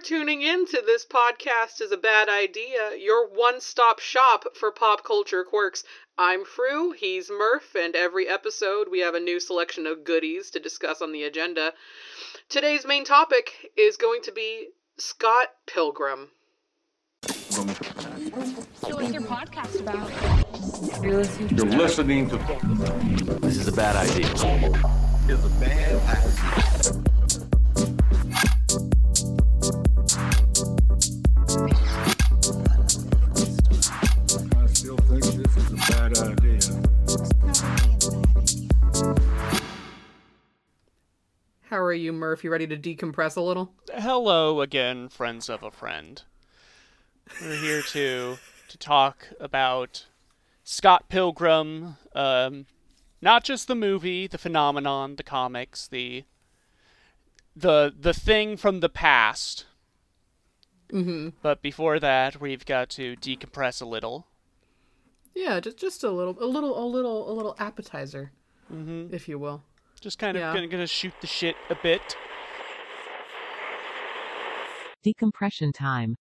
for tuning in to This Podcast is a Bad Idea, your one stop shop for pop culture quirks. I'm Froo, he's Murph, and every episode we have a new selection of goodies to discuss on the agenda. Today's main topic is going to be Scott Pilgrim. So what's your podcast about? You're listening to This is a bad idea. is a bad How are you, Murph? You ready to decompress a little? Hello again, friends of a friend. We're here to to talk about Scott Pilgrim, um, not just the movie, the phenomenon, the comics, the the the thing from the past. Mm-hmm. But before that, we've got to decompress a little. Yeah, just just a little, a little, a little, a little appetizer, Mm-hmm. if you will. Just kind of Yeah. gonna, gonna shoot the shit a bit. Decompression time.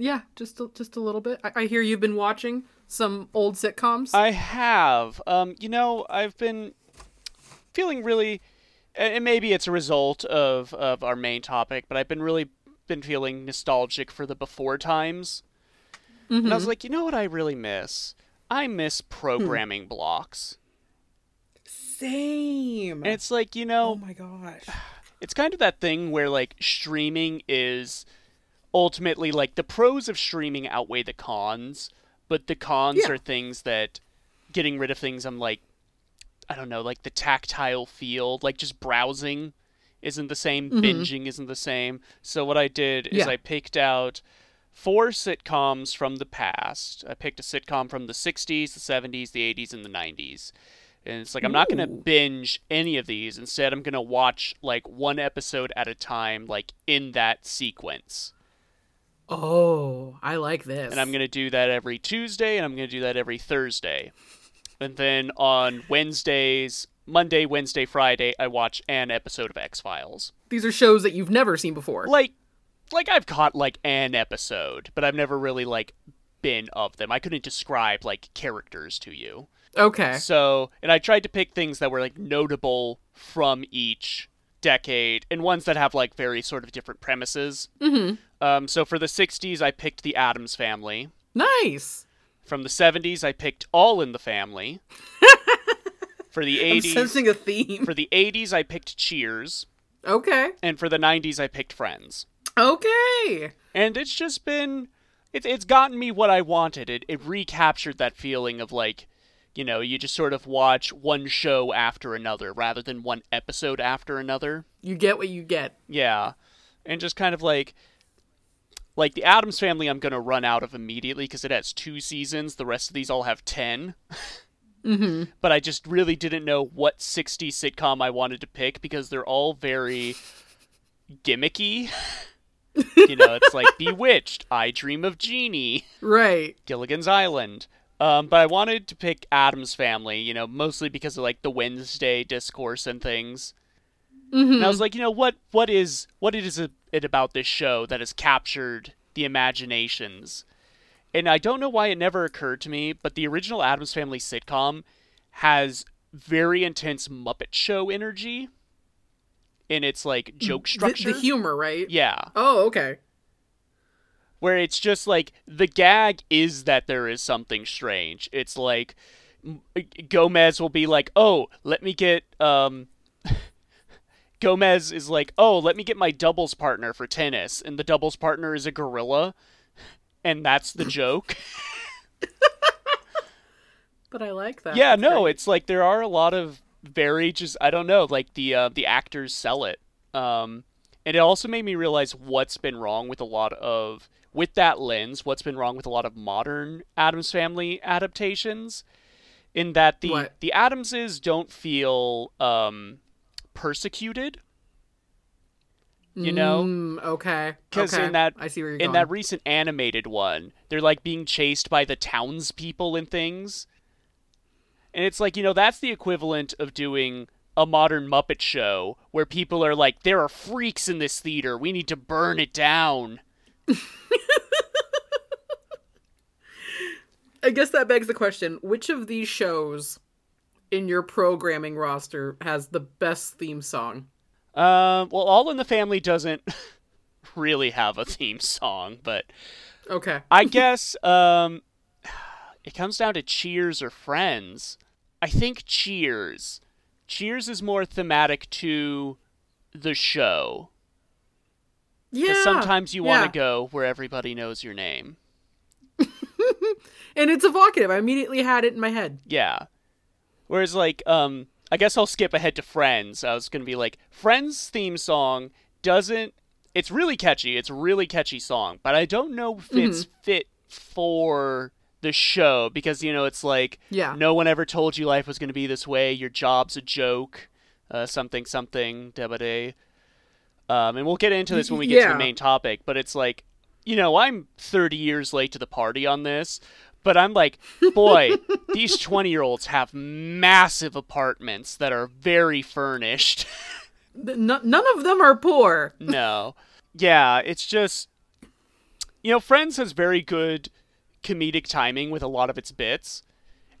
Yeah, just a, just a little bit. I, I hear you've been watching some old sitcoms. I have. Um, you know, I've been feeling really, and maybe it's a result of of our main topic, but I've been really been feeling nostalgic for the before times. And I was like, you know what I really miss? I miss programming blocks. Same. And it's like, you know, oh my gosh. it's kind of that thing where like streaming is ultimately like the pros of streaming outweigh the cons, but the cons Yeah. are things that getting rid of things I'm like I don't know, like the tactile feel, like just browsing isn't the same, mm-hmm. binging isn't the same. So what I did is Yeah. I picked out four sitcoms from the past. I picked a sitcom from the 60s, the 70s, the 80s and the 90s. And it's like I'm not going to binge any of these. Instead, I'm going to watch like one episode at a time like in that sequence. Oh, I like this. And I'm going to do that every Tuesday and I'm going to do that every Thursday. And then on Wednesdays, Monday, Wednesday, Friday, I watch an episode of X-Files. These are shows that you've never seen before. Like like I've caught like an episode, but I've never really like been of them. I couldn't describe like characters to you. Okay. So, and I tried to pick things that were like notable from each decade and ones that have like very sort of different premises. Mm-hmm. Um, so for the 60s, I picked The Addams Family. Nice. From the 70s, I picked All in the Family. for the I'm 80s, sensing a theme. for the 80s, I picked Cheers, Okay. and for the 90s, I picked Friends. Okay. And it's just been, it, it's gotten me what I wanted. It it recaptured that feeling of like, you know, you just sort of watch one show after another rather than one episode after another. You get what you get. Yeah. And just kind of like like the Addams family I'm going to run out of immediately because it has 2 seasons. The rest of these all have 10. Mm-hmm. But I just really didn't know what 60 sitcom I wanted to pick because they're all very gimmicky. you know, it's like Bewitched, I Dream of Jeannie, Right. Gilligan's Island. Um, but I wanted to pick Addams Family, you know, mostly because of like the Wednesday discourse and things. Mm-hmm. And I was like, you know, what what is what is it about this show that has captured the imaginations? And I don't know why it never occurred to me, but the original Addams Family sitcom has very intense Muppet Show energy in its like joke The- structure. The, humor, right? yeah, Oh, okay. Where it's just like the gag is that there is something strange. It's like Gomez will be like, "Oh, let me get um Gomez is like, "Oh, let me get my doubles partner for tennis." And the doubles partner is a gorilla. And that's the joke. But I like that. yeah, That's no, great. it's like there are a lot of very just I don't know, like the uh, the actors sell it. Um and it also made me realize what's been wrong with a lot of with that lens, what's been wrong with a lot of modern Addams Family adaptations in that the What? the Addamses don't feel um persecuted. You know? Mm, okay. Because okay. in that I see where you're in going. that recent animated one, they're like being chased by the townspeople and things. And it's like, you know, that's the equivalent of doing a modern Muppet show where people are like, there are freaks in this theater. We need to burn it down. I guess that begs the question: Which of these shows in your programming roster has the best theme song? Um, well, All in the Family doesn't really have a theme song, but Okay. I guess um, it comes down to Cheers or Friends. I think Cheers. Cheers is more thematic to the show. Yeah. Sometimes you want yeah. to go where everybody knows your name. and it's evocative. I immediately had it in my head. Yeah. Whereas, like, um, I guess I'll skip ahead to Friends. I was gonna be like, Friends theme song doesn't. It's really catchy. It's a really catchy song, but I don't know if it's fit for the show because you know it's like Yeah. no one ever told you life was gonna be this way. Your job's a joke. Uh, something something debate. Um, and we'll get into this when we get to the main topic. But it's like, you know, I'm 30 years late to the party on this, but I'm like, boy, these 20 year olds have massive apartments that are very furnished. No- none of them are poor. no. Yeah, it's just, you know, Friends has very good comedic timing with a lot of its bits.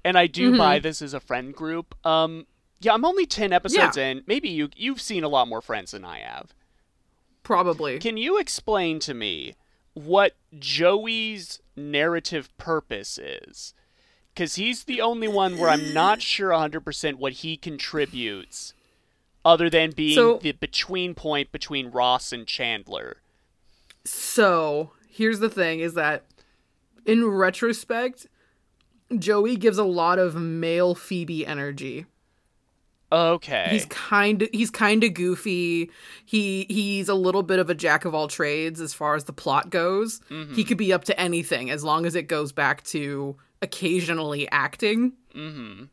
And I do Mm-hmm. buy this as a friend group. Um, yeah, I'm only 10 episodes in. Maybe you, you've seen a lot more Friends than I have. Probably. Can you explain to me what Joey's narrative purpose is? Because he's the only one where I'm not sure 100% what he contributes, other than being So- the between point between Ross and Chandler. So here's the thing: is that in retrospect, Joey gives a lot of male Phoebe energy. Okay. He's kind of he's kind of goofy. He he's a little bit of a jack of all trades as far as the plot goes. He could be up to anything as long as it goes back to occasionally acting. mm-hmm.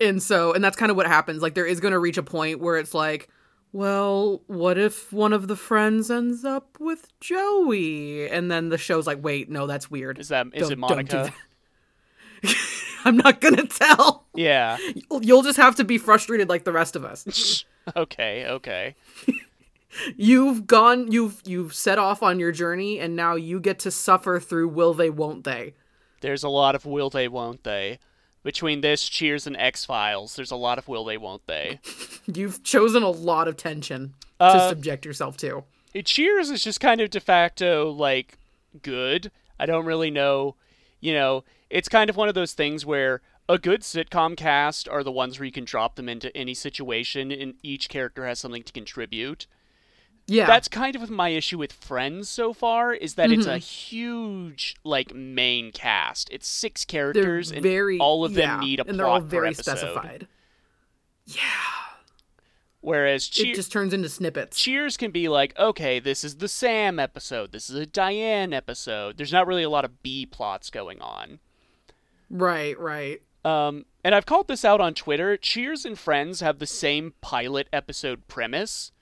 And so and that's kind of what happens. Like there is going to reach a point where it's like, well, what if one of the friends ends up with Joey? And then the show's like, wait, no, that's weird. Is that is Don't- it Monica? I'm not gonna tell. Yeah. You'll- just have to be frustrated like the rest of us. Okay. Okay. You've gone you've you've set off on your journey and now you get to suffer through will they won't they. There's a lot of will they won't they. Between this, Cheers, and X Files, there's a lot of will they won't they. You've chosen a lot of tension to Uh, subject yourself to. it- Cheers is just kind of de facto like good. I don't really know, you know, it's kind of one of those things where a good sitcom cast are the ones where you can drop them into any situation and each character has something to contribute. Yeah. That's kind of my issue with Friends so far is that it's Mm-hmm. a huge like main cast. It's six they're characters and very all of them yeah, need a and they're all plot per very specified. Whereas It Cheers just turns into snippets. Cheers can be like, okay, this is the Sam episode, this is a Diane episode. There's not really a lot of B plots going on. Right, right. Um, and I've called this out on Twitter. Cheers and Friends have the same pilot episode premise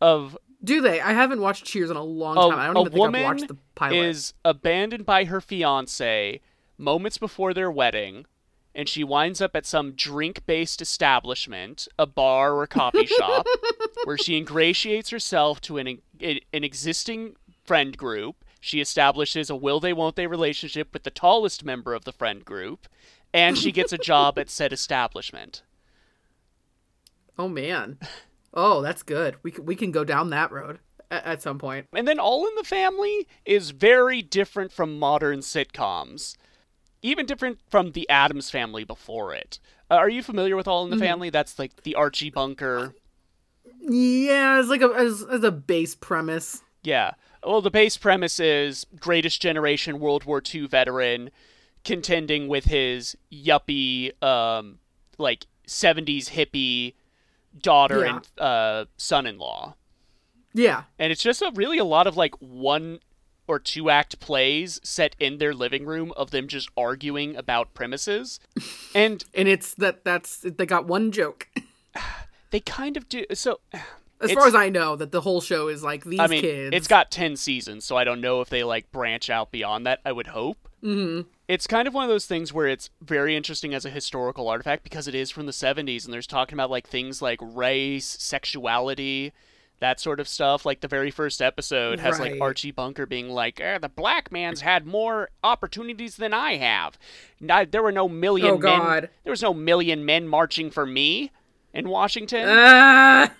of Do they? I haven't watched Cheers in a long time. I don't a even think woman I've watched the pilot. is abandoned by her fiance moments before their wedding, and she winds up at some drink-based establishment, a bar or coffee shop, where she ingratiates herself to an an existing friend group. She establishes a will they won't they relationship with the tallest member of the friend group, and she gets a job at said establishment. Oh man. Oh, that's good. We can, we can go down that road at, at some point. And then All in the Family is very different from modern sitcoms, even different from the Addams Family before it. Uh, are you familiar with All in the Family? That's like the Archie Bunker. Yeah, it's like a as, as a base premise. Yeah. Well, the base premise is Greatest Generation World War II veteran contending with his yuppie, um, like 70s hippie daughter Yeah. and uh, son in law. Yeah. and it's just a really a lot of like one or two act plays set in their living room of them just arguing about premises and And it's that that's they got one joke. they kind of do so As It's- far as I know, that the whole show is like these i mean kids. it's got 10 seasons so i don't know if they like branch out beyond that i would hope mm-hmm. it's kind of one of those things where it's very interesting as a historical artifact because it is from the 70s and there's talking about like things like race, sexuality, that sort of stuff. Like the very first episode has like Archie Bunker being like, eh, "The black man's had more opportunities than I have. Not, there were no million Oh, men. God. There was no million men marching for me in Washington. Ah,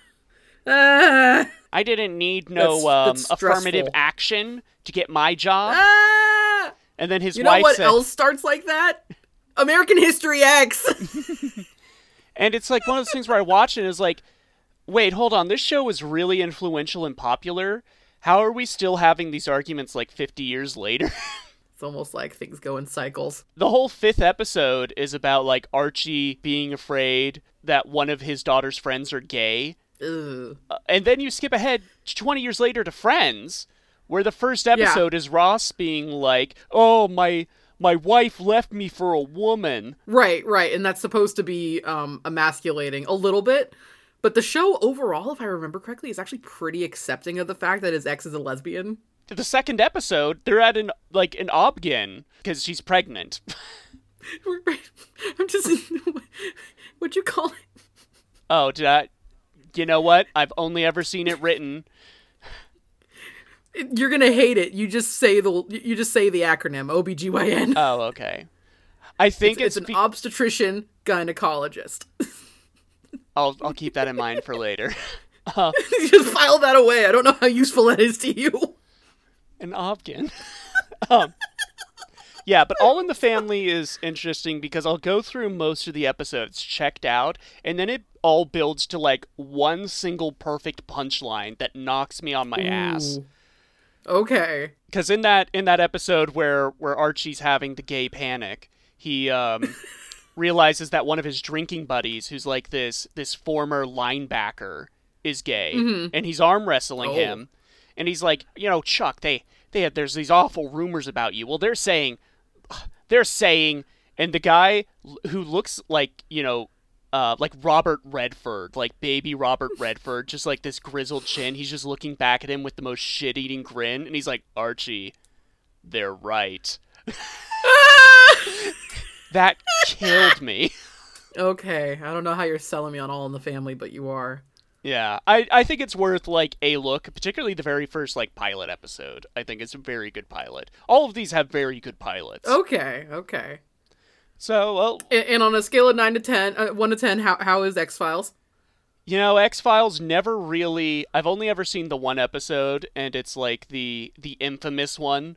ah, I didn't need no That's- um, affirmative action to get my job." ah. And then his You know what said, else starts like that? American History X. And it's like one of those things where I watch it and it's like, wait, hold on, this show was really influential and popular. How are we still having these arguments like 50 years later? it's almost like things go in cycles. the whole fifth episode is about like Archie being afraid that one of his daughter's friends are gay. Ugh. Uh, and then you skip ahead 20 years later to Friends, where the first episode is Ross being like, "Oh, my my wife left me for a woman." Right, right, and that's supposed to be um emasculating a little bit. But the show overall, if I remember correctly, is actually pretty accepting of the fact that his ex is a lesbian. The second episode, they're at an like an Obgyn because she's pregnant. I'm just what'd you call it? Oh, did I? You know what? I've only ever seen it written. You're gonna hate it. You just say the you just say the acronym OBGYN. Oh, okay. I think it's, it's, an be- obstetrician gynecologist. I'll I'll keep that in mind for later. you just file that away. I don't know how useful that is to you. An Obgyn. um, yeah, but All in the Family is interesting because I'll go through most of the episodes checked out, and then it all builds to like one single perfect punchline that knocks me on my ass. Okay. because in that in that episode where where Archie's having the gay panic, he um, realizes that one of his drinking buddies, who's like this this former linebacker, is gay, and he's arm wrestling Oh. him, and he's like, you know, Chuck, they they have, there's these awful rumors about you. Well, they're saying, they're saying, and the guy who looks like you know. Uh, like Robert Redford, like baby Robert Redford, just like this grizzled chin. He's just looking back at him with the most shit-eating grin, and he's like, "Archie, they're right." that killed me. Okay. I don't know how you're selling me on All in the Family, but you are. Yeah, I, I think it's worth like a look, particularly the very first like pilot episode. I think it's a very good pilot. All of these have very good pilots. Okay. Okay. So, well, And, and on a scale of nine to ten, uh, one to ten, how how is X Files? you know, X Files never really. I've only ever seen the one episode, and it's like the the infamous one,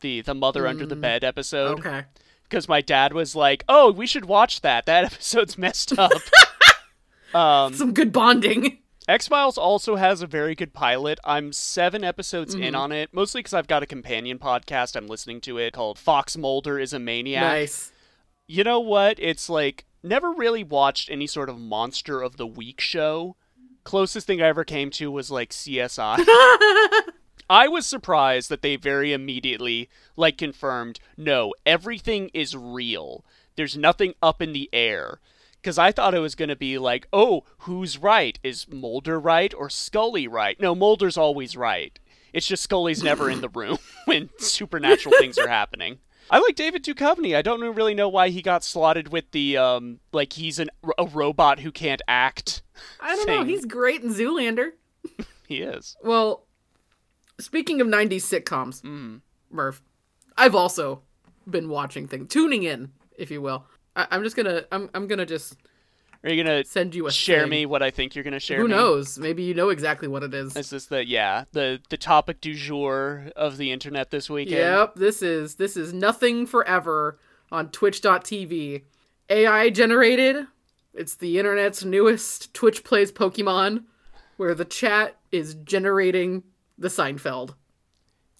the the mother under the bed episode. Okay. because my dad was like, "Oh, we should watch that. That episode's messed up." um, Some good bonding. X Files also has a very good pilot. I'm seven episodes in Mm-hmm. on it, mostly because I've got a companion podcast I'm listening to it called Fox Mulder is a Maniac. Nice. You know what? It's like never really watched any sort of monster of the week show. Closest thing I ever came to was like CSI. I was surprised that they very immediately like confirmed, no, everything is real. There's nothing up in the air. Cuz I thought it was going to be like, "Oh, who's right? Is Mulder right or Scully right?" No, Mulder's always right. It's just Scully's never in the room when supernatural things are happening. I like David Duchovny. I don't really know why he got slotted with the um like he's an, a robot who can't act. I don't know. He's great in Zoolander. He is. Well, speaking of 90s sitcoms, Mm. Murph, I've also been watching things, tuning in, if you will. I- I'm just gonna, I'm, I'm gonna just Are you going to send you a share thing. me what I think you're going to share Who me? knows? Maybe you know exactly what it is. Is this the yeah the the topic du jour of the internet this weekend? Yep, this is this is nothing forever on Twitch.tv. AI generated. It's the internet's newest Twitch plays Pokemon, where the chat is generating the Seinfeld.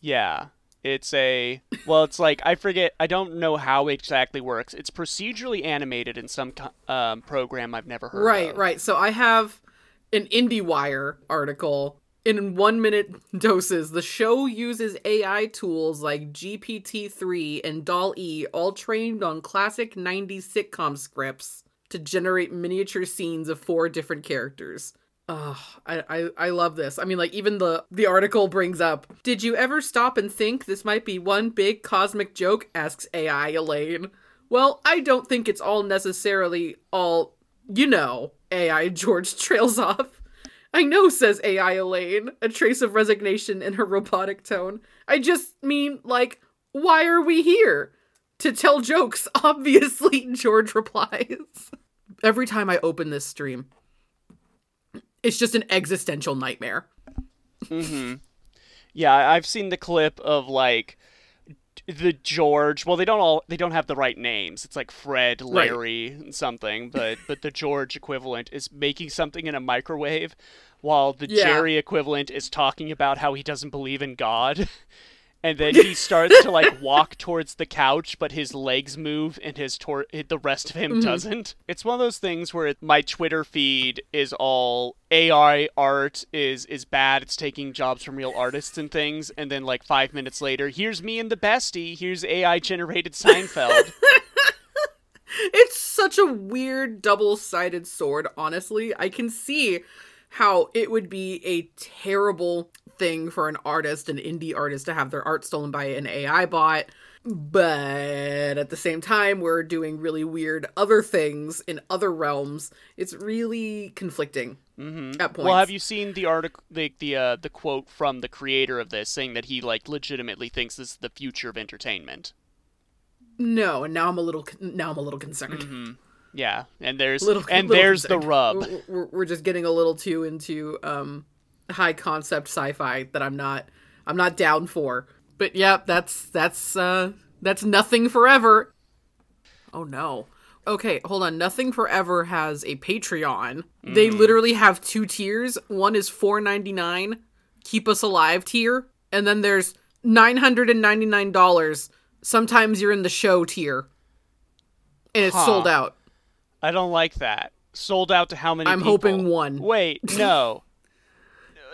Yeah. It's a well, it's like I forget. I don't know how it exactly works. It's procedurally animated in some um, program I've never heard Right, of. right. So I have an IndieWire article. In one minute doses, the show uses AI tools like GPT 3 and DAL E, all trained on classic 90s sitcom scripts, to generate miniature scenes of four different characters. Oh, I, I I love this. I mean, like even the the article brings up. Did you ever stop and think this might be one big cosmic joke? Asks AI Elaine. Well, I don't think it's all necessarily all. You know, AI George trails off. I know, says AI Elaine, a trace of resignation in her robotic tone. I just mean, like, why are we here? To tell jokes, obviously, George replies. Every time I open this stream, it's just an existential nightmare. Mm-hmm. Yeah, I- I've seen the clip of like the George. Well, they don't all they don't have the right names. It's like Fred, Right. Larry, and something, but but the George equivalent is making something in a microwave while the Yeah. Jerry equivalent is talking about how he doesn't believe in God. And then he starts to like walk towards the couch, but his legs move and his tor- the rest of him Mm-hmm. doesn't. It's one of those things where it, my Twitter feed is all AI art is is bad. It's taking jobs from real artists and things, and then like five minutes later, here's me and the bestie. Here's AI generated Seinfeld. It's such a weird double sided sword, honestly. I can see how it would be a terrible thing for an artist, an indie artist, to have their art stolen by an AI bot. But at the same time, we're doing really weird other things in other realms. It's really conflicting Mm-hmm. at points. well, have you seen the article, the the uh, the quote from the creator of this, saying that he like legitimately thinks this is the future of entertainment? No, and now I'm a little now I'm a little concerned. Mm-hmm. Yeah, and there's Little, and little there's the rub. We're, we're, we're just getting a little too into um high concept sci-fi that I'm not I'm not down for. But yeah, that's that's uh that's nothing forever. Oh no. Okay, hold on. Nothing Forever has a Patreon. They literally have two tiers. One is four ninety nine, keep us alive tier, and then there's nine hundred and ninety nine dollars. Sometimes you're in the show tier, and it's Huh. sold out. I don't like that. Sold out to how many? I'm people? hoping one. Wait, no.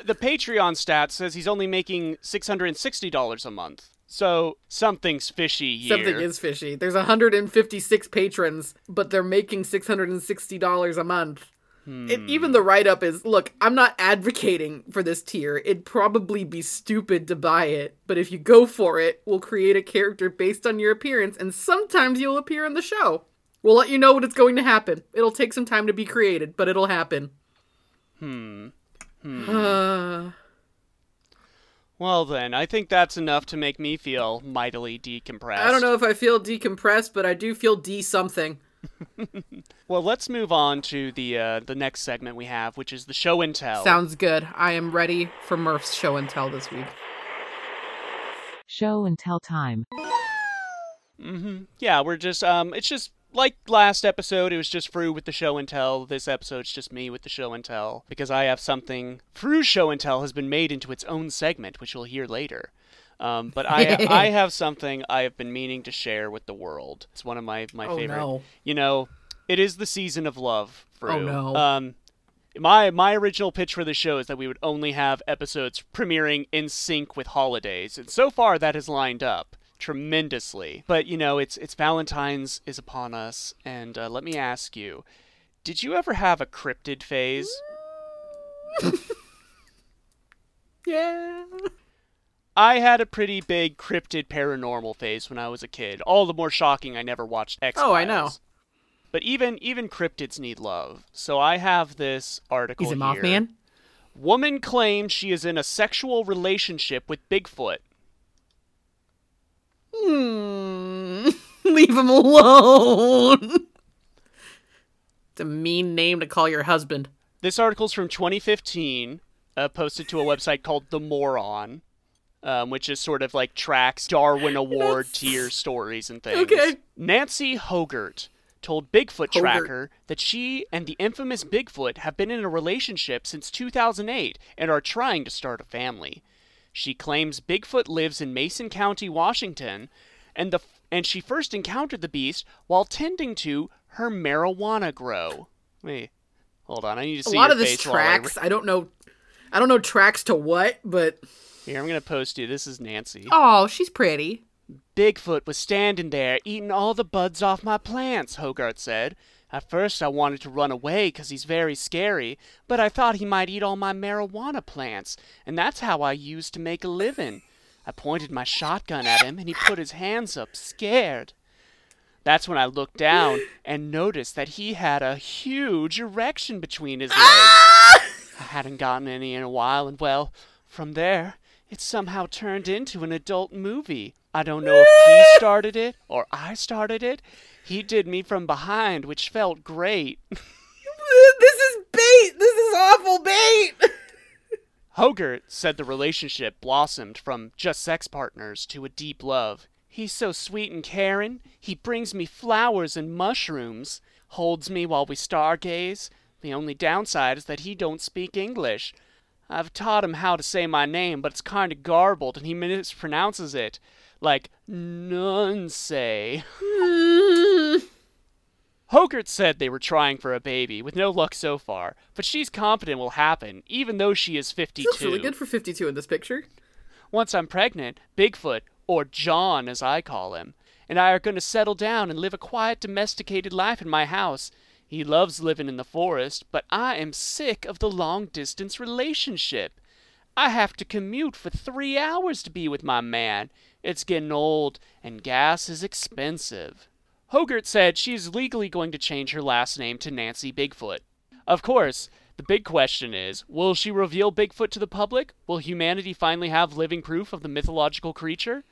the Patreon stat says he's only making six hundred and sixty dollars a month. So something's fishy here. Something is fishy. There's 156 patrons, but they're making $660 a month. It, even the write up is look, I'm not advocating for this tier. It'd probably be stupid to buy it, but if you go for it, we'll create a character based on your appearance, and sometimes you'll appear in the show. We'll let you know when it's going to happen. It'll take some time to be created, but it'll happen. Hmm. Uh, Well then, I think that's enough to make me feel mightily decompressed. I don't know if I feel decompressed, but I do feel de something. Well, let's move on to the uh, the next segment we have, which is the show and tell. Sounds good. I am ready for Murph's show and tell this week. Show and tell time. Mm-hmm. Yeah, we're just um, it's just like last episode. It was just Froo with the show and tell. This episode's just me with the show and tell because I have something. Froo's show and tell has been made into its own segment, which you'll hear later. Um, but I I have something I have been meaning to share with the world. It's one of my my Oh, favorite. no. You know, it is the season of love. Froo. Oh, no. Um, my my original pitch for the show is that we would only have episodes premiering in sync with holidays, and so far that has lined up tremendously. But you know, it's it's Valentine's is upon us, and uh, let me ask you, did you ever have a cryptid phase? Yeah. I had a pretty big cryptid paranormal phase when I was a kid. All the more shocking I never watched X. Oh, I know. But even even cryptids need love. So I have this article He's a. Mothman. Woman claims she is in a sexual relationship with Bigfoot. Hmm. Leave him alone. it's a mean name to call your husband. This article's from 2015, uh, posted to a website called The Moron, um, which is sort of like tracks Darwin Award tier stories and things. Okay. Nancy Hogert told Bigfoot Hogert. Tracker that she and the infamous Bigfoot have been in a relationship since 2008 and are trying to start a family. She claims Bigfoot lives in Mason County, Washington, and the and she first encountered the beast while tending to her marijuana grow. Wait, hold on, I need to see A lot of this while I tracks. I don't know. I don't know tracks to what, but Here, I'm gonna post you. This is Nancy. oh, she's pretty. Bigfoot was standing there eating all the buds off my plants, Hogarth said. At first, I wanted to run away 'cause he's very scary, but I thought he might eat all my marijuana plants, and that's how I used to make a living. I pointed my shotgun at him, and he put his hands up, scared. That's when I looked down and noticed that he had a huge erection between his legs. Ah! I hadn't gotten any in a while, and well, from there, it somehow turned into an adult movie. I don't know if he started it or I started it. He did me from behind, which felt great. This is bait. This is awful bait. Hogert said the relationship blossomed from just sex partners to a deep love. He's so sweet and caring. He brings me flowers and mushrooms, holds me while we stargaze. The only downside is that he don't speak English. I've taught him how to say my name, but it's kind of garbled and he mispronounces it. Like Nunse. Hogert said they were trying for a baby, with no luck so far, but she's confident it will happen, even though she is 52. Looks really good for 52 in this picture. Once I'm pregnant, Bigfoot, or John as I call him, and I are going to settle down and live a quiet, domesticated life in my house. He loves living in the forest, but I am sick of the long distance relationship. I have to commute for three hours to be with my man. It's getting old, and gas is expensive. Hogert said she is legally going to change her last name to Nancy Bigfoot. Of course, the big question is will she reveal Bigfoot to the public? Will humanity finally have living proof of the mythological creature?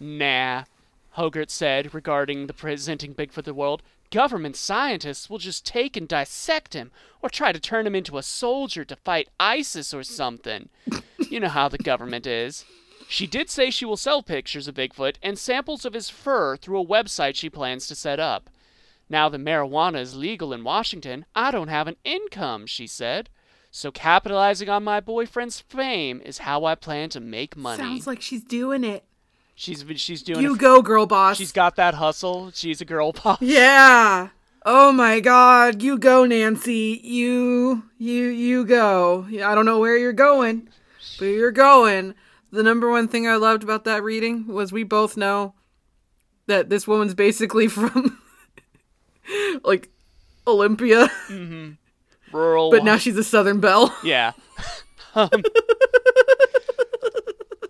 Nah, Hogart said regarding the presenting Bigfoot to the world. Government scientists will just take and dissect him, or try to turn him into a soldier to fight ISIS or something. you know how the government is. She did say she will sell pictures of Bigfoot and samples of his fur through a website she plans to set up. Now that marijuana is legal in Washington, I don't have an income, she said. So capitalizing on my boyfriend's fame is how I plan to make money. Sounds like she's doing it. she's she's doing You go, girl boss. She's got that hustle. She's a girl boss. Yeah. Oh my god, you go, Nancy. You you you go. I don't know where you're going, but you're going. The number one thing I loved about that reading was we both know that this woman's basically from like Olympia, Rural. but now she's a Southern Belle. Yeah. um,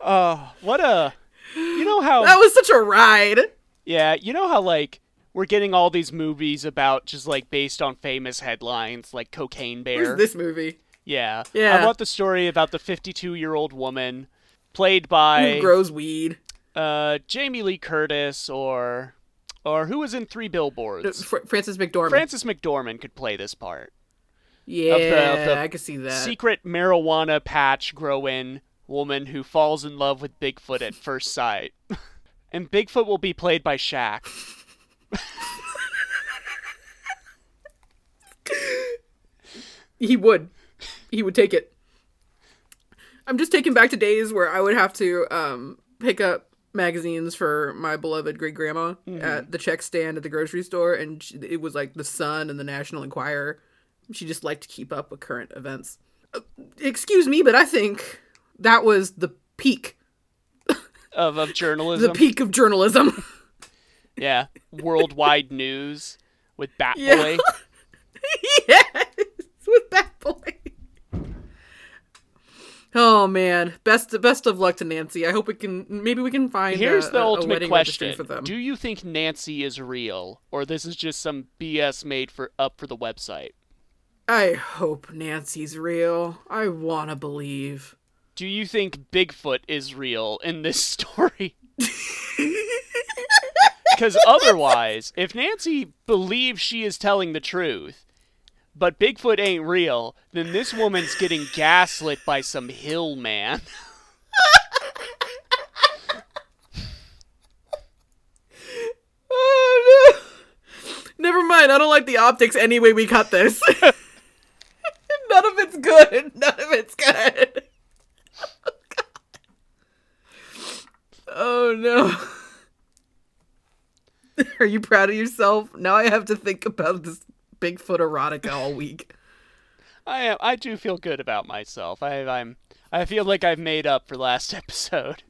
oh, what a. You know how. That was such a ride. Yeah, you know how, like, we're getting all these movies about just, like, based on famous headlines, like Cocaine Bear. Where's this movie? Yeah. Yeah. I want the story about the 52 year old woman played by Who grows weed? uh, Jamie Lee Curtis or. Or who was in Three Billboards? Fr- Frances McDormand. Frances McDormand could play this part. yeah, of the I could see that. secret marijuana patch growing woman who falls in love with Bigfoot at first sight. and Bigfoot will be played by Shaq. He would. He would take it. I'm just taken back to days where I would have to um, pick up magazines for my beloved great grandma at the check stand at the grocery store, and she, it was like the Sun and the National Enquirer. She just liked to keep up with current events. Uh, excuse me, but I think that was the peak, Of, of journalism. the peak of journalism. Yeah. Worldwide news with Batboy. Yeah. Yes, with Bat Boy. Oh man, best best of luck to Nancy. I hope we can maybe we can find. Here's a- the ultimate question. Do you think Nancy is real? Or this is just some BS made for up for the website? I hope Nancy's real. I wanna believe. Do you think Bigfoot is real in this story? Because otherwise, if Nancy believes she is telling the truth, but Bigfoot ain't real, then this woman's getting gaslit by some hill man. Oh no! Never mind. I don't like the optics. Anyway, we cut this. None of it's good. None of it's good. Oh no. Are you proud of yourself? Now I have to think about this Bigfoot erotica all week. I am, I do feel good about myself. I, I'm I feel like I've made up for last episode.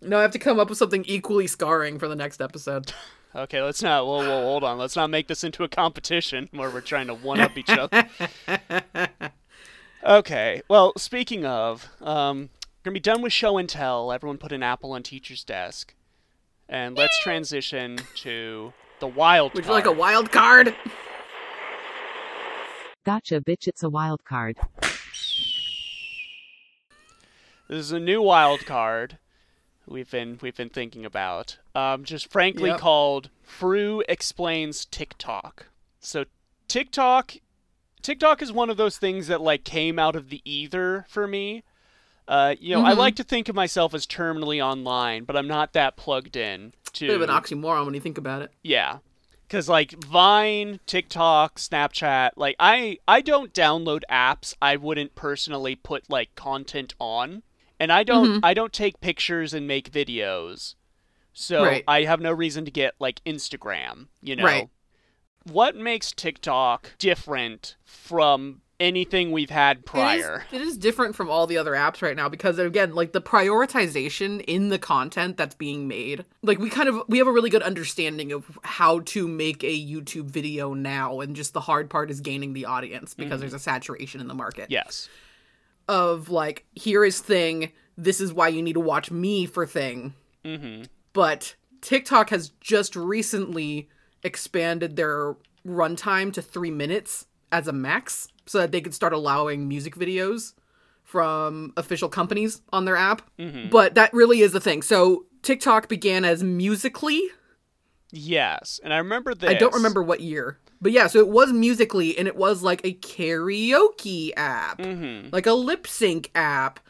No, I have to come up with something equally scarring for the next episode. Okay, let's not. Whoa, whoa, hold on. Let's not make this into a competition where we're trying to one up each other. Okay. Well, speaking of, um, we're gonna be done with show and tell. Everyone put an apple on teacher's desk, and let's transition to the wild. Would you like a wild card? Gotcha, bitch. It's a wild card. This is a new wild card we've been we've been thinking about. Um, just frankly Yep. called Froo explains TikTok. So TikTok, TikTok is one of those things that like came out of the ether for me. Uh, you know, I Mhm. like to think of myself as terminally online, but I'm not that plugged in to. Bit of an oxymoron when you think about it. Yeah. Cuz like Vine, TikTok, Snapchat, like I I don't download apps I wouldn't personally put like content on. And I don't Mm-hmm. I don't take pictures and make videos. So Right. I have no reason to get like Instagram, you know. Right. What makes TikTok different from anything we've had prior? It is, it is different from all the other apps right now because again, like the prioritization in the content that's being made. Like we kind of we have a really good understanding of how to make a YouTube video now and just the hard part is gaining the audience because there's a saturation in the market. Yes. Of like here is thing, this is why you need to watch me for thing. Mhm. But TikTok has just recently expanded their runtime to 3 minutes as a max so that they could start allowing music videos from official companies on their app. But that really is the thing. So TikTok began as Musical.ly. Yes. And I remember this. I don't remember what year. But yeah, so it was Musical.ly and it was like a karaoke app, Mhm. like a lip sync app.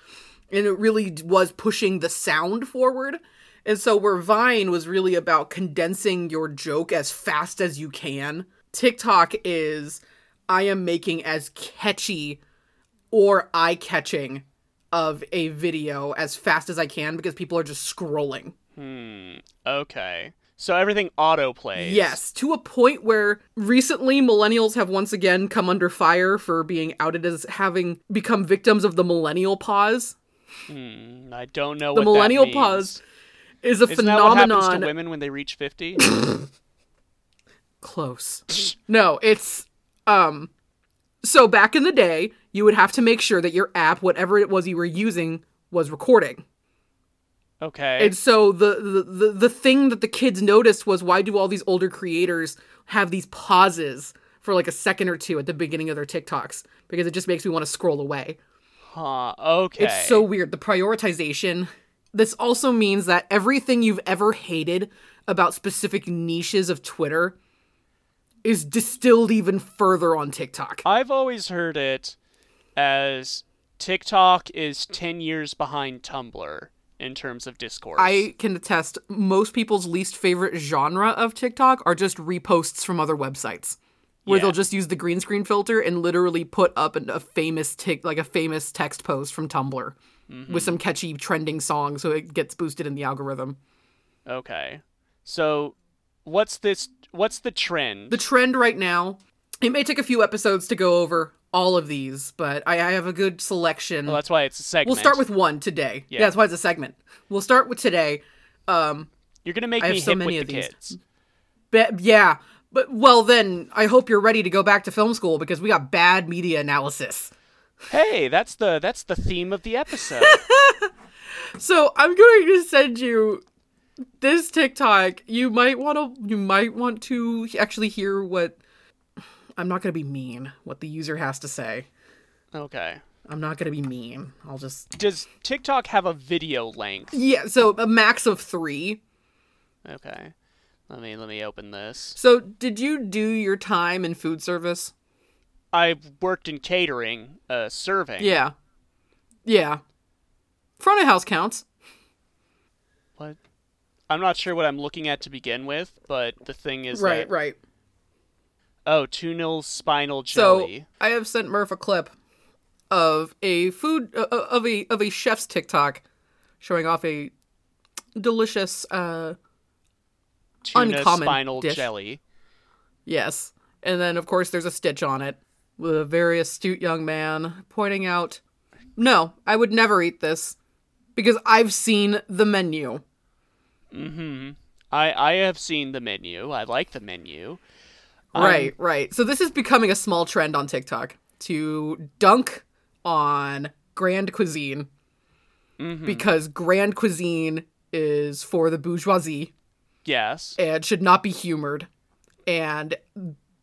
And it really was pushing the sound forward. And so where Vine was really about condensing your joke as fast as you can, TikTok is I am making as catchy or eye catching of a video as fast as I can because people are just scrolling. Hmm. Okay. So everything auto plays. Yes, to a point where recently millennials have once again come under fire for being outed as having become victims of the millennial pause. Hmm. I don't know The what that millennial pause is a Isn't that what happens to women when they reach 50? Close. no, it's um so back in the day, you would have to make sure that your app, whatever it was you were using, was recording. Okay. And so the, the the the thing that the kids noticed was why do all these older creators have these pauses for like a second or two at the beginning of their TikToks? Because it just makes me want to scroll away. Huh. Okay. It's so weird. The prioritization. This also means that everything you've ever hated about specific niches of Twitter is distilled even further on TikTok. I've always heard it as TikTok is 10 years behind Tumblr in terms of discourse. I can attest most people's least favorite genre of TikTok are just reposts from other websites. Where Yeah. they'll just use the green screen filter and literally put up a famous tick like a famous text post from Tumblr Mm-hmm. with some catchy trending song so it gets boosted in the algorithm. Okay. So what's this what's the trend? The trend right now, it may take a few episodes to go over all of these, but I, I have a good selection. well, that's why it's a segment. we'll start with one today. Yeah. Yeah. that's why it's a segment. We'll start with today. Um, You're going to make I me so many with the these. kids. Yeah, but well then I hope you're ready to go back to film school because we got bad media analysis. Hey, that's the that's the theme of the episode. So I'm going to send you this TikTok. You might want to you might want to actually hear what I'm not going to be mean what the user has to say. okay. I'm not going to be mean. I'll just Does TikTok have a video length? Yeah, so a max of 3. Okay. Let me let me open this. So did you do your time in food service? I worked in catering, uh serving. Yeah. Yeah. Front of house counts. What? I'm not sure what I'm looking at to begin with, but the thing is Right, that right. oh, tunil spinal jelly. So. I have sent Murph a clip of a food uh, uh, of a of a chef's TikTok showing off a delicious uh tuna uncommon spinal dish. jelly. yes. And then of course there's a stitch on it with a very astute young man pointing out, "No, I would never eat this. because I've seen the menu. Mm-hmm. I I have seen the menu. I like the menu. I'm- Right, right. So this is becoming a small trend on TikTok to dunk on grand cuisine Mm-hmm. because grand cuisine is for the bourgeoisie Yes. and should not be humored and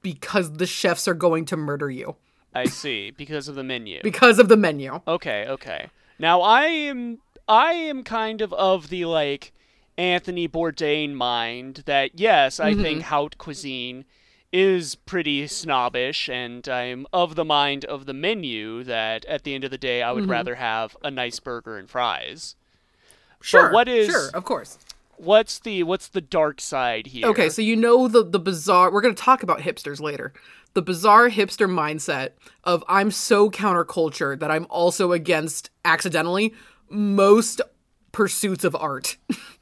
because the chefs are going to murder you I see. Because of the menu. because of the menu. Okay, okay. Now I am I am kind of of the like Anthony Bourdain mind that yes, I think mm-hmm. haute cuisine is pretty snobbish and I'm of the mind of the menu that at the end of the day I would mm-hmm. rather have a nice burger and fries. Sure. what is- Sure, of course. What's the what's the dark side here? Okay, so you know the the bizarre. We're going to talk about hipsters later. The bizarre hipster mindset of I'm so counterculture that I'm also against accidentally most pursuits of art.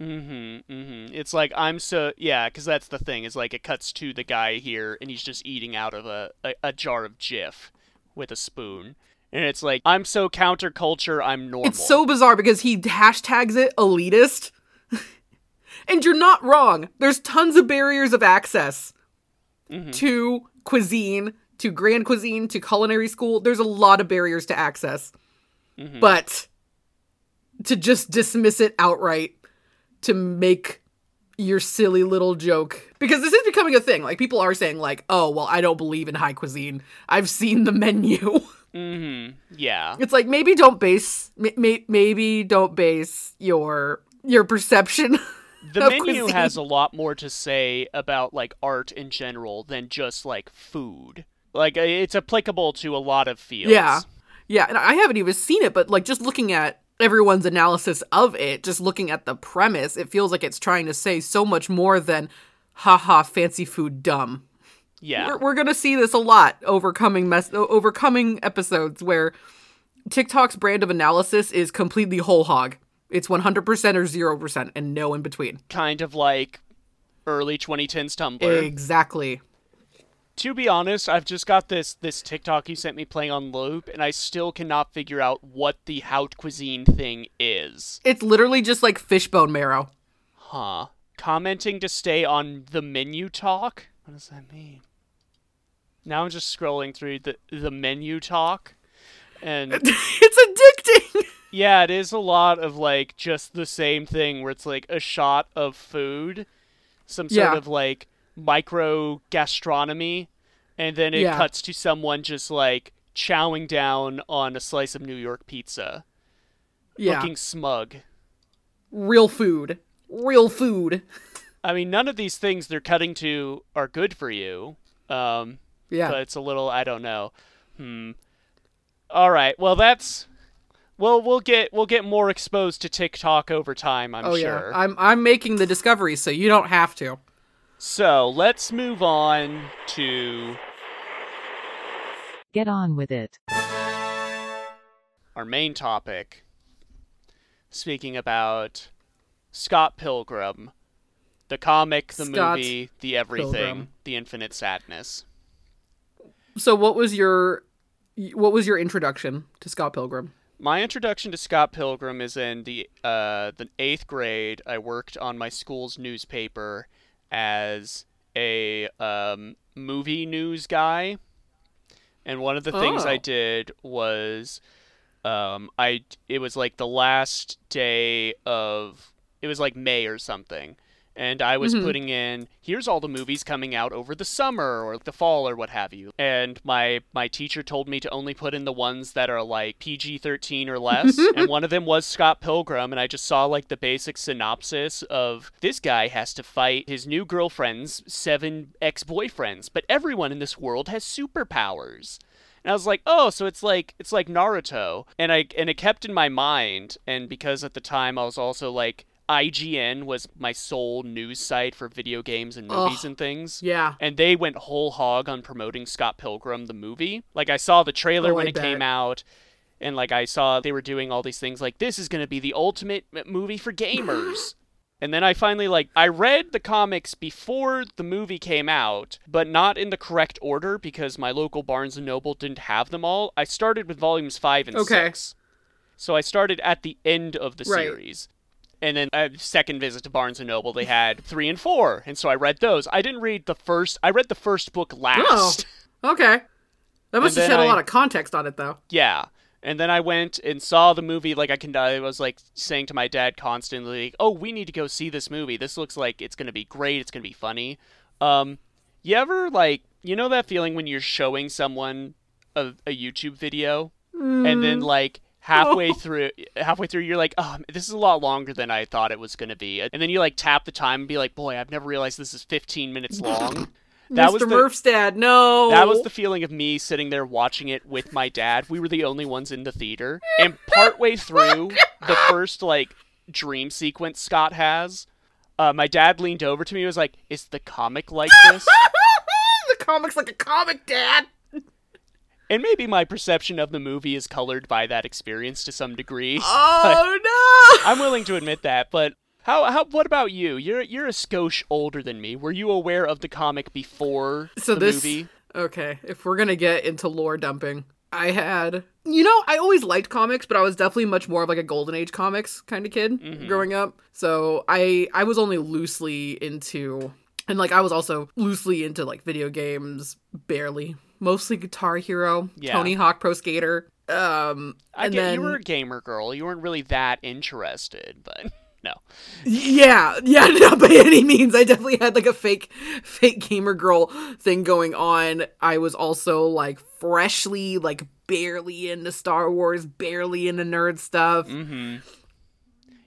Mm-hmm, mm-hmm. It's like I'm so yeah, because that's the thing. Is like it cuts to the guy here, and he's just eating out of a, a, a jar of Jif with a spoon, and it's like I'm so counterculture. I'm normal. It's so bizarre because he hashtags it elitist. and you're not wrong. There's tons of barriers of access to cuisine, to grand cuisine, to culinary school. There's a lot of barriers to access. But to just dismiss it outright to make your silly little joke because this is becoming a thing. Like people are saying like, "Oh, well, I don't believe in high cuisine. I've seen the menu." mm-hmm. Yeah. It's like maybe don't base may, may, maybe don't base your your perception. The menu cuisine. has a lot more to say about like art in general than just like food. Like it's applicable to a lot of fields. Yeah. Yeah, and I haven't even seen it, but like just looking at everyone's analysis of it, just looking at the premise, it feels like it's trying to say so much more than haha fancy food dumb. Yeah. We're, we're going to see this a lot overcoming mess overcoming episodes where TikTok's brand of analysis is completely whole hog. It's 100% or 0% and no in between. Kind of like early 2010s Tumblr. Exactly. To be honest, I've just got this this TikTok you sent me playing on loop, and I still cannot figure out what the haute cuisine thing is. It's literally just like fishbone marrow. Huh? Commenting to stay on the menu talk. What does that mean? Now I'm just scrolling through the the menu talk, and it's addicting. yeah, it is a lot of like just the same thing where it's like a shot of food, some sort Yeah. of like micro gastronomy, and then it Yeah. cuts to someone just like chowing down on a slice of New York pizza, Yeah. looking smug. Real food. Real food. I mean, none of these things they're cutting to are good for you. Um, Yeah. but it's a little I don't know. Hmm. All right. Well, that's well we'll get we'll get more exposed to TikTok over time, I'm oh sure. yeah. I'm I'm making the discovery so you don't have to. So, let's move on to Get on with it. our main topic. Speaking about Scott Pilgrim, the comic, the Scott movie, the everything, Pilgrim. the infinite sadness. So what was your what was your introduction to Scott Pilgrim? My introduction to Scott Pilgrim is in the uh, the eighth grade. I worked on my school's newspaper as a um, movie news guy, and one of the things I Oh. did was um, I it was like the last day of it was like May or something. And I was Mhm. putting in here's all the movies coming out over the summer or the fall or what have you. And my my teacher told me to only put in the ones that are like PG-13 or less. and one of them was Scott Pilgrim and I just saw like the basic synopsis of this guy has to fight his new girlfriend's seven ex-boyfriends, but everyone in this world has superpowers. And I was like, "Oh, so it's like it's like Naruto." And I and it kept in my mind and because at the time I was also like IGN was my sole news site for video games and movies Ugh. and things. Yeah. And they went whole hog on promoting Scott Pilgrim the movie. Like I saw the trailer Oh, when I it came out and like I saw they were doing all these things like this is going to be the ultimate movie for gamers. And then I finally like I read the comics before the movie came out, but not in the correct order because my local Barnes and Noble didn't have them all. I started with volumes 5 and Okay. 6. So I started at the end of the Right. series. And then a second visit to Barnes and Noble, they had three and four, and so I read those. I didn't read the first. I read the first book last. Oh, Okay. That must have shed a I- lot of context on it, though. Yeah. And then I went and saw the movie. Like I can, I was like saying to my dad constantly, "Oh, we need to go see this movie. This looks like it's gonna be great. It's gonna be funny." Um, you ever like, you know that feeling when you're showing someone a, a YouTube video, and then like halfway through, halfway through, you're like, "Oh, this is a lot longer than I thought it was gonna be," and then you like tap the time and be like, "Boy, I've never realized this is 15 minutes long." That Mr. was the, Murph's dad, no. that was the feeling of me sitting there watching it with my dad. We were the only ones in the theater. And partway through the first like dream sequence Scott has, uh, my dad leaned over to me and was like, Is the comic like this? the comic's like a comic, dad. And maybe my perception of the movie is colored by that experience to some degree. Oh no! I'm willing to admit that, but how how what about you? You're you're a skosh older than me. Were you aware of the comic before So the this movie? okay. If we're gonna get into lore dumping, I had you know I always liked comics, but I was definitely much more of like a golden age comics kind of kid Mm-hmm. growing up. So I I was only loosely into and like I was also loosely into like video games, barely. Mostly Guitar Hero, Yeah. Tony Hawk Pro Skater. Um, I get then you were a gamer girl. You weren't really that interested, but no. Yeah, yeah, not by any means. I definitely had like a fake, fake gamer girl thing going on. I was also like freshly, like barely into Star Wars, barely into nerd stuff. Mm-hmm.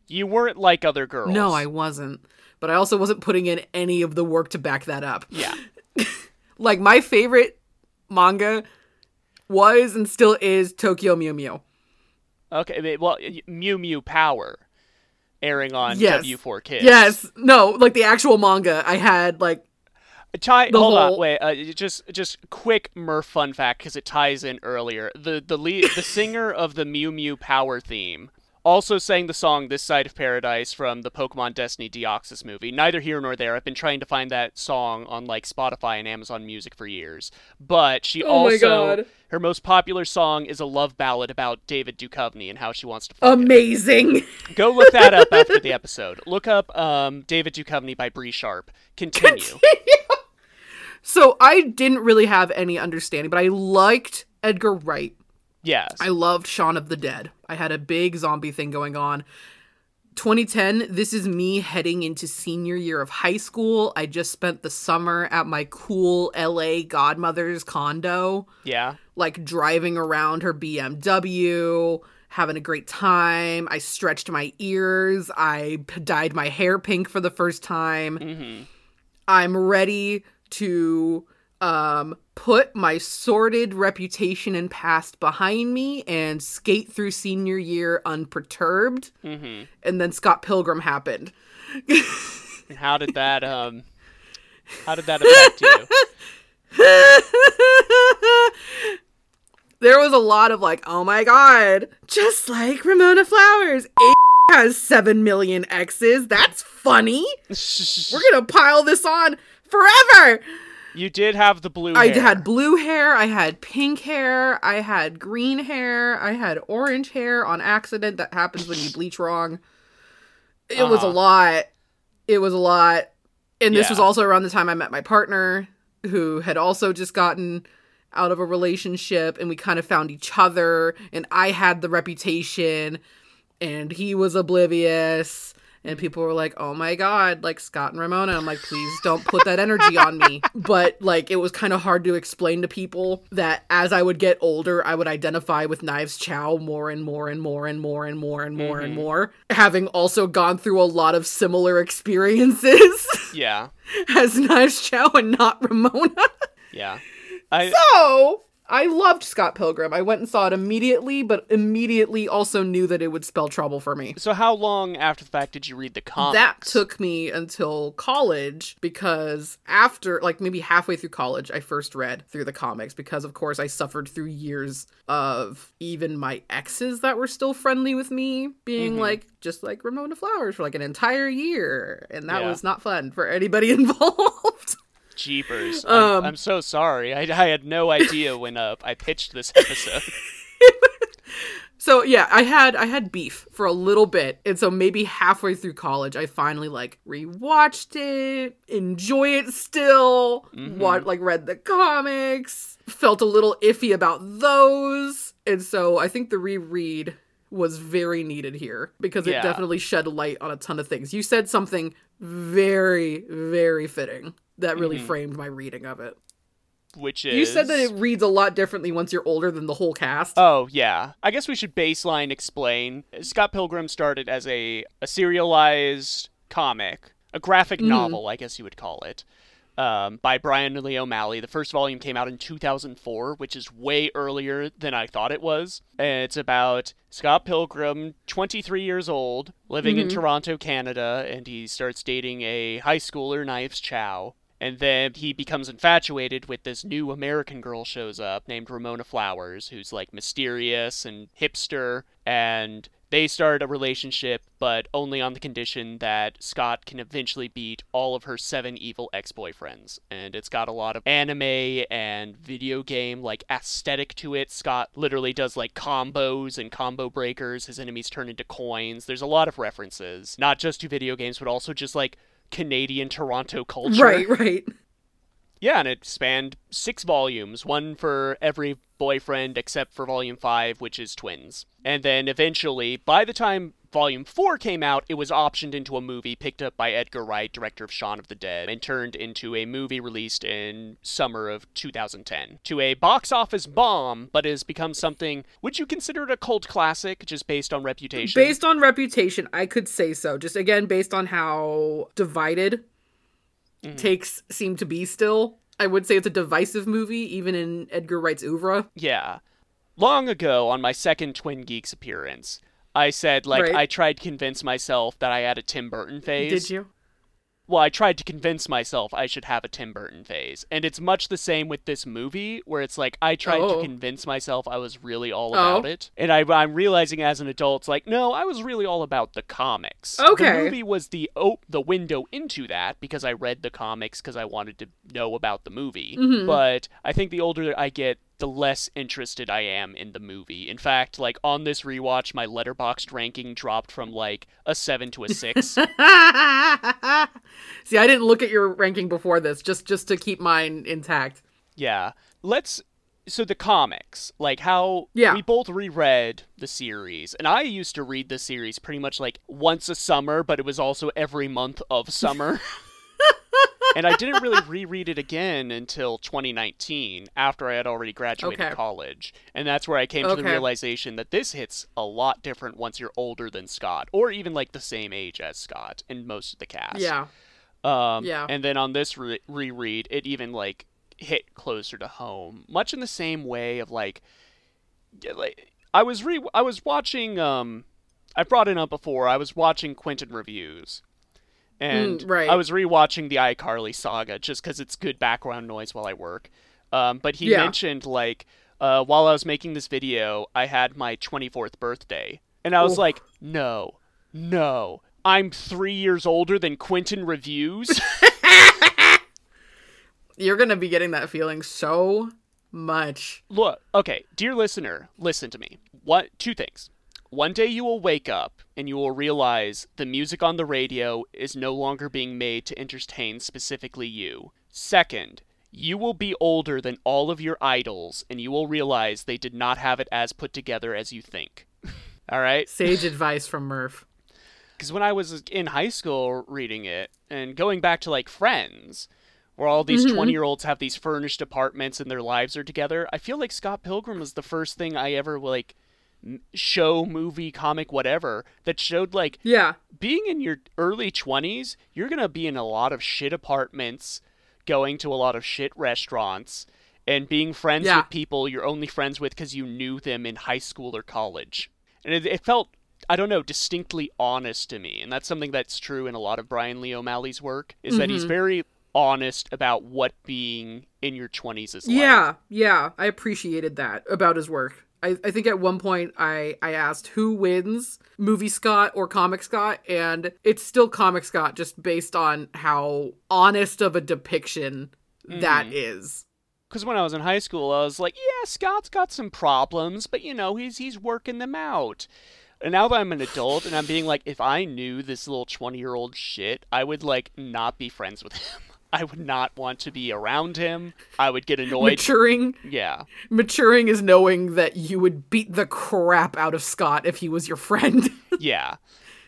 You weren't like other girls. No, I wasn't. But I also wasn't putting in any of the work to back that up. Yeah. Like my favorite manga was and still is Tokyo Mew Mew. Okay. Well, Mew Mew Power, airing on Yes. W4 Kids. Yes, no, like the actual manga. I had like Tie, hold on, wait. Uh, just, just quick Murph fun fact because it ties in earlier. The the lead, the singer of the Mew Mew Power theme also sang the song "This Side of Paradise" from the Pokemon Destiny Deoxys movie. Neither here nor there. I've been trying to find that song on like Spotify and Amazon Music for years. But she Oh also her most popular song is a love ballad about David Duchovny and how she wants to fuck him. amazing. Go look that up after the episode. Look up um, David Duchovny by Bree Sharp. Continue. So I didn't really have any understanding, but I liked Edgar Wright. Yes. I loved Shaun of the Dead. I had a big zombie thing going on. 2010, this is me heading into senior year of high school. I just spent the summer at my cool LA godmother's condo, yeah. like driving around her BMW, having a great time. I stretched my ears. I dyed my hair pink for the first time. hmm I'm ready to um put my sordid reputation and past behind me and skate through senior year unperturbed. hmm And then Scott Pilgrim happened. How did that um how did that affect you? there was a lot of like, oh my god, just like Ramona Flowers, A has 7 million exes. That's funny. We're gonna pile this on forever. You did have the blue hair. I hair. had blue hair, I had pink hair, I had green hair, I had orange hair on accident. That happens when you bleach wrong. It was a Uh-huh. lot. It was a lot. And this Yeah. was also around the time I met my partner, who had also just gotten out of a relationship, and we kind of found each other. And I had the reputation, and he was oblivious. And people were like, oh my God, like Scott and Ramona. I'm like, please don't put that energy on me. But like, it was kind of hard to explain to people that as I would get older, I would identify with Knives Chow more and more and more and more and more and more and mm-hmm. more. Having also gone through a lot of similar experiences Yeah. as Knives Chow and not Ramona. Yeah. I So I loved Scott Pilgrim. I went and saw it immediately, but immediately also knew that it would spell trouble for me. so how long after the fact did you read the comics? That took me until college because after, like, maybe halfway through college, I first read through the comics because, of course, I suffered through years of even my exes that were still friendly with me being Mhm. like, just like Ramona Flowers for like an entire year. And that Yeah. was not fun for anybody involved. Jeepers. Um, I'm, I'm so sorry. I, I had no idea when uh, I pitched this episode. So yeah, I had I had beef for a little bit, and so maybe halfway through college, I finally like rewatched it, enjoy it still, what like read the comics, felt a little iffy about those, and so I think the reread was very needed here because it Yeah. definitely shed light on a ton of things. You said something very very fitting that really mm-hmm. framed my reading of it. Which is You said that it reads a lot differently once you're older than the whole cast. Oh, yeah. I guess we should baseline explain. Scott Pilgrim started as a, a serialized comic, a graphic mm-hmm. novel, I guess you would call it, um, by Bryan Lee O'Malley. The first volume came out in 2004, which is way earlier than I thought it was. And it's about Scott Pilgrim, 23 years old, living in Toronto, Canada, and he starts dating a high schooler, Knives Chow. And then he becomes infatuated with this new American girl shows up named Ramona Flowers, who's like mysterious and hipster, and they start a relationship, but only on the condition that Scott can eventually beat all of her seven evil ex-boyfriends. And it's got a lot of anime and video game like aesthetic to it. Scott literally does like combos and combo breakers. His enemies turn into coins. There's a lot of references, not just to video games, but also just like Canadian Toronto culture. Right, right. Yeah, and it spanned six volumes, one for every boyfriend except for volume five, which is twins. And then eventually, by the time volume four came out, it was optioned into a movie picked up by Edgar Wright, director of Shaun of the Dead, and turned into a movie released in summer of 2010. To a box office bomb, but has become something. Would you consider it a cult classic, just based on reputation? Based on reputation, I could say so. Just again, based on how divided Mm-hmm. takes seem to be still. I would say it's a divisive movie, even in Edgar Wright's oeuvre. Yeah. Long ago, on my second Twin Geeks appearance, I said, like, Right. I tried to convince myself that I had a Tim Burton phase. Did you? Well, I tried to convince myself I should have a Tim Burton phase. And it's much the same with this movie, where it's like, I tried Oh. to convince myself I was really all Oh. about it. And I, I'm realizing as an adult, it's like, no, I was really all about the comics. Okay. The movie was the, oh, the window into that, because I read the comics because I wanted to know about the movie. Mm-hmm. But I think the older I get, the less interested I am in the movie. In fact, like on this rewatch, my Letterboxd ranking dropped from like a seven to a six. See, I didn't look at your ranking before this, just just to keep mine intact. yeah. Let's. So the comics, like how Yeah. we both reread the series, and I used to read the series pretty much like once a summer, but it was also every month of summer. and I didn't really reread it again until 2019 after I had already graduated Okay. college. And that's where I came to the realization that this hits a lot different once you're older than Scott, or even like the same age as Scott and most of the cast. Yeah. Um, Yeah. And then on this re- reread, it even like hit closer to home, much in the same way of like, like I was re I was watching. Um, I brought it up before. I was watching Quinton Reviews, and Mm, right. I was rewatching the iCarly saga just because it's good background noise while I work. Um, but he Yeah. mentioned like uh, while I was making this video, I had my 24th birthday, and I was Oof. like, no, no. I'm three years older than Quinton Reviews. You're gonna be getting that feeling so much. Look, okay, dear listener, listen to me. What two things. One day you will wake up and you will realize the music on the radio is no longer being made to entertain specifically you. Second, you will be older than all of your idols and you will realize they did not have it as put together as you think. All right? Sage advice from Murph. because when I was in high school reading it and going back to like Friends, where all these Mm-hmm. 20 year olds have these furnished apartments and their lives are together, I feel like Scott Pilgrim was the first thing I ever like show, movie, comic, whatever that showed like Yeah. being in your early 20s, you're going to be in a lot of shit apartments, going to a lot of shit restaurants, and being friends Yeah. with people you're only friends with because you knew them in high school or college. And it, it felt, I don't know, distinctly honest to me. And that's something that's true in a lot of Bryan Lee O'Malley's work, is that Mm-hmm. he's very honest about what being in your 20s is like. Yeah, yeah. I appreciated that about his work. I, I think at one point I, I asked who wins, movie Scott or comic Scott, and it's still comic Scott just based on how honest of a depiction that mm-hmm. is. because when I was in high school, I was like, yeah, Scott's got some problems, but you know, he's he's working them out. And now that I'm an adult and I'm being like, if I knew this little 20 year old shit, I would like not be friends with him. I would not want to be around him. I would get annoyed. Maturing, yeah. maturing is knowing that you would beat the crap out of Scott if he was your friend. Yeah.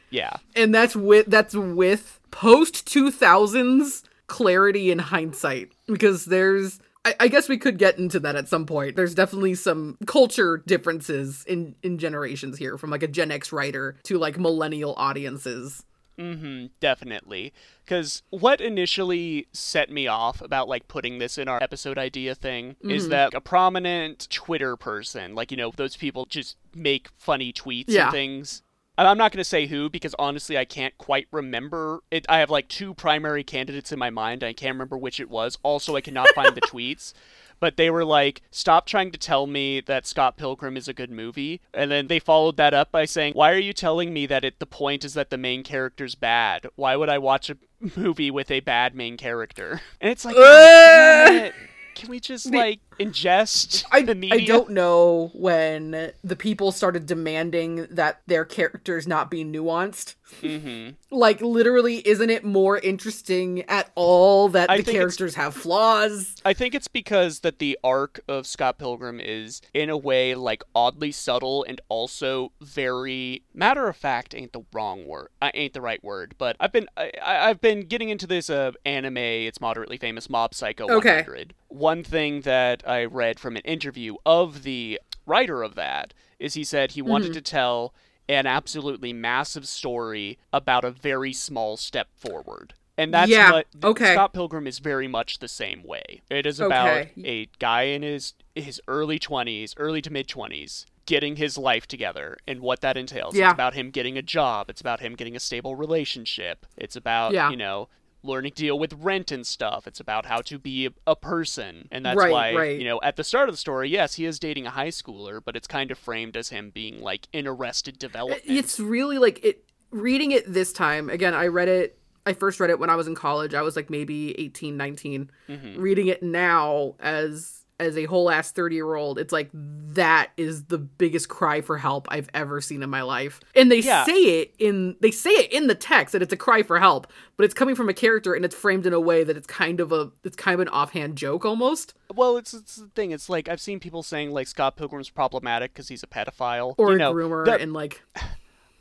Yeah. and that's with that's with post 2000s clarity and hindsight because there's I, I guess we could get into that at some point there's definitely some culture differences in in generations here from like a gen x writer to like millennial audiences Mm-hmm, definitely. Because what initially set me off about like putting this in our episode idea thing is that a prominent Twitter person, like you know, those people just make funny tweets Yeah. and things. And I'm not going to say who because honestly, I can't quite remember it. I have like two primary candidates in my mind. I can't remember which it was. Also, I cannot find the tweets. But they were like, stop trying to tell me that Scott Pilgrim is a good movie. And then they followed that up by saying, why are you telling me that it, the point is that the main character's bad? Why would I watch a movie with a bad main character? And it's like, it. can we just like ingest I? I don't know when the people started demanding that their characters not be nuanced. Mm-hmm. Like, literally, isn't it more interesting at all that I the characters have flaws? I think it's because that the arc of Scott Pilgrim is, in a way, like oddly subtle and also very matter of fact. Ain't the wrong word. I ain't the right word. But I've been I, I've been getting into this uh, anime. It's moderately famous Mob Psycho Okay. 100. One thing that I read from an interview of the writer of that is he said he wanted hmm. to tell an absolutely massive story about a very small step forward. And that's Yeah, what okay. Scott Pilgrim is very much the same way. It is about Okay. a guy in his his early 20s, early to mid 20s, getting his life together and what that entails. Yeah. It's about him getting a job, it's about him getting a stable relationship. It's about, Yeah. you know, learning to deal with rent and stuff. It's about how to be a, person. And that's Right, why, right. you know, at the start of the story, yes, he is dating a high schooler, but it's kind of framed as him being like in arrested development. It's really like it. Reading it this time again, I read it. I first read it when I was in college. I was like maybe 18, 19. Mm-hmm. Reading it now as as a whole ass 30 year old, it's like that is the biggest cry for help I've ever seen in my life. And they Yeah. say it in they say it in the text that it's a cry for help, but it's coming from a character and it's framed in a way that it's kind of a it's kind of an offhand joke almost. Well, it's, it's the thing. It's like I've seen people saying like Scott Pilgrim's problematic because he's a pedophile Or you a know, groomer and like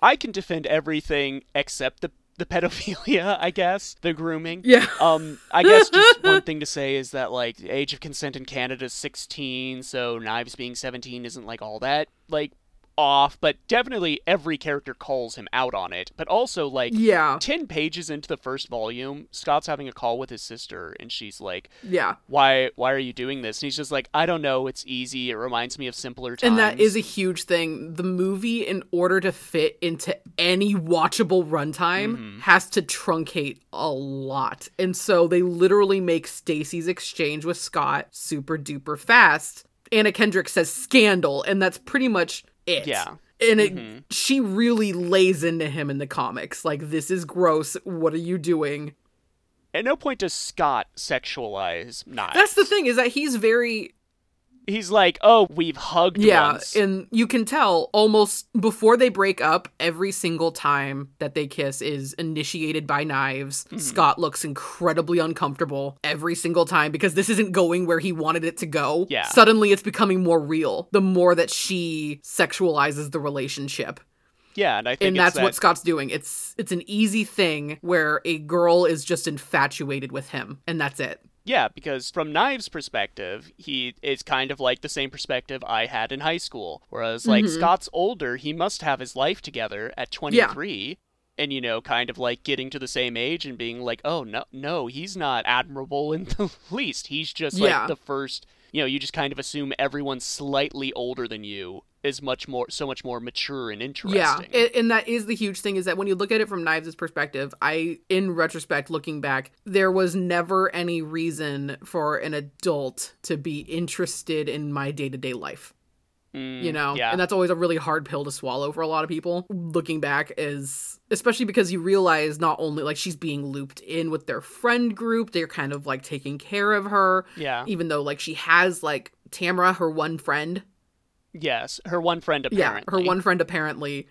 I can defend everything except the the pedophilia, I guess, the grooming. Yeah. Um, I guess just one thing to say is that like the age of consent in Canada is 16, so Knives being 17 isn't like all that like off, but definitely every character calls him out on it. But also like Yeah. 10 pages into the first volume, Scott's having a call with his sister and she's like, Yeah. "Why why are you doing this?" And he's just like, "I don't know, it's easy. It reminds me of simpler times." And that is a huge thing. The movie, in order to fit into any watchable runtime, Mm-hmm. has to truncate a lot. And so they literally make Stacy's exchange with Scott super duper fast. Anna Kendrick says scandal, and that's pretty much it. Yeah. And it, Mm-hmm. she really lays into him in the comics. Like, this is gross. What are you doing? At no point does Scott sexualize Knives. That's the thing, is that he's very He's like, "Oh, we've hugged Yeah, once." and you can tell almost before they break up, every single time that they kiss is initiated by knives. Mm-hmm. Scott looks incredibly uncomfortable every single time because this isn't going where he wanted it to go. Yeah. Suddenly it's becoming more real the more that she sexualizes the relationship. yeah, and I think And that's that, what Scott's doing. It's it's an easy thing where a girl is just infatuated with him and that's it. Yeah, because from Knives' perspective, he is kind of like the same perspective I had in high school. Whereas, like, Mm-hmm. Scott's older, he must have his life together at 23. And, you know, kind of like getting to the same age and being like, oh, no, no, he's not admirable in the least. He's just like Yeah. the first, you know, you just kind of assume everyone's slightly older than you is much more, so much more mature and interesting. Yeah, and that is the huge thing is that when you look at it from Knives' perspective, I, in retrospect, looking back, there was never any reason for an adult to be interested in my day to day life. you know Mm, yeah. and that's always a really hard pill to swallow for a lot of people looking back is especially because you realize not only like she's being looped in with their friend group they're kind of like taking care of her Yeah. even though like she has like tamara her one friend Yes, her one friend apparently. yeah her one friend apparently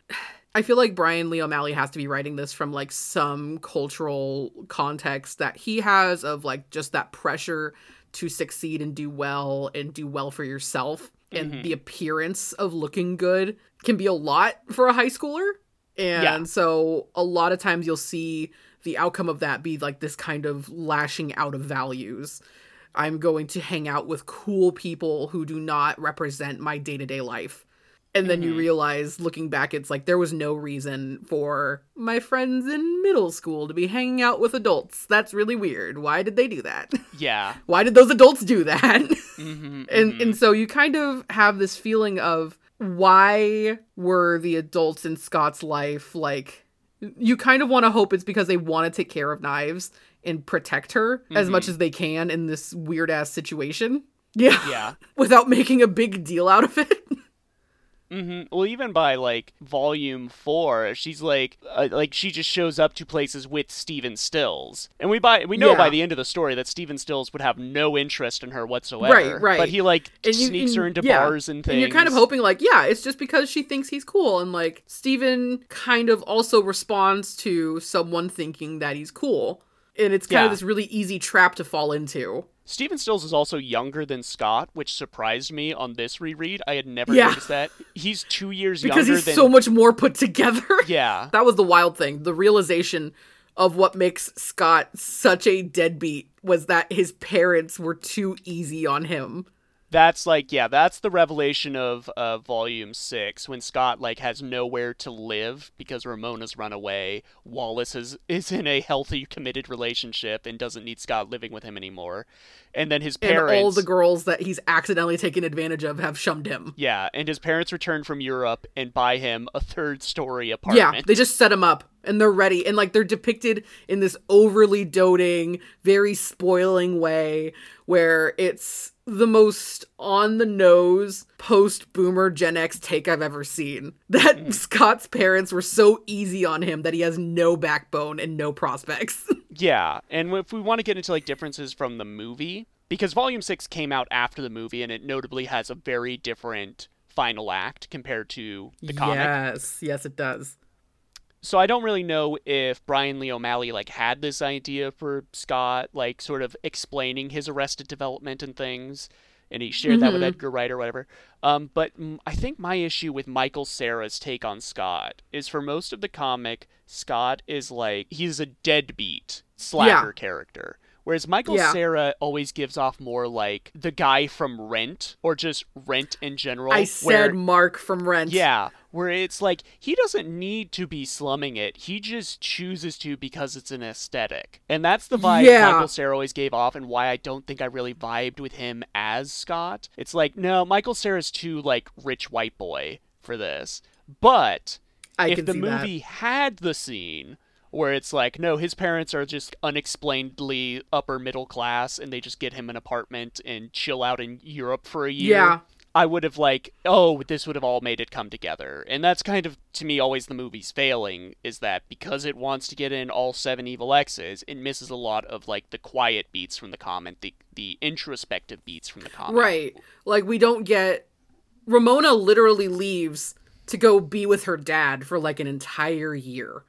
i feel like bryan lee o'malley has to be writing this from like some cultural context that he has of like just that pressure to succeed and do well and do well for yourself and Mhm. the appearance of looking good can be a lot for a high schooler and Yeah. so a lot of times you'll see the outcome of that be like this kind of lashing out of values i'm going to hang out with cool people who do not represent my day-to-day life. And then you Mhm. realize looking back it's like there was no reason for my friends in middle school to be hanging out with adults. That's really weird. Why did they do that? Yeah. why did those adults do that? Hmm and and so you kind of have this feeling of why were the adults in Scott's life like you kind of want to hope it's because they want to take care of knives and protect her as Mm-hmm. much as they can in this weird ass situation yeah Yeah. without making a big deal out of it hmm Well, even by like volume four, she's like, uh, like she just shows up to places with Stephen Stills, and we by we know Yeah. by the end of the story that Stephen Stills would have no interest in her whatsoever. Right, right. But he like And you- sneaks her into yeah. bars and things. And you're kind of hoping, like, yeah, it's just because she thinks he's cool. And, like, Stephen kind of also responds to someone thinking that he's cool. And it's kind Yeah. of this really easy trap to fall into. Stephen Stills is also younger than Scott, which surprised me on this reread. I had never Yeah. noticed that. He's two years Because younger he's than. so much more put together. Yeah. that was the wild thing. The realization of what makes Scott such a deadbeat was that his parents were too easy on him. That's like yeah, that's the revelation of uh, volume six when Scott like has nowhere to live because Ramona's run away. Wallace is is in a healthy, committed relationship and doesn't need Scott living with him anymore. And then his parents, And all the girls that he's accidentally taken advantage of have shunned him. yeah, and his parents return from Europe and buy him a third story apartment. Yeah, they just set him up and they're ready. And like they're depicted in this overly doting, very spoiling way where it's the most on the nose post boomer Gen X take I've ever seen. That mm. Scott's parents were so easy on him that he has no backbone and no prospects. Yeah, and if we want to get into like differences from the movie, because Volume Six came out after the movie, and it notably has a very different final act compared to the comic. Yes, yes, it does. So I don't really know if Bryan Lee O'Malley like had this idea for Scott, like sort of explaining his arrested development and things, and he shared that with Mhm. Edgar Wright or whatever. Um, but I think my issue with Michael Cera's take on Scott is for most of the comic, Scott is like he's a deadbeat slacker character. Whereas Michael Yeah. Cera always gives off more like the guy from Rent or just Rent in general. I where- said Mark from Rent. yeah, where it's like he doesn't need to be slumming it. He just chooses to because it's an aesthetic. And that's the vibe Yeah. Michael Cera always gave off and why I don't think I really vibed with him as Scott. It's like, no, Michael Cera's too like rich white boy for this. But I if the movie had the scene where it's like, no, his parents are just unexplainedly upper middle class and they just get him an apartment and chill out in Europe for a year. Yeah. I would have like, oh, this would have all made it come together. And that's kind of to me always the movie's failing is that because it wants to get in all seven evil X's, it misses a lot of like the quiet beats from the comic, the the introspective beats from the comic. Right. Like we don't get Ramona literally leaves to go be with her dad for like an entire year.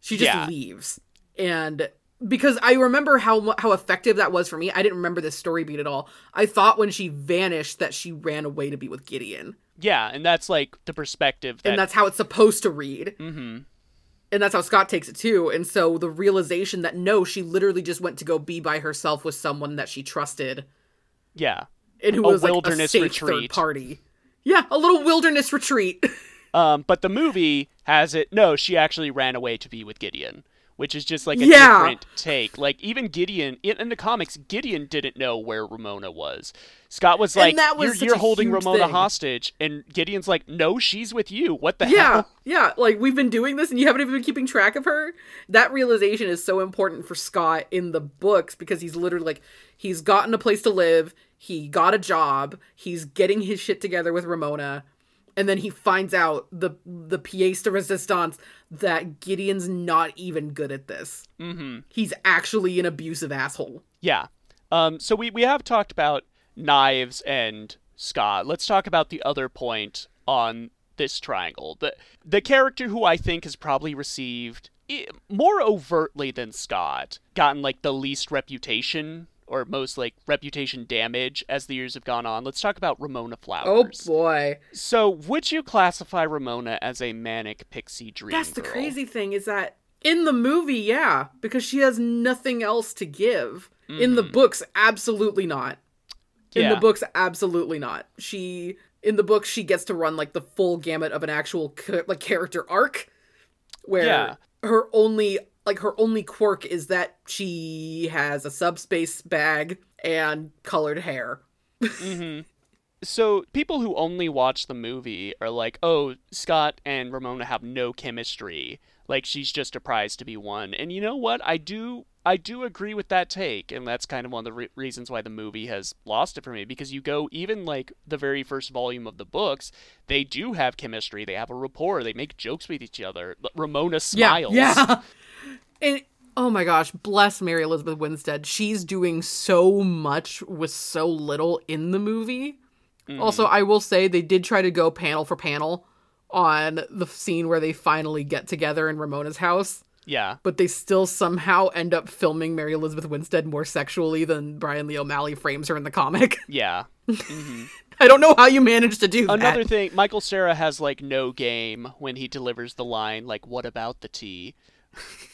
She just Yeah. leaves. And because I remember how how effective that was for me, I didn't remember this story beat at all. I thought when she vanished that she ran away to be with Gideon. Yeah, and that's like the perspective that And that's how it's supposed to read. hmm And that's how Scott takes it too. And so the realization that no, she literally just went to go be by herself with someone that she trusted Yeah. and who A was like a wilderness safe third retreat. party. Yeah, a little wilderness retreat. Um, but the movie has it. No, she actually ran away to be with Gideon, which is just like a Yeah. different take. Like even Gideon in, in the comics, Gideon didn't know where Ramona was. Scott was like, was "You're, you're holding Ramona thing. hostage," and Gideon's like, "No, she's with you. What the yeah, hell?" yeah. Like we've been doing this and you haven't even been keeping track of her. That realization is so important for Scott in the books because he's literally like he's gotten a place to live, he got a job, he's getting his shit together with Ramona, and then he finds out the the pièce de resistance that Gideon's not even good at this. Mm-hmm. He's actually an abusive asshole. Yeah. Um, so we, we have talked about Knives and Scott. Let's talk about the other point on this triangle. The the character who I think has probably received more overtly than Scott gotten like the least reputation or most like reputation damage as the years have gone on. Let's talk about Ramona Flowers. Oh boy. So, would you classify Ramona as a manic pixie dream That's the crazy thing is that in the movie, yeah, because she has nothing else to give. In the mm. books, absolutely not. In Yeah. the books, absolutely not. She in the books she gets to run like the full gamut of an actual like character arc, where Yeah. her only like her only quirk is that she has a subspace bag and colored hair. Mm-hmm. So people who only watch the movie are like, "Oh, Scott and Ramona have no chemistry. Like she's just a prize to be won." And you know what? I do I do agree with that take, and that's kind of one of the re- reasons why the movie has lost it for me because you go even like the very first volume of the books, they do have chemistry. They have a rapport. They make jokes with each other. Ramona smiles. Yeah. yeah. And oh my gosh, bless Mary Elizabeth Winstead. She's doing so much with so little in the movie. Mm-hmm. Also, I will say they did try to go panel for panel on the scene where they finally get together in Ramona's house, Yeah. but they still somehow end up filming Mary Elizabeth Winstead more sexually than Bryan Lee O'Malley frames her in the comic. Yeah. I don't know how you managed to do that. Another thing, Michael Cera has like no game when he delivers the line like "What about the tea?"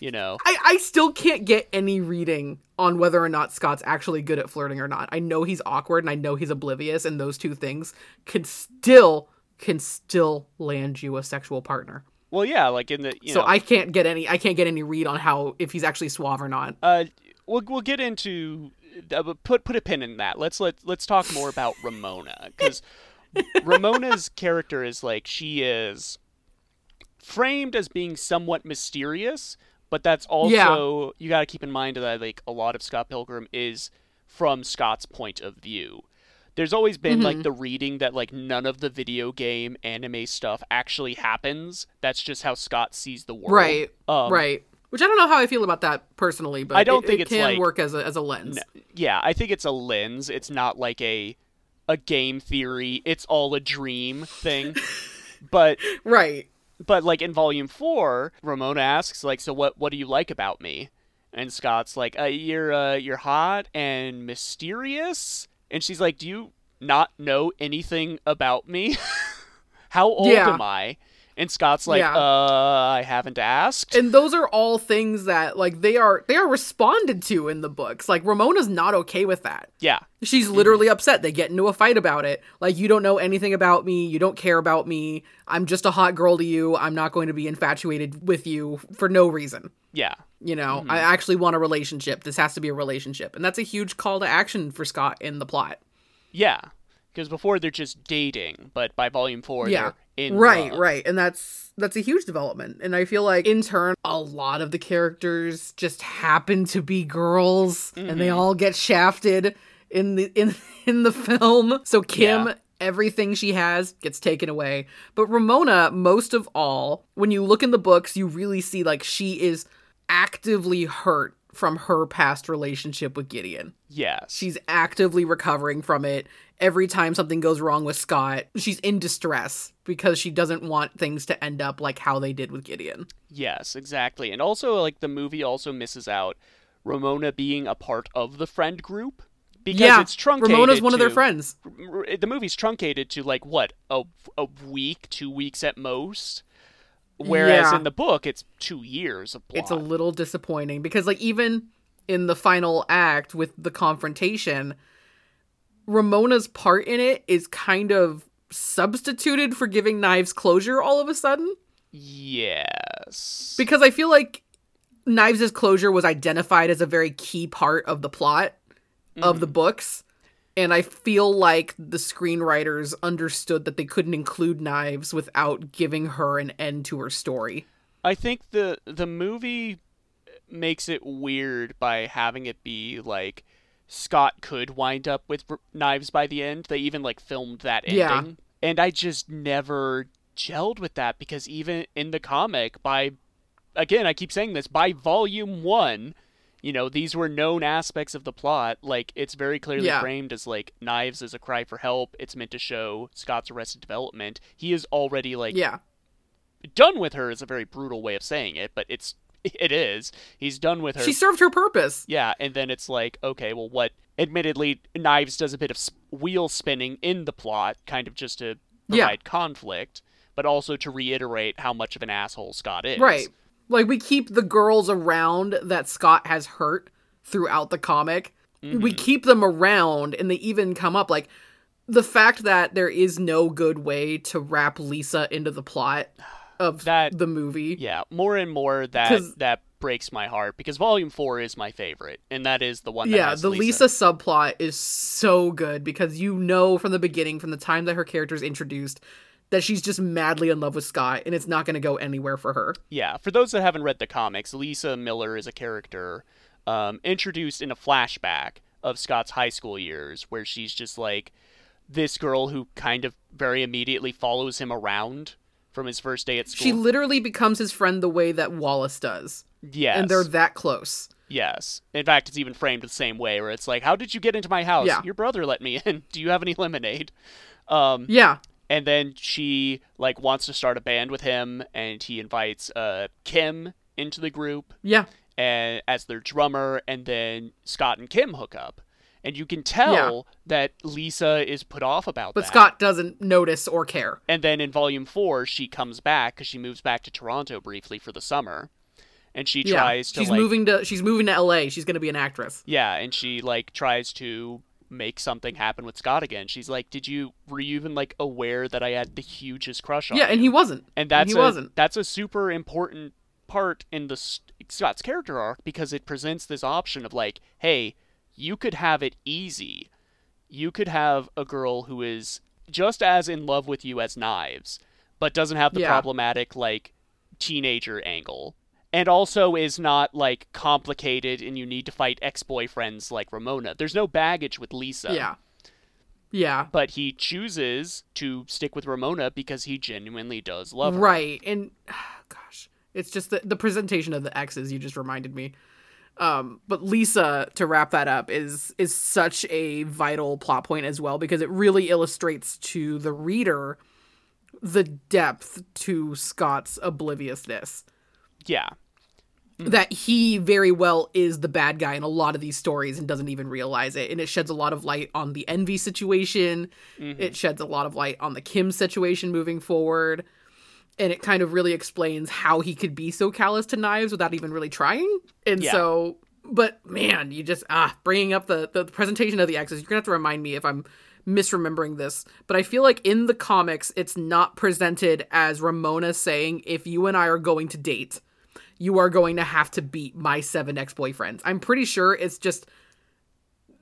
You know. I, I still can't get any reading on whether or not Scott's actually good at flirting or not. I know he's awkward and I know he's oblivious, and those two things can still can still land you a sexual partner. Well, yeah, like in the you so know, I can't get any I can't get any read on how if he's actually suave or not. uh, we'll we'll get into uh, put put a pin in that. Let's let let's talk more about Ramona because Ramona's character is like she is framed as being somewhat mysterious, but that's also you got to keep in mind that like a lot of Scott Pilgrim is from Scott's point of view. There's always been Mm-hmm. like the reading that like none of the video game anime stuff actually happens. That's just how Scott sees the world. Right. Um, right. Which I don't know how I feel about that personally, but I don't it, think it it's can like- work as a as a lens. yeah, I think it's a lens. It's not like a a game theory. It's all a dream thing. but Right. But like in volume 4, Ramona asks like so what what do you like about me? And Scott's like uh, you're uh, you're hot and mysterious. And she's like, "Do you not know anything about me? How old Yeah. am I?" And Scott's like, Yeah. "Uh, I haven't asked." and those are all things that like they are they are responded to in the books. Like ramona's not okay with that. Yeah. she's literally upset. They get into a fight about it. Like you don't know anything about me. You don't care about me. I'm just a hot girl to you. I'm not going to be infatuated with you for no reason. Yeah. you know i actually want a relationship. This has to be a relationship. And that's a huge call to action for scott in the plot. Yeah, because before they're just dating, but by volume four, yeah. they're in right love. right and that's that's a huge development and i feel like in turn a lot of the characters just happen to be girls and Mm-hmm. they all get shafted in the in in the film so kim Yeah. everything she has gets taken away but ramona most of all when you look in the books you really see like she is actively hurt from her past relationship with gideon Yes. She's actively recovering from it. Every time something goes wrong with Scott, she's in distress because she doesn't want things to end up like how they did with Gideon. yes, exactly. And also, like the movie also misses out Ramona being a part of the friend group because yeah, it's truncated. Ramona's one of their to- friends. r- The movie's truncated to like what a a week, two weeks at most. Whereas Yeah. in the book, it's two years of plot. It's a little disappointing because like even in the final act with the confrontation, Ramona's part in it is kind of substituted for giving Knives closure all of a sudden. yes. because I feel like Knives' closure was identified as a very key part of the plot of the mm-hmm. books. And I feel like the screenwriters understood that they couldn't include Knives without giving her an end to her story. I think the the movie makes it weird by having it be like Scott could wind up with r- knives by the end. They even like filmed that ending. Yeah. and I just never gelled with that because even in the comic, by again, I keep saying this, by volume one, you know, these were known aspects of the plot. Like, it's very clearly Yeah. framed as like Knives is a cry for help. It's meant to show Scott's arrested development. He is already like Yeah. done with her is a very brutal way of saying it, but it's it is. He's done with her. She served her purpose. Yeah, and then it's like, okay, well, what? Admittedly, Knives does a bit of wheel spinning in the plot, kind of just to Yeah. provide conflict, but also to reiterate how much of an asshole Scott is. Right. Like we keep the girls around that Scott has hurt throughout the comic. Mm-hmm. We keep them around and they even come up like the fact that there is no good way to wrap Lisa into the plot of That- the movie. Yeah, more and more that that breaks my heart because Volume Four is my favorite, and that is the one. That Yeah, the Lisa. subplot is so good because you know from the beginning, from the time that her character is introduced, that she's just madly in love with Scott and it's not going to go anywhere for her. Yeah, for those that haven't read the comics, Lisa Miller is a character um, introduced in a flashback of Scott's high school years, where she's just like this girl who kind of very immediately follows him around from his first day at school. She literally becomes his friend the way that Wallace does. yes, And they're that close. yes. In fact, it's even framed the same way, where it's like, "How did you get into my house? Yeah. Your brother let me in. Do you have any lemonade?" Um, Yeah. And then she like wants to start a band with him, and he invites uh, Kim into the group. Yeah. and as their drummer, and then Scott and Kim hook up, and you can tell that Lisa is put off about that. But. Scott doesn't notice or care. and then in Volume Four, she comes back because she moves back to Toronto briefly for the summer, and she Yeah. tries to she's like, moving to she's moving to LA. She's going to be an actress. yeah, and she like tries to make something happen with Scott again. She's like, "Did you were you even like aware that I had the hugest crush on Yeah, you?" and he wasn't. and that's he a, wasn't. that's a super important part in the Scott's character arc because it presents this option of like, hey, you could have it easy. You could have a girl who is just as in love with you as Knives, but doesn't have the Yeah. problematic like teenager angle. And also is not like complicated and you need to fight ex-boyfriends like Ramona. There's no baggage with Lisa Yeah. Yeah. but he chooses to stick with Ramona because he genuinely does love her. Right. And gosh, it's just the the presentation of the exes you just reminded me. Um, but Lisa, to wrap that up, is is such a vital plot point as well because it really illustrates to the reader the depth to Scott's obliviousness. Yeah. that he very well is the bad guy in a lot of these stories and doesn't even realize it. And it sheds a lot of light on the envy situation. It sheds a lot of light on the Kim situation moving forward. And it kind of really explains how he could be so callous to knives without even really trying. And Yeah. so, but man, you just, ah, bringing up the, the presentation of the X's, you're going to have to remind me if I'm misremembering this. But I feel like in the comics, it's not presented as Ramona saying, if you and I are going to date, you are going to have to beat my seven ex boyfriends. I'm pretty sure it's just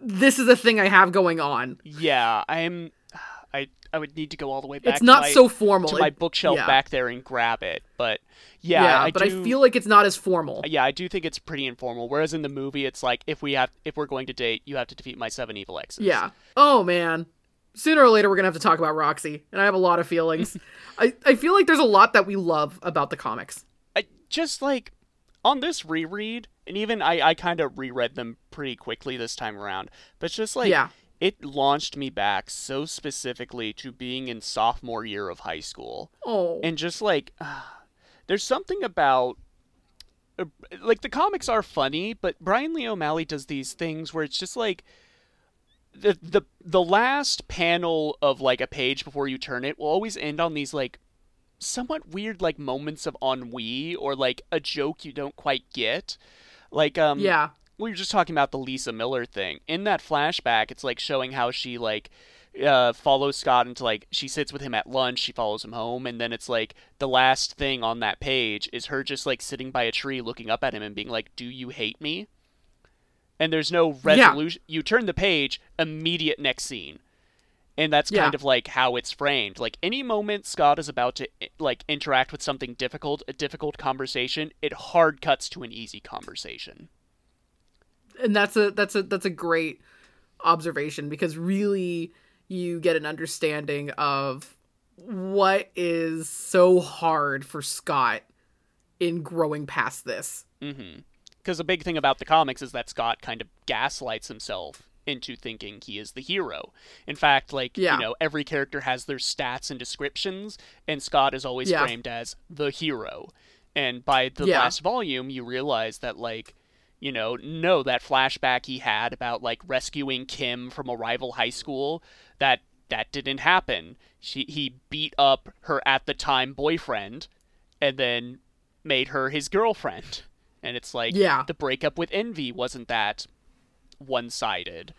this is a thing I have going on. Yeah, I'm I I would need to go all the way back It's to not my, so formal. to my It- bookshelf yeah. back there and grab it. But yeah, Yeah, I but do, I feel like it's not as formal. yeah, I do think it's pretty informal. Whereas in the movie it's like if we have if we're going to date, you have to defeat my seven evil exes. Yeah. Oh man. Sooner or later we're gonna have to talk about Roxy, and I have a lot of feelings. I, I feel like there's a lot that we love about the comics. Just like on this reread, and even I, I kind of reread them pretty quickly this time around. But just like Yeah. it launched me back so specifically to being in sophomore year of high school, Oh. and just like there's something about uh, like the comics are funny, but Bryan Lee O'Malley does these things where it's just like the the the last panel of like a page before you turn it will always end on these like somewhat weird like moments of ennui or like a joke you don't quite get. Like um yeah. we were just talking about the Lisa Miller thing. In that flashback, it's like showing how she like uh, follows Scott into like she sits with him at lunch, she follows him home, and then it's like the last thing on that page is her just like sitting by a tree looking up at him and being like, "Do you hate me?" And there's no resolution. You turn the page, immediate next scene. And that's kind of like how it's framed. Like any moment Scott is about to like interact with something difficult, a difficult conversation, it hard cuts to an easy conversation. and that's a that's a that's a great observation because really you get an understanding of what is so hard for Scott in growing past this. Mm-hmm. Because the big thing about the comics is that Scott kind of gaslights himself into thinking he is the hero. In fact, like, Yeah. you know, every character has their stats and descriptions, and Scott is always Yeah. framed as the hero. And by the Yeah. last volume, you realize that, like, you know, no, that flashback he had about, like, rescuing Kim from a rival high school, that that didn't happen. She he beat up her at the time boyfriend and then made her his girlfriend. And it's like Yeah. the breakup with Envy wasn't that one sided.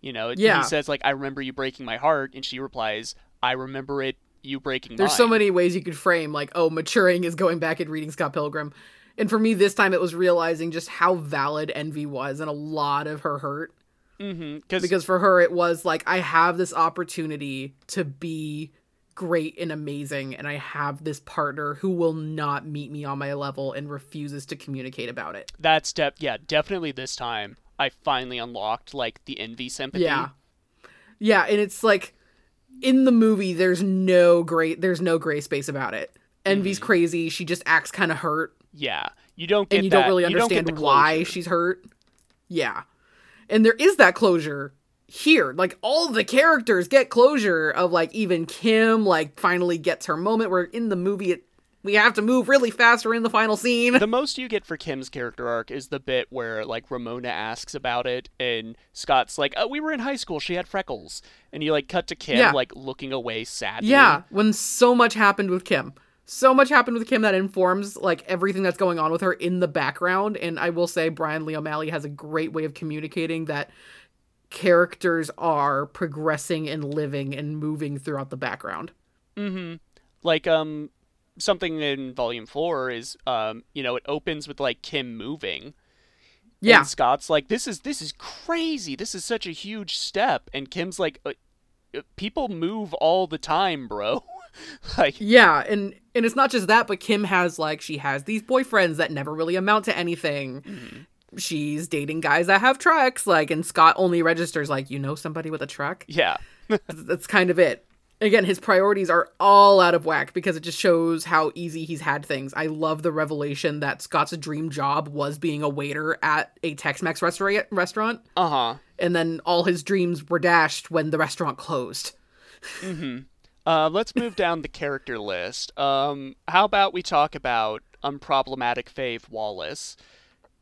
You know, Yeah. he says like I remember you breaking my heart and she replies, I remember it you breaking There's mine. so many ways you could frame like, oh, maturing is going back and reading Scott Pilgrim. And for me this time it was realizing just how valid envy was and a lot of her hurt. mm-hmm, Because for her it was like I have this opportunity to be great and amazing and I have this partner who will not meet me on my level and refuses to communicate about it. that's de- yeah, definitely this time I finally unlocked like the envy sympathy. Yeah. Yeah, and it's like in the movie there's no great there's no gray space about it. Envy's mm-hmm. crazy, she just acts kind of hurt Yeah. You don't get and you that- don't really you don't understand why she's hurt. Yeah. And there is that closure here. Like all the characters get closure of like even Kim like finally gets her moment where in the movie it we have to move really fast. We're in the final scene. the most you get for Kim's character arc is the bit where like Ramona asks about it and Scott's like, "Oh, we were in high school. She had freckles." And you like cut to Kim Yeah. like looking away sadly. Yeah, when so much happened with Kim. So much happened with Kim that informs like everything that's going on with her in the background. And I will say Bryan Lee O'Malley has a great way of communicating that characters are progressing and living and moving throughout the background. Mhm. Like um something in volume 4 is um you know, it opens with like Kim moving. Yeah. And Scott's like, "This is this is crazy. This is such a huge step." And Kim's like, uh, uh, "People move all the time, bro." like Yeah, and and it's not just that, but Kim has like she has these boyfriends that never really amount to anything. She's dating guys that have trucks, like, and Scott only registers like, you know, somebody with a truck. yeah. That's kind of it. Again, his priorities are all out of whack because it just shows how easy he's had things. I love the revelation that Scott's dream job was being a waiter at a Tex-Mex restaurant, restaurant, Uh-huh. and then all his dreams were dashed when the restaurant closed. Uh, let's move down the character list. Um, how about we talk about unproblematic fave Wallace?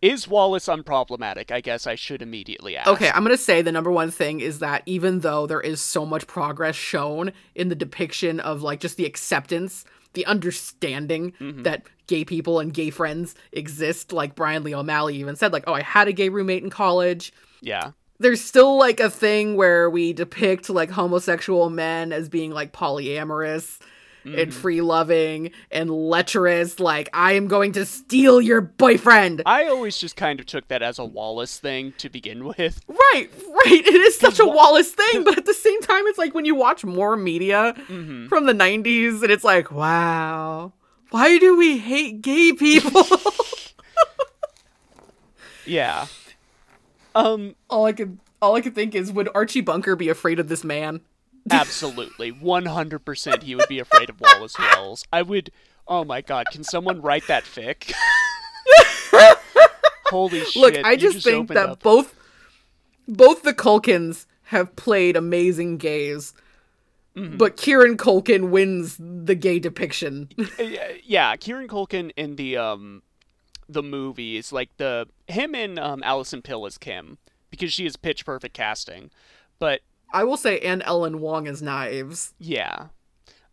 Is Wallace unproblematic? I guess I should immediately ask. Okay, I'm gonna say the number one thing is that even though there is so much progress shown in the depiction of like just the acceptance, the understanding mm-hmm. that gay people and gay friends exist, like Bryan Lee O'Malley even said, like, oh, I had a gay roommate in college. Yeah. There's still like a thing where we depict like homosexual men as being like polyamorous and free loving and lecherous, like, I am going to steal your boyfriend. I always just kind of took that as a Wallace thing to begin with. Right, right. It is such a Wallace thing, but at the same time, it's like when you watch more media from the 90s, and it's like, wow, why do we hate gay people? Yeah. Um, all I could all I could think is would Archie Bunker be afraid of this man? Absolutely. 100% he would be afraid of Wallace Wells. I would. Oh my god, can someone write that fic? Holy shit. Look, I you just, think that up- both both the Culkins have played amazing gays. But Kieran Culkin wins the gay depiction. Yeah, Kieran Culkin in the um the movies, like the him and um Alison Pill as Kim because she is pitch perfect casting. But I will say, and Ellen Wong as Knives. yeah.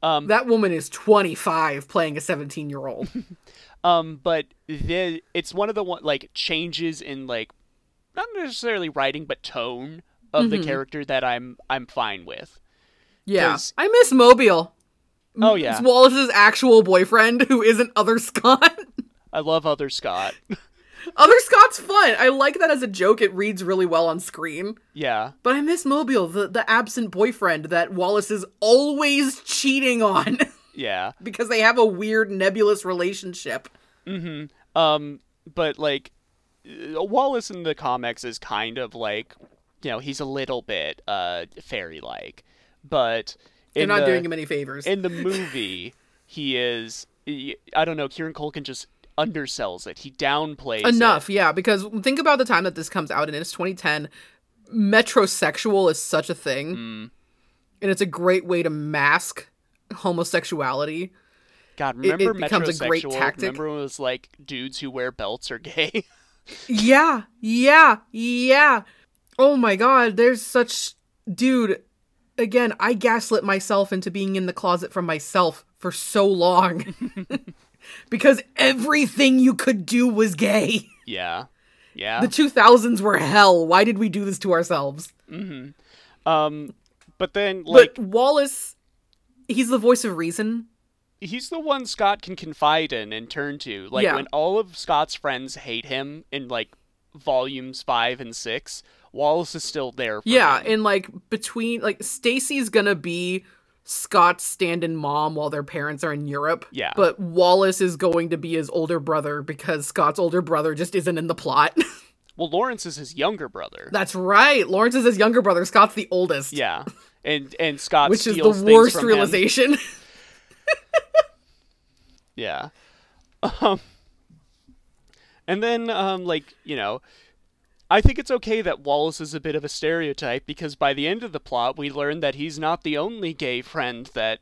Um That woman is 25 playing a 17 year old. um but the it's one of the one like changes in like not necessarily writing but tone of Mm-hmm. the character that I'm I'm fine with. Yeah. I miss Mobile. Oh yeah. It's Wallace's actual boyfriend who isn't Other Scott. I love other Scott. Other Scott's fun. I like that as a joke. It reads really well on screen. yeah. But I miss Mobile, the, the absent boyfriend that Wallace is always cheating on Yeah. because they have a weird nebulous relationship. Mhm. Um, but like uh, Wallace in the comics is kind of like, you know, he's a little bit uh fairy like, but They're in not the- doing him any favors. in the movie, he is. I don't know. Kieran Culkin just undersells it. He downplays it. Enough, yeah, because think about the time that this comes out and it's 2010. Metrosexual is such a thing. Mm. And it's a great way to mask homosexuality. God, it remember becomes a great tactic. Remember when it was like dudes who wear belts are gay? Yeah, yeah, yeah. Oh my god, there's such. Dude, again, I gaslit myself into being in the closet from myself for so long. because everything you could do was gay. yeah, yeah. The 2000s were hell. Why did we do this to ourselves? um, but then like but Wallace, he's the voice of reason. he's the one Scott can confide in and turn to. Like Yeah. when all of Scott's friends hate him in like volumes five and six, Wallace is still there. For Yeah, him. and like between like Stacy's gonna be Scott's stand-in mom while their parents are in Europe. Yeah. But Wallace is going to be his older brother because Scott's older brother just isn't in the plot. well, Lawrence is his younger brother. That's right. Lawrence is his younger brother. Scott's the oldest. yeah, and and Scott Which is the worst realization. Yeah. Um And then um like, you know, I think it's okay that Wallace is a bit of a stereotype because by the end of the plot we learn that he's not the only gay friend that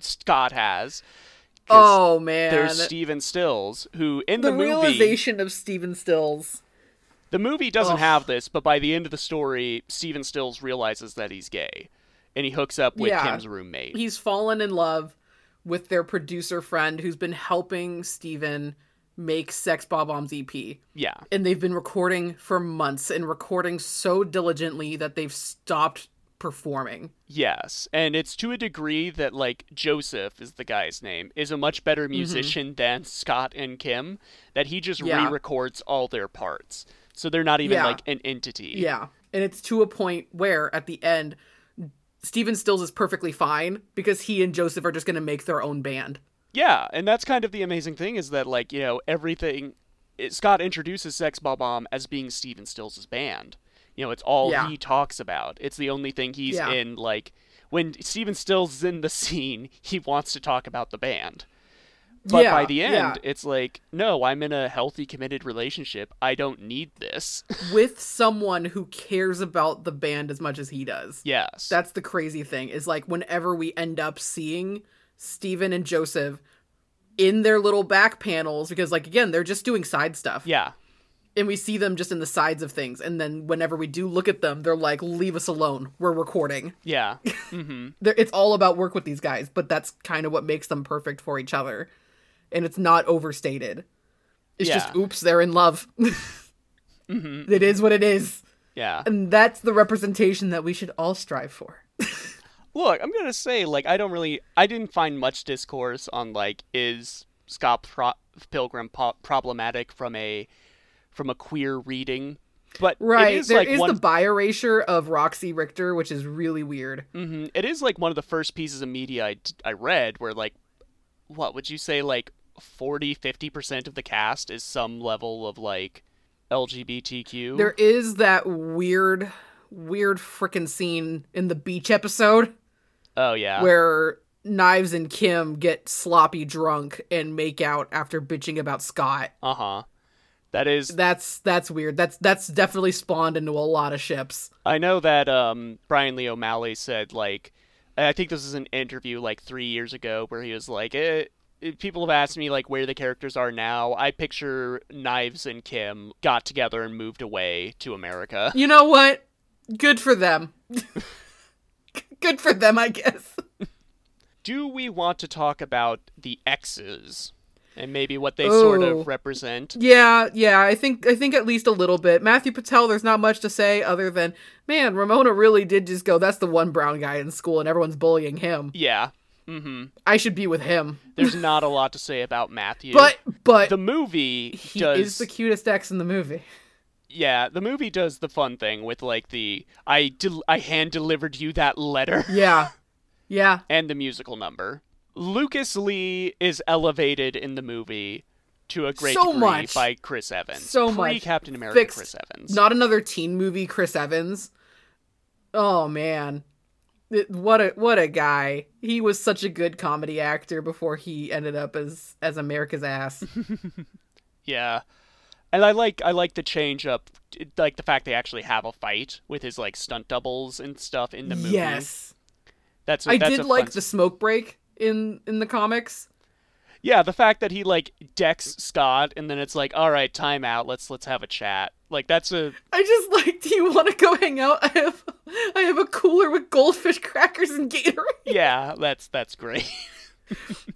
Scott has. oh man. There's Stephen Stills, who in the, the, movie realization of Stephen Stills. the movie doesn't Ugh. have this, but by the end of the story, Stephen Stills realizes that he's gay. And he hooks up with Yeah. Kim's roommate. He's fallen in love with their producer friend who's been helping Stephen make Sex Bob-Omb's EP. yeah. and they've been recording for months and recording so diligently that they've stopped performing. Yes, and it's to a degree that like Joseph is the guy's name is a much better musician than Scott and Kim that he just Mm-hmm. Yeah. re-records all their parts. So they're not even Yeah. like an entity. Yeah. And it's to a point where at the end Stephen Stills is perfectly fine because he and Joseph are just going to make their own band. Yeah, and that's kind of the amazing thing is that like, you know, everything it, Scott introduces Sex Bob-Omb as being Stephen Stills' band. You know, it's all Yeah. he talks about. It's the only thing he's Yeah. in like when Stephen Stills is in the scene, he wants to talk about the band. But by the end, yeah. it's like, no, I'm in a healthy, committed relationship. I don't need this. with someone who cares about the band as much as he does. yes. That's the crazy thing is like whenever we end up seeing Stephen and Joseph in their little back panels because like again they're just doing side stuff. Yeah. and we see them just in the sides of things. And then whenever we do look at them they're like leave us alone. We're recording. Yeah. hmm it's all about work with these guys but that's kind of what makes them perfect for each other. And it's not overstated. It's just oops they're in love. Hmm it is what it is. Yeah. and that's the representation that we should all strive for Look, I'm gonna say, like, I don't really, I didn't find much discourse on like, is Scott Pro- Pilgrim po- problematic from a, from a queer reading, but right it is There like is one, the bi erasure of roxy richter which is really weird Mhm. it is like one of the first pieces of media I, I read where like, what would you say, like 40, 50 percent of the cast is some level of like LGBTQ. there is that weird weird freaking scene in the beach episode oh yeah. where Knives and Kim get sloppy drunk and make out after bitching about Scott. Uh huh. That is That's that's weird. That's that's definitely spawned into a lot of ships. I know that um, Bryan Lee O'Malley said like, I think this is an interview like three years ago where he was like, eh, eh, people have asked me like where the characters are now. I picture Knives and Kim got together and moved away to America. You know what? Good for them. Good for them, I guess. Do we want to talk about the X's and maybe what they sort Oh. of represent? Yeah, yeah, I think I think at least a little bit. Matthew Patel, there's not much to say other than, man, Ramona really did just go, that's the one brown guy in school and everyone's bullying him. Yeah. Mm-hmm. I should be with him. There's not a lot to say about Matthew. But but the movie he does is the cutest X in the movie. Yeah, the movie does the fun thing with like the I del- I hand delivered you that letter Yeah. Yeah. and the musical number. Lucas Lee is elevated in the movie to a great So degree much. by Chris Evans. So Pre much. Captain America Fixed. Chris Evans. Not another teen movie, Chris Evans. Oh man. It- what a what a guy. He was such a good comedy actor before he ended up as as America's ass. Yeah. And I like I like the change up like the fact they actually have a fight with his like stunt doubles and stuff in the movie. yes. That's a, I that's did like the smoke break in in the comics. Yeah, the fact that he like decks Scott and then it's like, all right, time out. Let's let's have a chat. Like that's a I just like, do you want to go hang out? I have I have a cooler with goldfish crackers and Gatorade. yeah. That's that's great.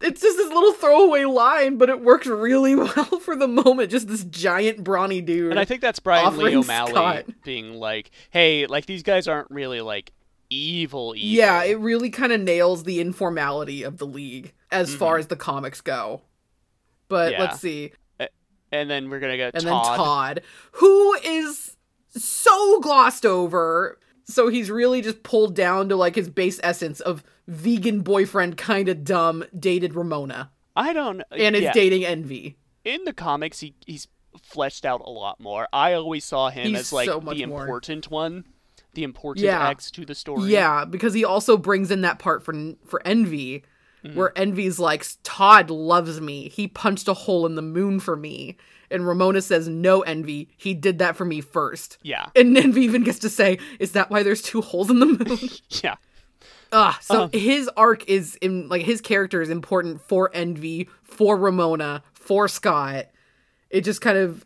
It's just this little throwaway line, but it worked really well for the moment. Just this giant brawny dude. and I think that's Bryan Lee O'Malley Scott. being like, hey, like these guys aren't really like evil. evil. yeah, it really kind of nails the informality of the league as far as the comics go. But Mm-hmm. Yeah. let's see. and then we're gonna get And Todd. then Todd, who is so glossed over. So he's really just pulled down to like his base essence of vegan boyfriend, kind of dumb, dated Ramona, I don't. and is yeah. dating Envy. in the comics he he's fleshed out a lot more. I always saw him He's as like so the more. important one, the important Yeah. X to the story. Yeah, because he also brings in that part for for Envy, Mm-hmm. where Envy's like, Todd loves me. He punched a hole in the moon for me. And Ramona says, No, Envy. He did that for me first. Yeah. And Envy even gets to say, Is that why there's two holes in the moon? Yeah. Ugh. So Um. his arc is in like his character is important for Envy, for Ramona, for Scott. It just kind of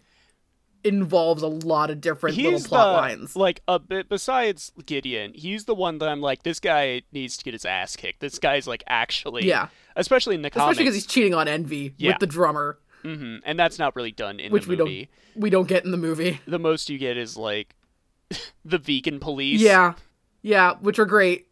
involves a lot of different little He's plot the, lines. like a bit besides Gideon, he's the one that I'm like, this guy needs to get his ass kicked. This guy's like actually, Yeah. especially in the Especially because he's cheating on Envy Yeah. with the drummer, hmm and that's not really done in which the we don't we don't get in the movie. The most you get is like the vegan police. Yeah. Yeah, which are great.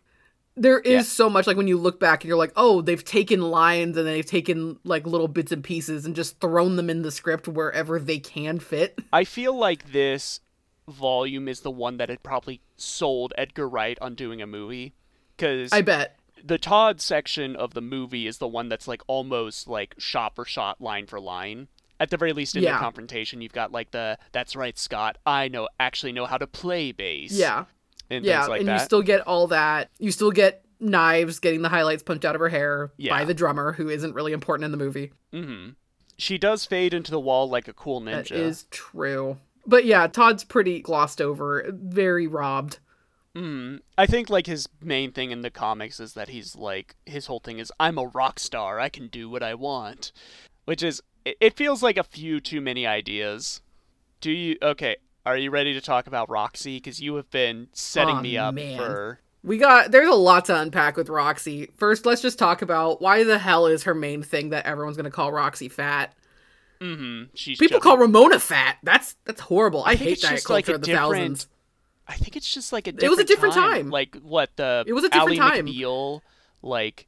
There is Yeah. so much like when you look back and you're like, oh, they've taken lines and they've taken like little bits and pieces and just thrown them in the script wherever they can fit. I feel like this volume is the one that had probably sold Edgar Wright on doing a movie. Because I bet. the Todd section of the movie is the one that's like almost like shot for shot, line for line. At the very least, in Yeah. the confrontation, you've got like the "That's right, Scott. I know actually know how to play bass." Yeah. And yeah, things like and that. you still get all that. You still get knives getting the highlights punched out of her hair Yeah. by the drummer, who isn't really important in the movie. hmm She does fade into the wall like a cool ninja. That is true. But yeah, Todd's pretty glossed over, very robbed. Mm. I think like his main thing in the comics is that he's like his whole thing is I'm a rock star. I can do what I want, which is it feels like a few too many ideas. Do you okay? Are you ready to talk about Roxy? Because you have been setting Aw, me up man. for. We got there's a lot to unpack with Roxy. First, let's just talk about why the hell is her main thing that everyone's gonna call Roxy fat. Mm-hmm. She's People chubby. call Ramona fat. That's that's horrible. I, think hate that culture like of the thousands. I think it's just like a. It was a different time. time. Like what the. It was a different Ally time. McBeal, like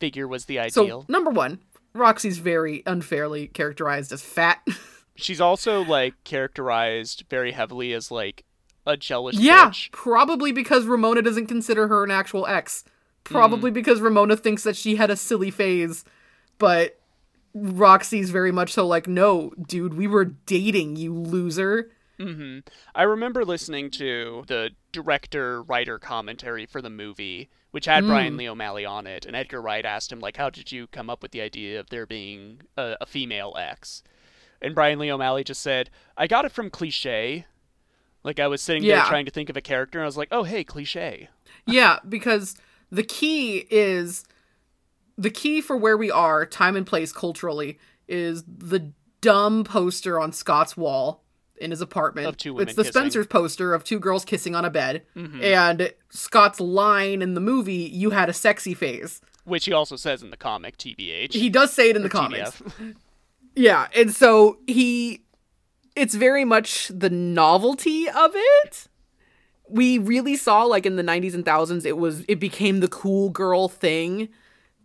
figure was the ideal. So ideal. number one, Roxy's very unfairly characterized as fat. She's also like characterized very heavily as like a jealous yeah, bitch. probably because Ramona doesn't consider her an actual ex. Probably Hmm. because Ramona thinks that she had a silly phase, but Roxy's very much so like, no, dude, we were dating, you loser. hmm I remember listening to the director writer commentary for the movie, which had Hmm. Bryan Lee O'Malley on it, and Edgar Wright asked him like, "How did you come up with the idea of there being a, a female ex?" And Bryan Lee O'Malley just said, "I got it from cliche." Like I was sitting there trying to think of a character, and I was like, "Oh, hey, cliche." Yeah, because the key is the key for where we are, time and place culturally, is the dumb poster on Scott's wall in his apartment. Of two women it's the kissing. Spencer's poster of two girls kissing on a bed. Mm-hmm. And Scott's line in the movie, you had a sexy phase. Which he also says in the comic, TBH. He does say it in the or comics. Yeah, and so he it's very much the novelty of it. We really saw like in the 90s and thousands it was it became the cool girl thing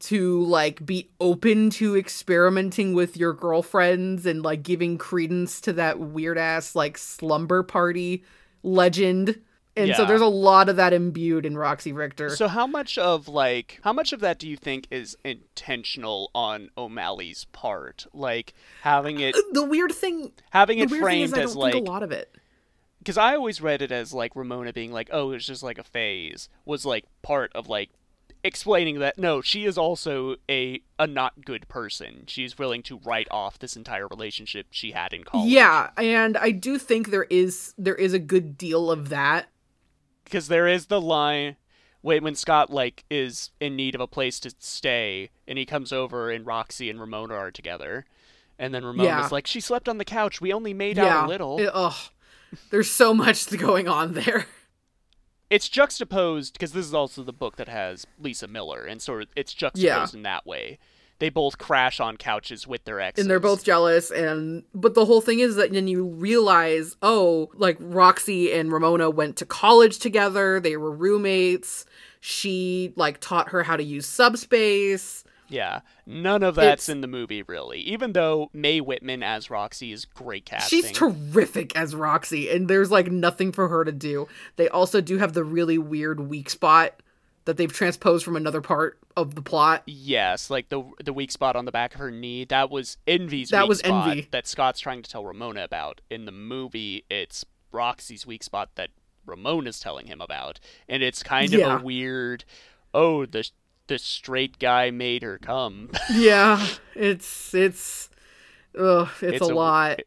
to like be open to experimenting with your girlfriends and like giving credence to that weird ass like slumber party legend. And so there's a lot of that imbued in Roxy Richter. So how much of like how much of that do you think is intentional on O'Malley's part? Like having it uh, the weird thing having it framed as like a lot of it. because I always read it as like Ramona being like, "Oh, it's just like a phase," was like part of like explaining that no, she is also a a not good person. She's willing to write off this entire relationship she had in college. Yeah, and I do think there is there is a good deal of that. Because there is the line wait when Scott like is in need of a place to stay and he comes over and Roxy and Ramona are together. And then Ramona's Yeah. like, She slept on the couch, we only made yeah, out a little. It- ugh, there's so much going on there. it's juxtaposed because this is also the book that has Lisa Miller, and sort of it's juxtaposed in that way. They both crash on couches with their exes, and they're both jealous and but the whole thing is that then you realize oh like roxy and ramona went to college together they were roommates she like taught her how to use subspace yeah. None of that's It's- in the movie really, even though Mae Whitman as Roxy is great casting. she's terrific as roxy and there's like nothing for her to do they also do have the really weird weak spot that they've transposed from another part of the plot Yes, like the the weak spot on the back of her knee. That was Envy's That weak was spot Envy. that Scott's trying to tell Ramona about. In the movie, it's Roxy's weak spot that Ramona's telling him about, and it's kind of Yeah. a weird. Oh, the the straight guy made her come. yeah it's it's ugh, it's, It's a, a- lot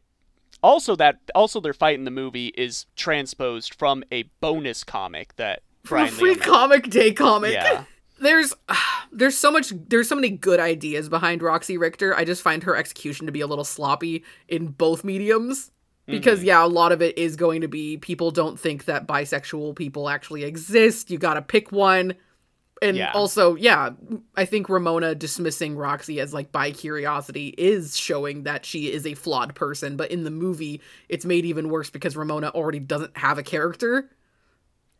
also, that also their fight in the movie is transposed from a bonus comic that Brian free comic day comic Yeah. there's there's so much there's so many good ideas behind Roxy Richter. I just find her execution to be a little sloppy in both mediums. Because Mm-hmm. yeah, a lot of it is going to be people don't think that bisexual people actually exist. You got to pick one. And Yeah. also, yeah, I think Ramona dismissing Roxy as like bi curiosity is showing that she is a flawed person, but in the movie it's made even worse because Ramona already doesn't have a character.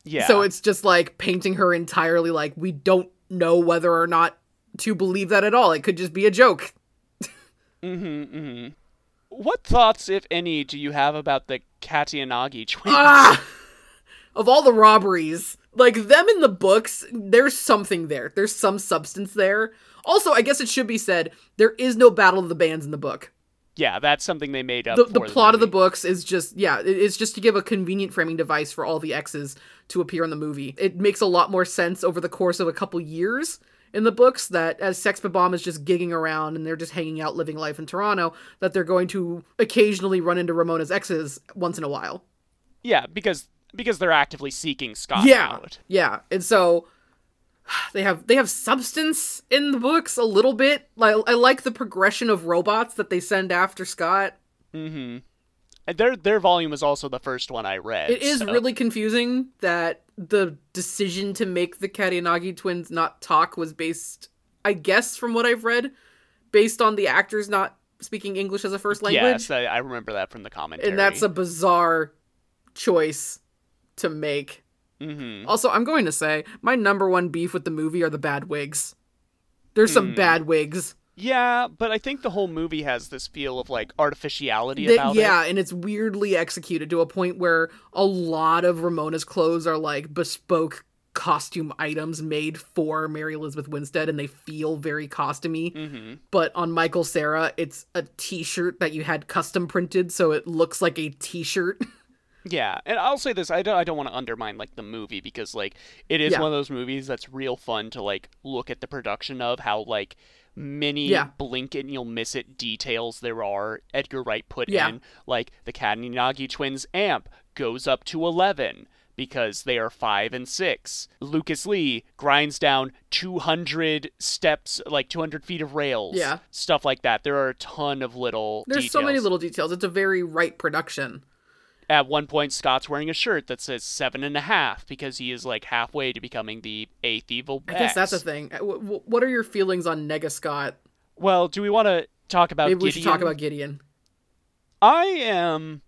Yeah. So it's just like painting her entirely like we don't know whether or not to believe that at all. It could just be a joke. Mm-hmm, mm-hmm. What thoughts, if any, do you have about the Katayanagi twins? Ah! Of all the robberies, like them in the books, there's something there. There's some substance there. Also, I guess it should be said there is no Battle of the Bands in the book. Yeah, that's something they made up. The, the plot of the books is just yeah, it's just to give a convenient framing device for all the X's to appear in the movie. It makes a lot more sense over the course of a couple years in the books that as Sex Bomb is just gigging around and they're just hanging out living life in Toronto, that they're going to occasionally run into Ramona's exes once in a while. Yeah, because because they're actively seeking Scott yeah. out. Yeah. And so they have they have substance in the books a little bit. Like I like the progression of robots that they send after Scott. Mm-hmm. And their their volume is also the first one I read. It is so- really confusing that the decision to make the Katayanagi twins not talk was based, I guess, from what I've read, based on the actors not speaking English as a first language. Yes, I, I remember that from the commentary. and that's a bizarre choice to make. Mm-hmm. Also, I'm going to say my number one beef with the movie are the bad wigs. There's some Hmm. bad wigs. Yeah, but I think the whole movie has this feel of like artificiality That- about yeah, it. Yeah, and it's weirdly executed to a point where a lot of Ramona's clothes are like bespoke costume items made for Mary Elizabeth Winstead and they feel very costumey. Mm-hmm. But on Michael Cera, it's a t-shirt that you had custom printed so it looks like a t-shirt. Yeah, and I'll say this: I don't, I don't want to undermine like the movie because like it is Yeah. one of those movies that's real fun to like look at the production of how like many Yeah. blink and you'll miss it details there are Edgar Wright put Yeah. in. Like the Katayanagi twins amp goes up to eleven because they are five and six. Lucas Lee grinds down two hundred steps, like two hundred feet of rails. Yeah. stuff like that. There are a ton of little. There's so many little details. It's a very Wright production. At one point, Scott's wearing a shirt that says seven and a half because he is like halfway to becoming the eighth evil. I guess that's the thing. Uh, wh- wh- What are your feelings on Nega Scott? Well, do we want to talk about Maybe we Gideon? should talk about Gideon. I am.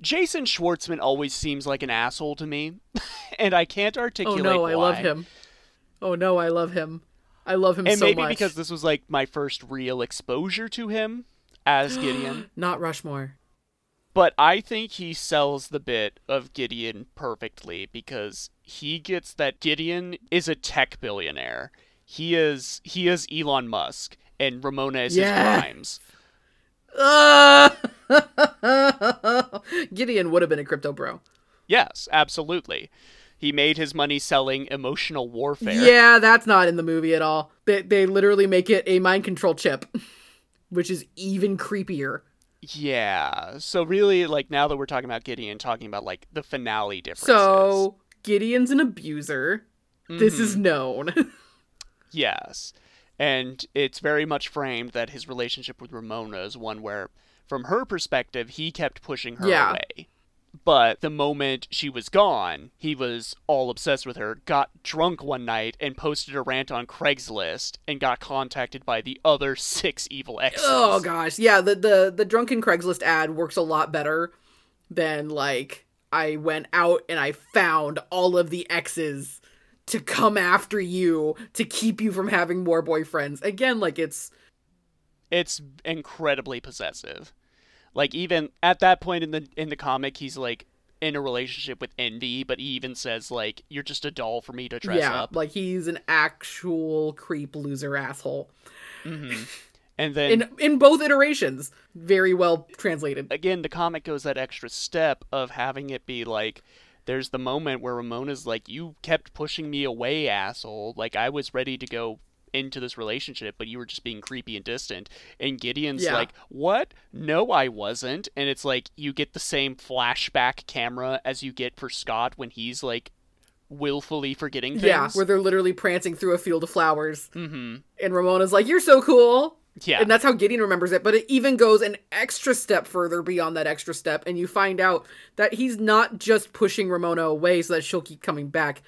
Jason Schwartzman always seems like an asshole to me, and I can't articulate. Oh articulate no, I love him. Oh no, I love him. I love him so much. And so maybe much. because this was like my first real exposure to him as Gideon. Not Rushmore. But I think he sells the bit of Gideon perfectly because he gets that Gideon is a tech billionaire. He is he is Elon Musk and Ramona is Yeah. his Grimes. Uh, Gideon would have been a crypto bro. Yes, absolutely. He made his money selling emotional warfare. Yeah, that's not in the movie at all. They they literally make it a mind control chip, which is even creepier. Yeah. So really, like now that we're talking about Gideon, talking about like the finale differences. So Gideon's an abuser. This Mhm. is known. Yes. And it's very much framed that his relationship with Ramona is one where, from her perspective, he kept pushing her Yeah. away. But the moment she was gone, he was all obsessed with her, got drunk one night, and posted a rant on Craigslist, and got contacted by the other six evil exes. oh gosh, yeah. The the the drunken Craigslist ad works a lot better than like I went out and I found all of the exes to come after you to keep you from having more boyfriends. Again, like it's It's incredibly possessive. Like even at that point in the in the comic, he's like in a relationship with Envy, but he even says like, "You're just a doll for me to dress yeah, up." like he's an actual creep loser asshole. Mm-hmm. And then In in both iterations, very well translated. again, the comic goes that extra step of having it be like, there's the moment where Ramona's like, "You kept pushing me away, asshole. Like I was ready to go into this relationship, but you were just being creepy and distant." And Gideon's Yeah. like, "What? No, I wasn't." And it's like you get the same flashback camera as you get for Scott when he's like willfully forgetting things. Yeah, where they're literally prancing through a field of flowers. mm-hmm. And Ramona's like, You're so cool. Yeah. And that's how Gideon remembers it. But it even goes an extra step further beyond that extra step. And you find out that he's not just pushing Ramona away so that she'll keep coming back.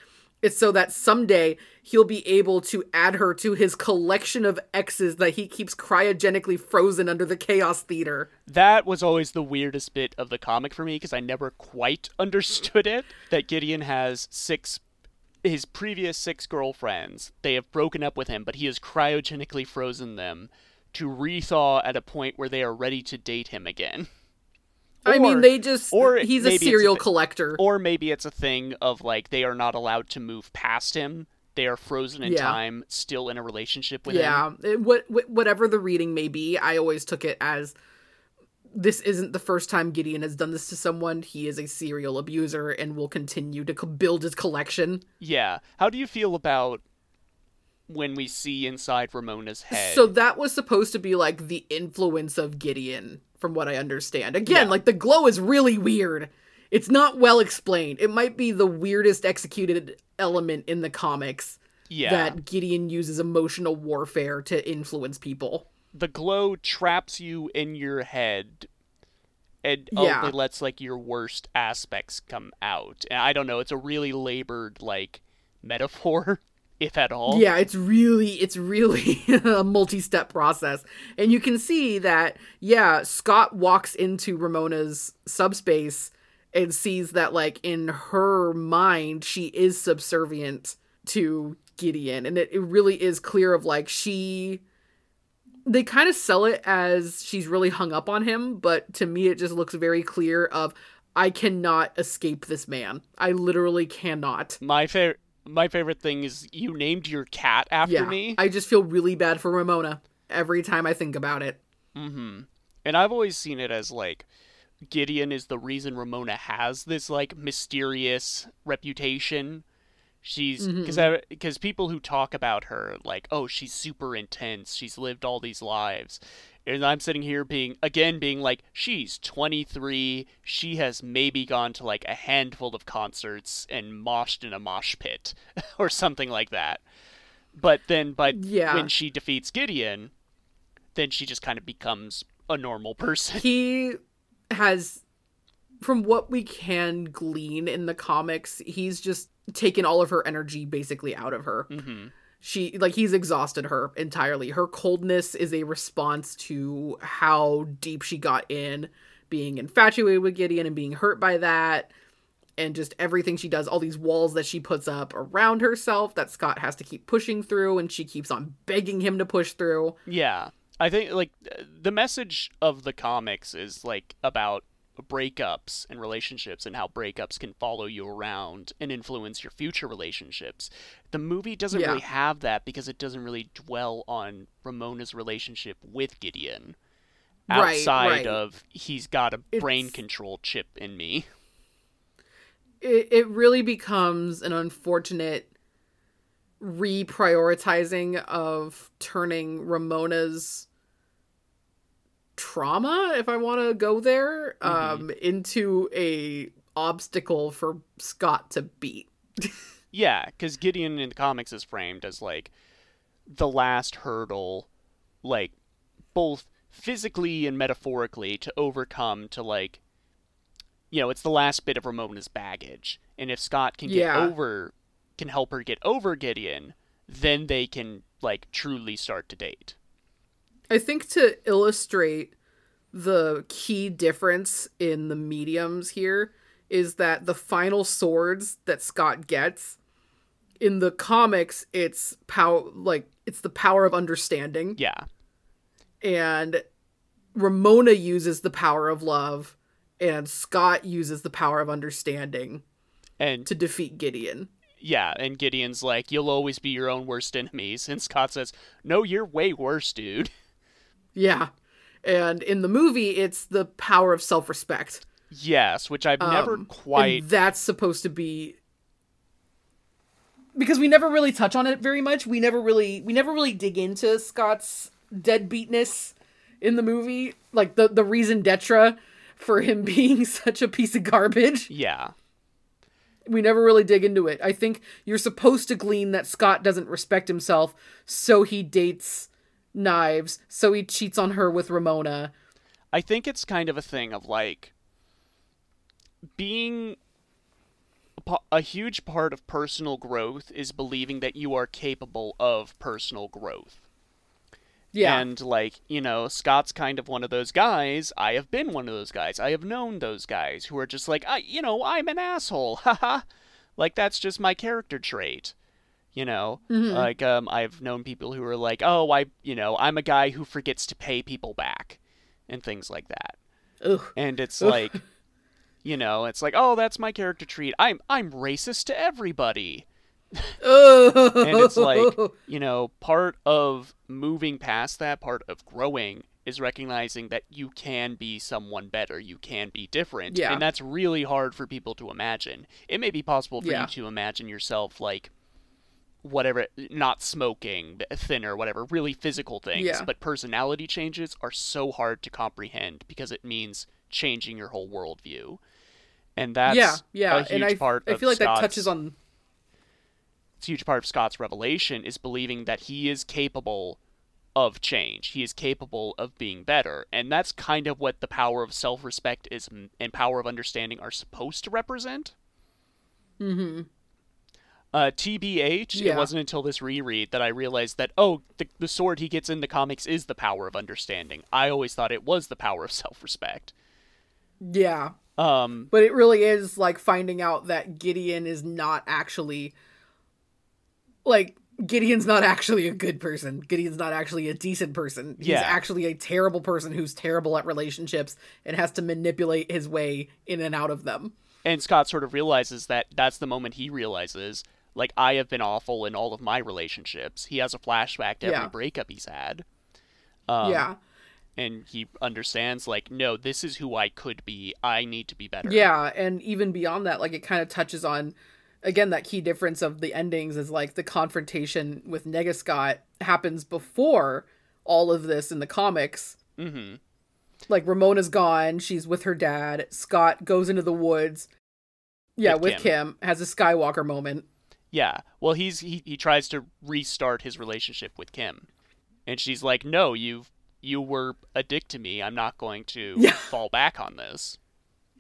It's so that someday he'll be able to add her to his collection of exes that he keeps cryogenically frozen under the Chaos Theater. That was always the weirdest bit of the comic for me because I never quite understood it. That Gideon has six, his previous six girlfriends. They have broken up with him, but he has cryogenically frozen them to rethaw at a point where they are ready to date him again. I mean, they just. or he's a it's a serial collector. Or maybe it's a thing of like they are not allowed to move past him. They are frozen in Yeah. time, still in a relationship with him. yeah, what, what whatever the reading may be, I always took it as this isn't the first time Gideon has done this to someone. He is a serial abuser and will continue to co- build his collection. Yeah. How do you feel about when we see inside Ramona's head? So that was supposed to be like the influence of Gideon, from what I understand. Again, Yeah. like the glow is really weird. It's not well explained. It might be the weirdest executed element in the comics yeah. that Gideon uses emotional warfare to influence people. the glow traps you in your head and oh, Yeah. only lets like your worst aspects come out. And I don't know, it's a really labored like metaphor, if at all. Yeah, it's really it's really a multi-step process. And you can see that yeah, Scott walks into Ramona's subspace and sees that like in her mind she is subservient to Gideon and it, it really is clear of like she they kind of sell it as she's really hung up on him, but to me it just looks very clear of I cannot escape this man. I literally cannot. My favorite my favorite thing is you named your cat after yeah, me. I just feel really bad for Ramona every time I think about it. Mm-hmm. And I've always seen it as like Gideon is the reason Ramona has this like mysterious reputation. She's because because people who talk about her like oh she's super intense she's lived all these lives and I'm sitting here being again being like she's 23 she has maybe gone to like a handful of concerts and moshed in a mosh pit or something like that but then but Yeah. when she defeats Gideon then she just kind of becomes a normal person. He has, from what we can glean in the comics, he's just taken all of her energy basically out of her. hmm She, like, he's exhausted her entirely. Her coldness is a response to how deep she got in being infatuated with Gideon and being hurt by that. And just everything she does, all these walls that she puts up around herself that Scott has to keep pushing through, and she keeps on begging him to push through. Yeah. I think like the message of the comics is like about breakups and relationships and how breakups can follow you around and influence your future relationships. The movie doesn't Yeah. really have that because it doesn't really dwell on Ramona's relationship with Gideon. Right, outside right. of he's got a brain control chip in me. it, it really becomes an unfortunate reprioritizing of turning Ramona's trauma, if I want to go there, um, into a obstacle for Scott to beat. Yeah, because Gideon in the comics is framed as like the last hurdle, like both physically and metaphorically to overcome to like, you know, it's the last bit of Ramona's baggage. And if Scott can get Yeah. over, can help her get over Gideon, then they can like truly start to date. I think to illustrate the key difference in the mediums here is that the final swords that Scott gets in the comics it's power like it's the power of understanding Yeah, and Ramona uses the power of love and Scott uses the power of understanding and to defeat Gideon. yeah, and Gideon's like, "You'll always be your own worst enemies," and Scott says, "No, you're way worse, dude." Yeah. And in the movie it's the power of self-respect. Yes, which I've never Um, quite. And that's supposed to be because we never really touch on it very much. We never really we never really dig into Scott's deadbeatness in the movie, like the the reason detra for him being such a piece of garbage. Yeah. We never really dig into it. I think you're supposed to glean that Scott doesn't respect himself, so he dates Knives, so he cheats on her with Ramona. I think it's kind of a thing of like being a a huge part of personal growth is believing that you are capable of personal growth. Yeah. And like, you know, Scott's kind of one of those guys. I have been one of those guys. I have known those guys who are just like, I, you know, I'm an asshole. Haha. like that's just my character trait. You know, like um, I've known people who are like, oh, I, you know, I'm a guy who forgets to pay people back, and things like that. Ugh. And it's like, you know, it's like, oh, that's my character trait. I'm I'm racist to everybody. Ugh. And it's like, you know, part of moving past that, part of growing is recognizing that you can be someone better, you can be different. Yeah. And that's really hard for people to imagine. It may be possible for Yeah. you to imagine yourself like whatever not smoking, thinner, whatever, really physical things, Yeah. but personality changes are so hard to comprehend because it means changing your whole worldview. And that's yeah, yeah, a huge and I, part I feel like that touches on it's a huge part of Scott's revelation is believing that he is capable of change. He is capable of being better, and that's kind of what the power of self-respect is and power of understanding are supposed to represent. Mm-hmm. Uh, TBH, it wasn't until this reread that I realized that oh, the, the sword he gets in the comics is the power of understanding. I always thought it was the power of self-respect. yeah, Um, but it really is like finding out that Gideon is not actually like Gideon's not actually a good person. Gideon's not actually a decent person. He's Yeah. actually a terrible person who's terrible at relationships and has to manipulate his way in and out of them. and Scott sort of realizes that that's the moment he realizes, like, I have been awful in all of my relationships. He has a flashback to every Yeah. breakup he's had. Um, yeah. And he understands, like, no, this is who I could be. I need to be better. Yeah, and even beyond that, like it kind of touches on again that key difference of the endings is like the confrontation with Negascott happens before all of this in the comics. Mm-hmm. Like Ramona's gone, she's with her dad. Scott goes into the woods. Yeah, With with, Kim. Kim. has a Skywalker moment. Yeah. Well, he's he, he tries to restart his relationship with Kim, and she's like, "No, you you were a dick to me. I'm not going to Yeah. fall back on this."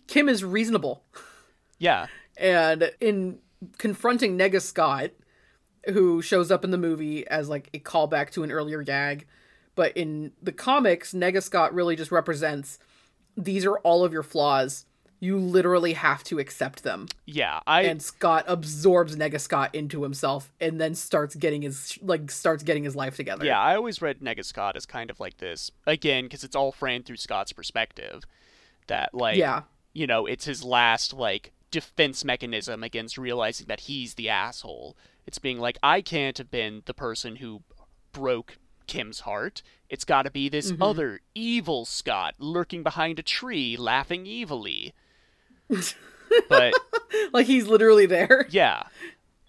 Kim is reasonable. Yeah. And in confronting Nega Scott, who shows up in the movie as like a callback to an earlier gag, but in the comics, Nega Scott really just represents these are all of your flaws. You literally have to accept them. Yeah. I And Scott absorbs Nega Scott into himself and then starts getting his like starts getting his life together. Yeah, I always read Nega Scott as kind of like this again because it's all framed through Scott's perspective. That like, Yeah. you know, it's his last like defense mechanism against realizing that he's the asshole. It's being like, I can't have been the person who broke Kim's heart. It's got to be this mm-hmm. other evil Scott lurking behind a tree, laughing evilly. but Like he's literally there. yeah,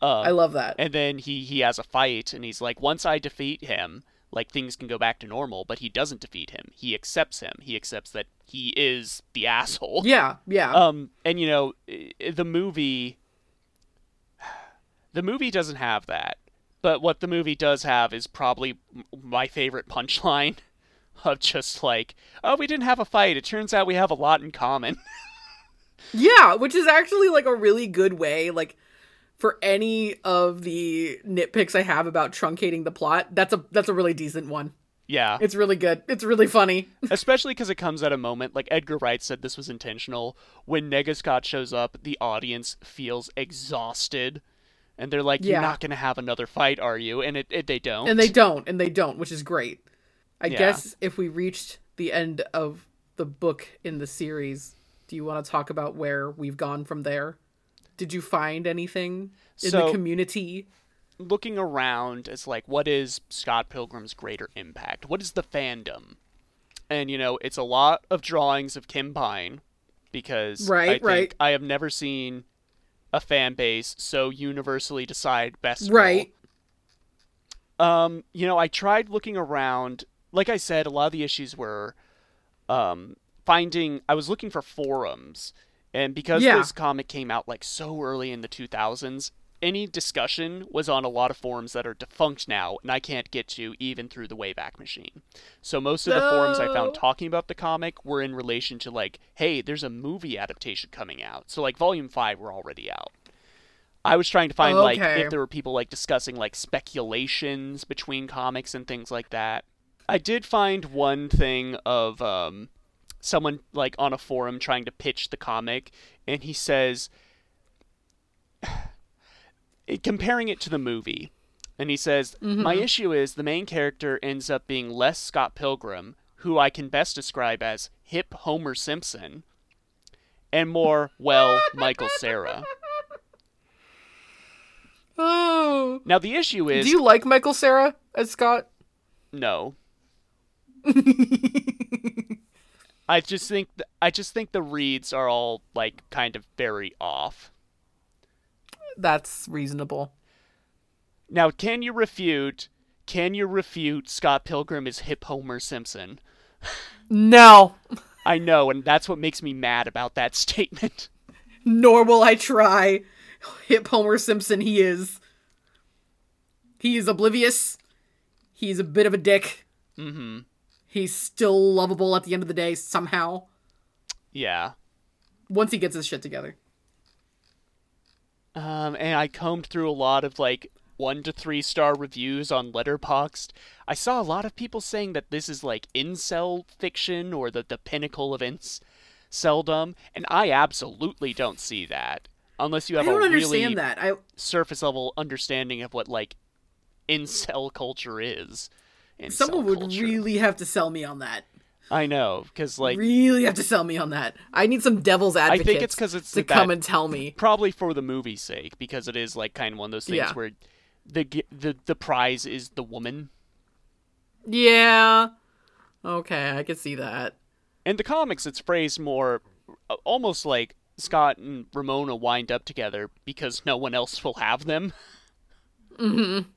um, I love that. and then he he has a fight, and he's like, once I defeat him, like things can go back to normal. But he doesn't defeat him. He accepts him. He accepts that he is the asshole. Yeah, yeah. Um, and you know, the movie, the movie doesn't have that. But what the movie does have is probably my favorite punchline of just like, oh, we didn't have a fight. It turns out we have a lot in common. Yeah, which is actually like a really good way, like for any of the nitpicks I have about truncating the plot, that's a that's a really decent one. yeah. It's really good. It's really funny. Especially because it comes at a moment, like Edgar Wright said this was intentional. When Nega Scott shows up, the audience feels exhausted. And they're like, Yeah. you're not going to have another fight, are you? And it, it they don't. And they don't, and they don't, which is great. I Yeah. guess if we reached the end of the book in the series, do you want to talk about where we've gone from there? Did you find anything in So- the community? looking around as like what is Scott Pilgrim's greater impact? What is the fandom? And you know, it's a lot of drawings of Kim Pine because Right, I think right. I have never seen a fan base so universally decide best Right. girl. Um, you know, I tried looking around. Like I said, a lot of the issues were um finding I was looking for forums and because Yeah. this comic came out like so early in the 2000s, any discussion was on a lot of forums that are defunct now, and I can't get to even through the Wayback Machine. So most of the forums I found talking about the comic were in relation to like, hey, there's a movie adaptation coming out. So like Volume Five were already out. I was trying to find like if there were people like discussing like speculations between comics and things like that. I did find one thing of um, someone like on a forum trying to pitch the comic, and he says, comparing it to the movie, and he says, mm-hmm. My issue is the main character ends up being less Scott Pilgrim, who I can best describe as hip Homer Simpson, and more, well, Michael Cera. Oh. Now, the issue is Do you like Michael Cera as Scott? no. I just think th- I just think the reads are all like kind of very off. That's reasonable. Now, can you refute? Can you refute Scott Pilgrim is hip Homer Simpson? No. I know, and that's what makes me mad about that statement. Nor will I try. Hip Homer Simpson he is. He is oblivious. He's a bit of a dick. Mm-hmm. He's still lovable at the end of the day somehow. Yeah. Once he gets his shit together. Um, and I combed through a lot of like one to three star reviews on Letterboxd. I saw a lot of people saying that this is like incel fiction or the the pinnacle of inceldom, and I absolutely don't see that. Unless you I have don't a understand really that. I surface level understanding of what like incel culture is. Someone would culture. really have to sell me on that. I know, because like really have to sell me on that. I need some devil's advocate. I think advocates it's 'cause it's to come and tell me. probably for the movie's sake, because it is like kind of one of those things Yeah. where the the the prize is the woman. Yeah. Okay, I can see that. In the comics, it's phrased more uh, almost like Scott and Ramona wind up together because no one else will have them. Mm-hmm.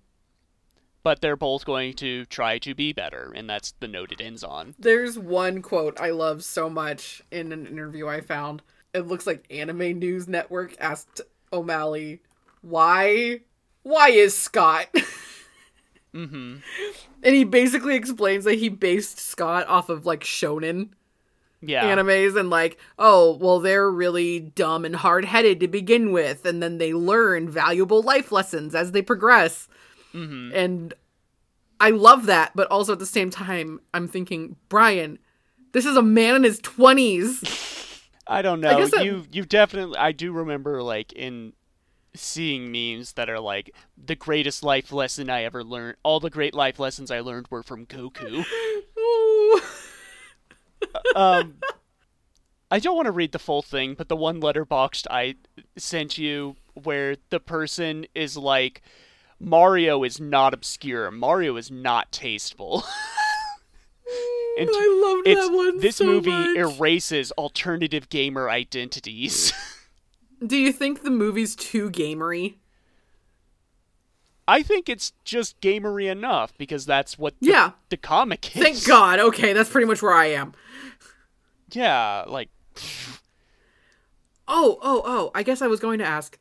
But they're both going to try to be better, and that's the note it ends on. There's one quote I love so much in an interview I found. It looks like Anime News Network asked O'Malley, "Why, why is Scott?" Mm-hmm. and he basically explains that he based Scott off of like shonen Yeah. animes and like, oh, well, they're really dumb and hard headed to begin with, and then they learn valuable life lessons as they progress. Mm-hmm. And I love that, but also at the same time, I'm thinking, Bryan, this is a man in his 20s. I don't know. that- You you definitely I do remember like in seeing memes that are like the greatest life lesson I ever learned. All the great life lessons I learned were from Goku. Um I don't want to read the full thing, but the one Letterboxd I sent you where the person is like Mario is not obscure. Mario is not tasteful. Mm, and I love it's, that one this so movie much. erases alternative gamer identities. Do you think the movie's too gamery? I think it's just gamery enough because that's what the, Yeah. the comic is. Thank God. Okay, that's pretty much where I am. Yeah, like Oh, oh, oh. I guess I was going to ask.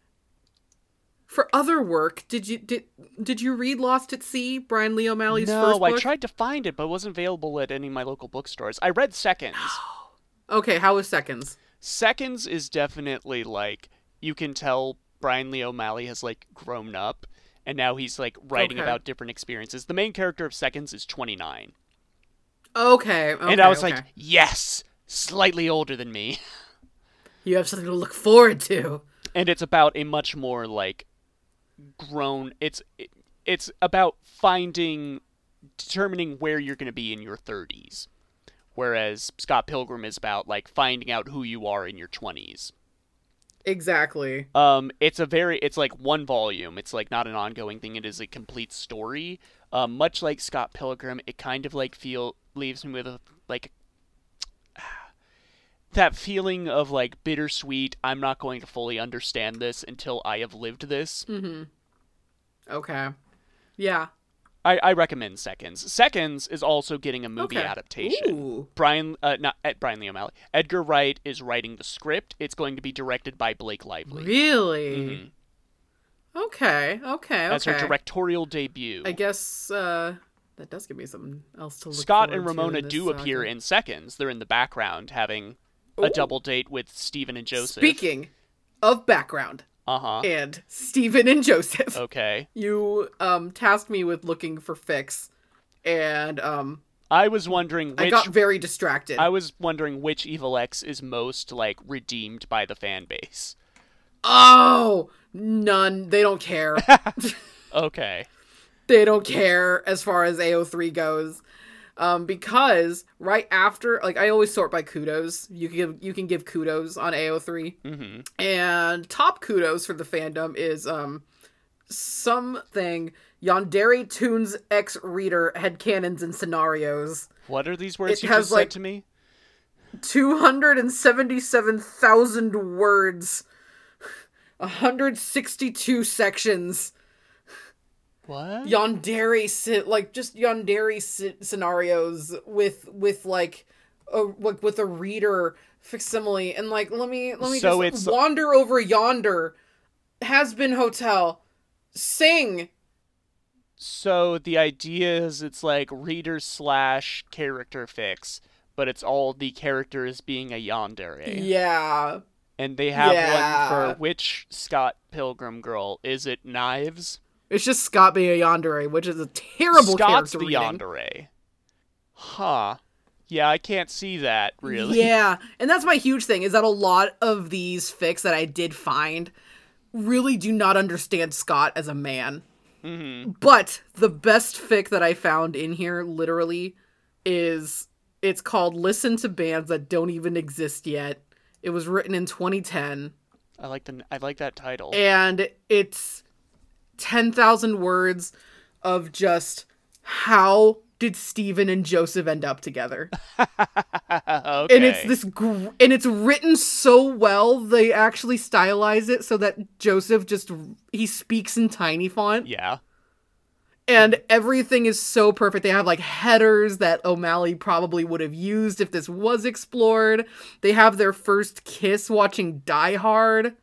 For other work, did you did did you read Lost at Sea, Bryan Lee O'Malley's no, first book? I tried to find it, but it wasn't available at any of my local bookstores. I read Seconds. Okay, how was Seconds? Seconds is definitely like you can tell Bryan Lee O'Malley has like grown up, and now he's like writing Okay. about different experiences. The main character of Seconds is 29, Okay, okay and I was okay. like, yes, slightly older than me. you have something to look forward to. and it's about a much more like grown it's it's about finding determining where you're going to be in your 30s whereas Scott Pilgrim is about like finding out who you are in your 20s Exactly. um it's a very it's like one volume. It's like not an ongoing thing. It is a complete story. Um much like Scott Pilgrim it kind of like feel leaves me with a like that feeling of like bittersweet i'm not going to fully understand this until i have lived this Okay. Yeah. I, I recommend Seconds. Seconds is also getting a movie Okay. adaptation. Ooh. Bryan, uh, not uh, Bryan Lee O'Malley. Edgar Wright is writing the script. It's going to be directed by Blake Lively. Really? Mhm. Okay. Okay. That's okay. her directorial debut. I guess uh, that does give me something else to look. Scott and Ramona do appear in Seconds. They're in the background having a double date with Stephen and Joseph. Speaking of background Uh huh. and Stephen and Joseph, Okay. you um tasked me with looking for fics, and um I was wondering which I got very distracted. I was wondering which Evil Ex is most like redeemed by the fan base. oh, none. They don't care. Okay. they don't care as far as AO3 goes. Um, because right after, like, I always sort by kudos. You can give, you can give kudos on AO3, Mm-hmm. and top kudos for the fandom is um something Yandere Tunes X Reader headcanons and scenarios. What are these words It you has, just like- said to me? Two hundred and seventy-seven thousand words. 162 sections. What? yandere si- like just yandere si- scenarios with with like a like with a reader facsimile and like let me let me So just it's- wander over yonder has been hotel sing So the idea is it's like reader slash character fics, but it's all the characters being a yandere. yeah And they have Yeah. one for which Scott Pilgrim girl? Is it Knives? It's just scott being a yandere which is a terrible Scott's character the reading. yandere. Huh. Yeah, I can't see that really. Yeah, and that's my huge thing is that a lot of these fics that I did find really do not understand Scott as a man. Mm-hmm. But the best fic that I found in here, literally, is it's called "Listen to Bands That Don't Even Exist Yet." It was written in 2010, I like the I like that title. and it's 10,000 words of just how did Stephen and Joseph end up together. okay. and it's this gr- and it's written so well they actually stylize it so that joseph just he speaks in tiny font Yeah. and everything is so perfect they have like headers that o'malley probably would have used if this was explored they have their first kiss watching die hard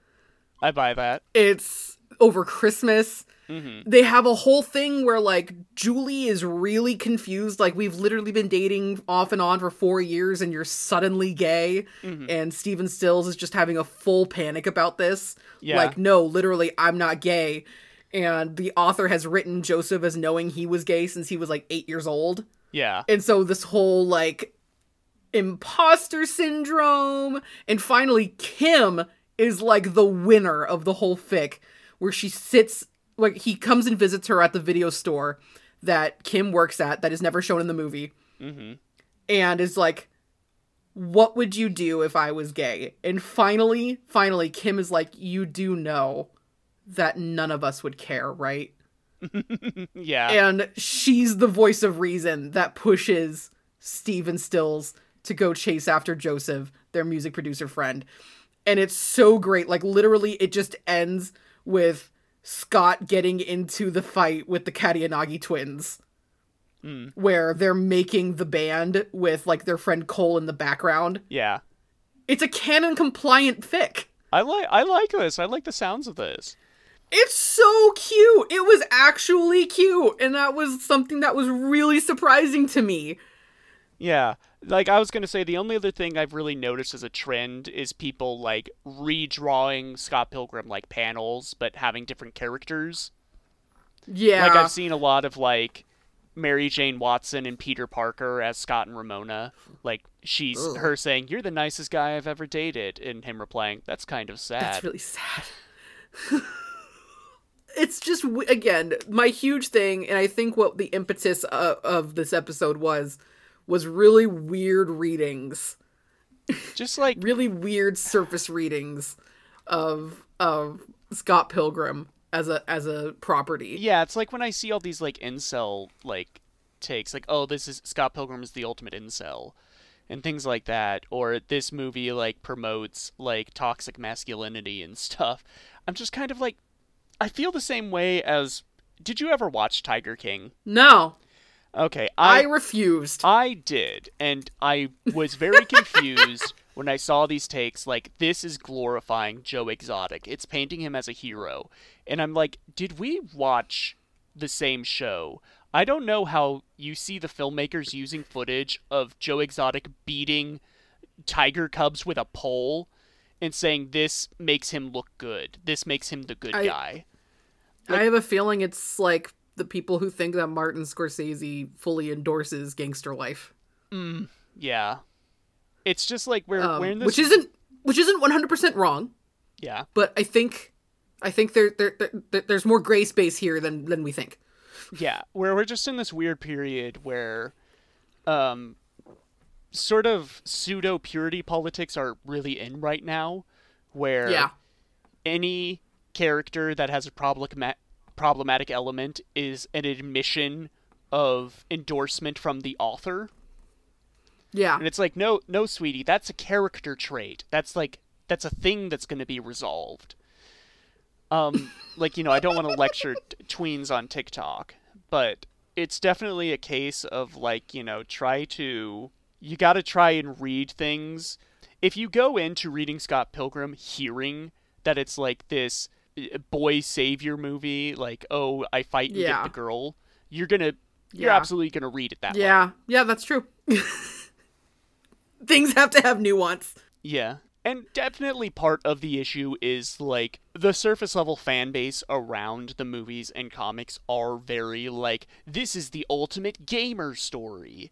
I buy that. it's over christmas Mm-hmm. they have a whole thing where like Julie is really confused. Like we've literally been dating off and on for four years, and you're suddenly gay. Mm-hmm. And Stephen Stills is just having a full panic about this. Yeah. Like, no, literally, I'm not gay. And the author has written Joseph as knowing he was gay since he was like eight years old. Yeah. And so this whole like imposter syndrome. And finally, Kim is like the winner of the whole fic, where she sits like he comes and visits her at the video store that Kim works at that is never shown in the movie. Mm-hmm. And is like, what would you do if I was gay? And finally, finally, Kim is like, you do know that none of us would care, right? yeah. and she's the voice of reason that pushes Stephen Stills to go chase after Joseph, their music producer friend. And it's so great. Like literally it just ends with Scott getting into the fight with the Katayanagi twins. Hmm. Where they're making the band with like their friend Cole in the background. yeah. It's a canon compliant fic. I like I like this. I like the sounds of this. It's so cute. It was actually cute. And that was something that was really surprising to me. Yeah. Like I was going to say the only other thing I've really noticed as a trend is people like redrawing Scott Pilgrim like panels but having different characters. Yeah. Like I've seen a lot of like Mary Jane Watson and Peter Parker as Scott and Ramona. Like she's her saying, "You're the nicest guy I've ever dated," and him replying, "That's kind of sad." That's really sad. it's just again my huge thing, and I think what the impetus of, of this episode was was really weird readings, Just like really weird surface readings of of Scott Pilgrim as a as a property. yeah, it's like when I see all these like incel like takes, like, "Oh, this is Scott Pilgrim is the ultimate incel." And things like that, or this movie like promotes like toxic masculinity and stuff. I'm just kind of like, I feel the same way as. Did you ever watch Tiger King? No, Okay, I, refused. I did, and I was very confused when I saw these takes. Like, this is glorifying Joe Exotic. It's painting him as a hero. And I'm like, did we watch the same show? I don't know how you see the filmmakers using footage of Joe Exotic beating tiger cubs with a pole and saying this makes him look good. This makes him the good I- guy. I have a feeling it's like the people who think that Martin Scorsese fully endorses gangster life, Yeah. It's just like we're, um, we're in this. which isn't which isn't one hundred percent wrong. yeah. but I think I think there, there, there there's more gray space here than than we think. Yeah, where we're just in this weird period where, um, sort of pseudo purity politics are really in right now, where Yeah. any character that has a problema- problematic element is an admission of endorsement from the author, Yeah. and it's like, no, no, sweetie, that's a character trait. That's like that's a thing that's going to be resolved. Um, like you know, I don't want to lecture t- tweens on TikTok, but it's definitely a case of like you know, try to you got to try and read things. If you go into reading Scott Pilgrim hearing that it's like this Uh, boy savior movie, like oh, I fight and Yeah. get the girl, you're gonna you're Yeah. absolutely gonna read it that way. Yeah. Yeah, that's true. Things have to have nuance. Yeah. And definitely part of the issue is like the surface level fan base around the movies and comics are very like this is the ultimate gamer story.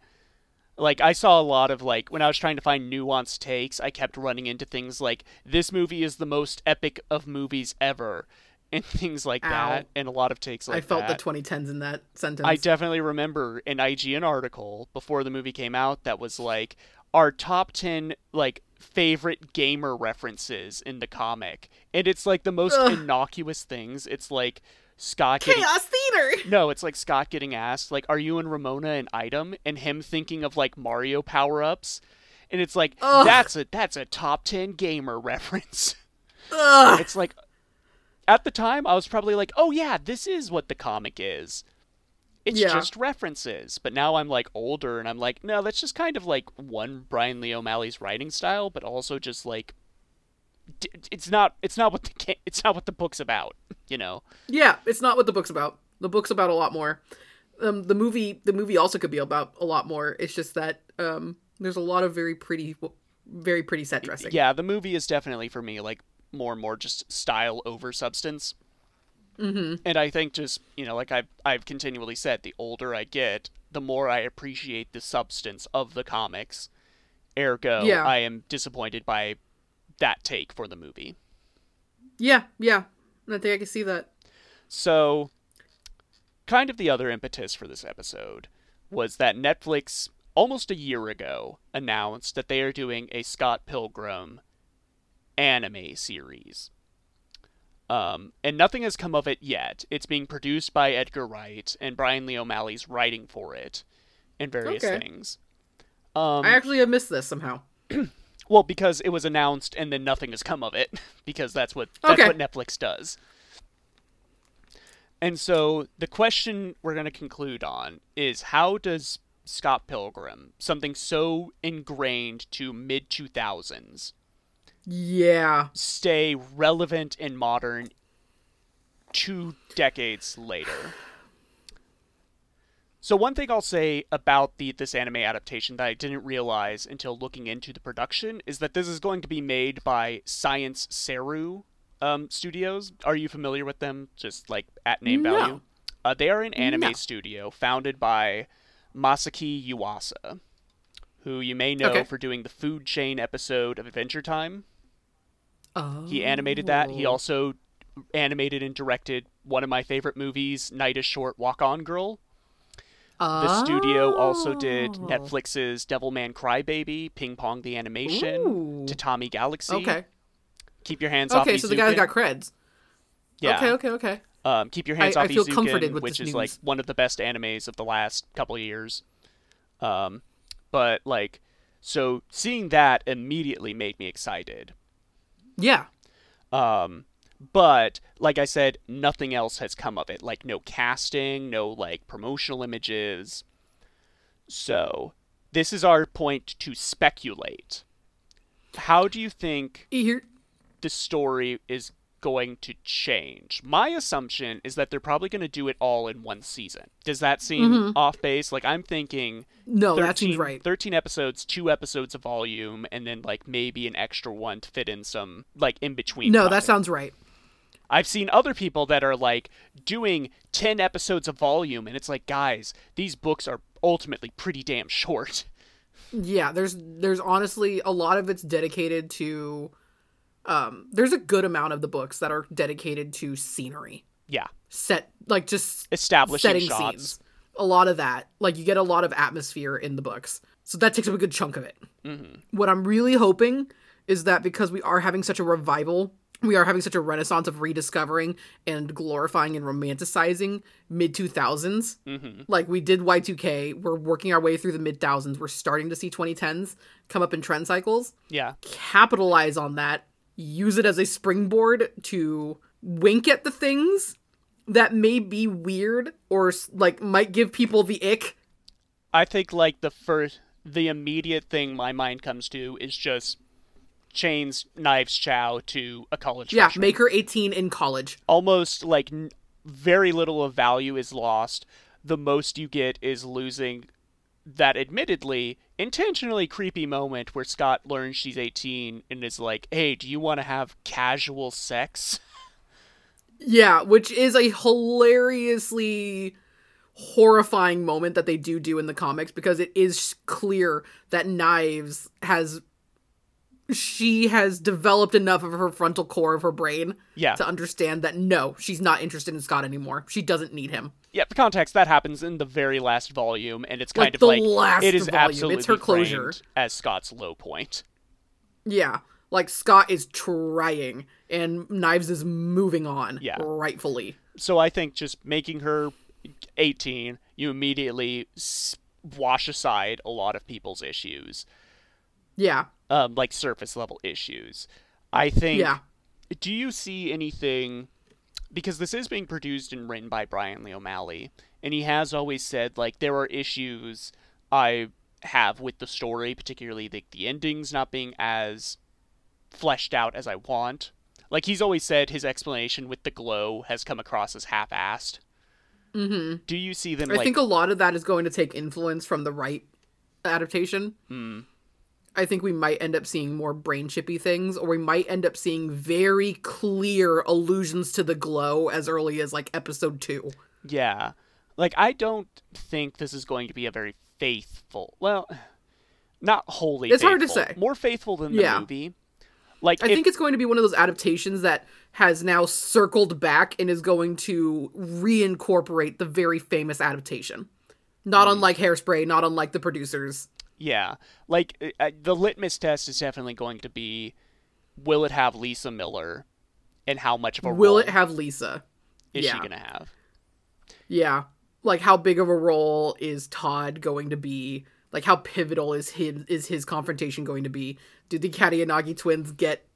Like I saw a lot of like when I was trying to find nuanced takes, I kept running into things like this movie is the most epic of movies ever and things like Ow. that and a lot of takes like I felt that. the 2010s in that sentence. I definitely remember an IGN article before the movie came out that was like our top 10 like favorite gamer references in the comic. And it's like the most Ugh. innocuous things. It's like Scott getting Chaos theater. No, it's like Scott getting asked like are you and Ramona an item and him thinking of like Mario power-ups. And it's like Ugh. that's a that's a top 10 gamer reference. Ugh. it's like at the time I was probably like, "Oh yeah, this is what the comic is." It's Yeah. just references. But now I'm like older and I'm like, "No, that's just kind of like one Bryan Lee O'Malley's writing style, but also just like it's not it's not what the it's not what the book's about, you know." Yeah, it's not what the book's about. The book's about a lot more. Um, the movie, the movie also could be about a lot more. It's just that um, there's a lot of very pretty, very pretty set dressing. Yeah, the movie is definitely for me like more and more just style over substance. Mm-hmm. And I think just you know, like I've I've continually said, the older I get, the more I appreciate the substance of the comics. Ergo, Yeah. I am disappointed by that take for the movie. yeah, yeah. I think I can see that. So, kind of the other impetus for this episode was that Netflix, almost a year ago, announced that they are doing a Scott Pilgrim anime series. Um, and nothing has come of it yet. It's being produced by Edgar Wright, and Bryan Lee O'Malley's writing for it, and various Okay. things. Um, I actually have missed this somehow. well, because it was announced and then nothing has come of it, because that's what that's Okay. what Netflix does. And so the question we're going to conclude on is how does Scott Pilgrim, something so ingrained to mid 2000s, Yeah. stay relevant and modern two decades later? So one thing I'll say about the this anime adaptation that I didn't realize until looking into the production is that this is going to be made by Science Saru um, Studios. Are you familiar with them? Just like at name No. value. Uh, they are an anime No. studio founded by Masaki Yuasa, who you may know Okay. for doing the food chain episode of Adventure Time. Oh. He animated that. He also animated and directed one of my favorite movies, Night is Short, Walk On Girl. The studio also did Oh. Netflix's Devilman Crybaby, Ping Pong the Animation, Ooh. Tatami Galaxy. Okay. Keep your hands off Okay, so the guy's got creds. Yeah. Okay, okay, okay. Um, keep your hands I- off I feel comforted with which is like one of the best animes of the last couple of years. Um, but like, so seeing that immediately made me excited. Yeah. Um, but like I said, nothing else has come of it. Like no casting, no like promotional images. So this is our point to speculate. How do you think Here. the story is going to change? My assumption is that they're probably going to do it all in one season. Does that seem mm-hmm. off base? Like I'm thinking No, 13, that seems right. 13 episodes, two episodes of volume, and then like maybe an extra one to fit in some like in between. No, that sounds right. I've seen other people that are like doing 10 episodes of volume, and it's like, guys, these books are ultimately pretty damn short. Yeah, there's there's honestly a lot of it's dedicated to um there's a good amount of the books that are dedicated to scenery. Yeah. Set like just Establishing setting shots. scenes. A lot of that. Like you get a lot of atmosphere in the books. So that takes up a good chunk of it. What I'm really hoping is that because we are having such a revival, we are having such a renaissance of rediscovering and glorifying and romanticizing mid 2000s. Mm-hmm. Like we did Y2K, we're working our way through the mid thousands. We're starting to see 2010s come up in trend cycles. Yeah. Capitalize on that, use it as a springboard to wink at the things that may be weird or like might give people the ick. I think like the first, the immediate thing my mind comes to is just chains knives Chau to a college Yeah, freshman. make her 18 in college. almost like n- very little of value is lost. The most you get is losing that admittedly intentionally creepy moment where Scott learns she's 18 and is like, "Hey, do you want to have casual sex?" Yeah, which is a hilariously horrifying moment that they do do in the comics because it is clear that Knives has she has developed enough of her frontal core of her brain Yeah. to understand that no, she's not interested in Scott anymore. She doesn't need him. Yeah, for context, that happens in the very last volume and it's Like kind of the like last it is volume. absolutely It's her closure. as Scott's low point. Yeah, like Scott is trying and Knives is moving on Yeah. rightfully. So I think just making her 18, you immediately wash aside a lot of people's issues. Yeah. um, like surface level issues. I think. Yeah. Do you see anything? Because this is being produced and written by Bryan Lee O'Malley, and he has always said like there are issues I have with the story, particularly the the endings not being as fleshed out as I want. Like he's always said, his explanation with the glow has come across as half-assed. Mm-hmm. Do you see them I like? think a lot of that is going to take influence from the Wright adaptation. Hmm. I think we might end up seeing more brain chippy things, or we might end up seeing very clear allusions to the glow as early as like episode two. Yeah. Like I don't think this is going to be a very faithful. Well, not wholly It's hard to say. More faithful than the Yeah. movie. Like I if- think it's going to be one of those adaptations that has now circled back and is going to reincorporate the very famous adaptation. Not Hmm. unlike Hairspray, not unlike the producers. Yeah. Like uh, uh, the litmus test is definitely going to be will it have Lisa Miller and how much of a Will it have Lisa? is yeah. she gonna have? Yeah. Like how big of a role is Todd going to be? Like how pivotal is his is his confrontation going to be? Do the Katayanagi twins get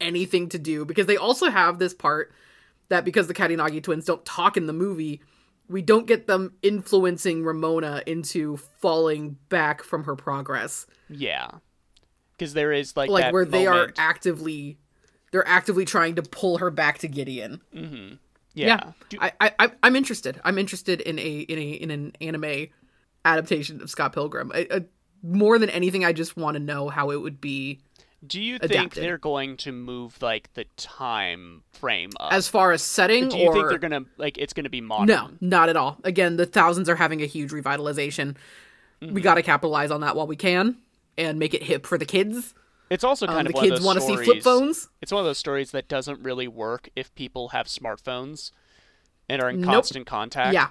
anything to do? Because they also have this part that because the Katayanagi twins don't talk in the movie, we don't get them influencing Ramona into falling back from her progress. Yeah, because there is like Like where they are actively they're actively trying to pull her back to Gideon. Mm-hmm. yeah. Do- I, I I- I'm interested. I'm interested in a in a in an anime adaptation of Scott Pilgrim. I, I, more than anything, I just want to know how it would be Do you think adapted. they're going to move like the time frame up? as far as setting. do you or think they're gonna like it's gonna be modern? no, not at all. Again, the thousands are having a huge revitalization. Mm-hmm. We got to capitalize on that while we can and make it hip for the kids. It's also Um, kind the of of kids want to see flip phones. It's one of those stories that doesn't really work if people have smartphones and are in Nope. constant contact. Yeah,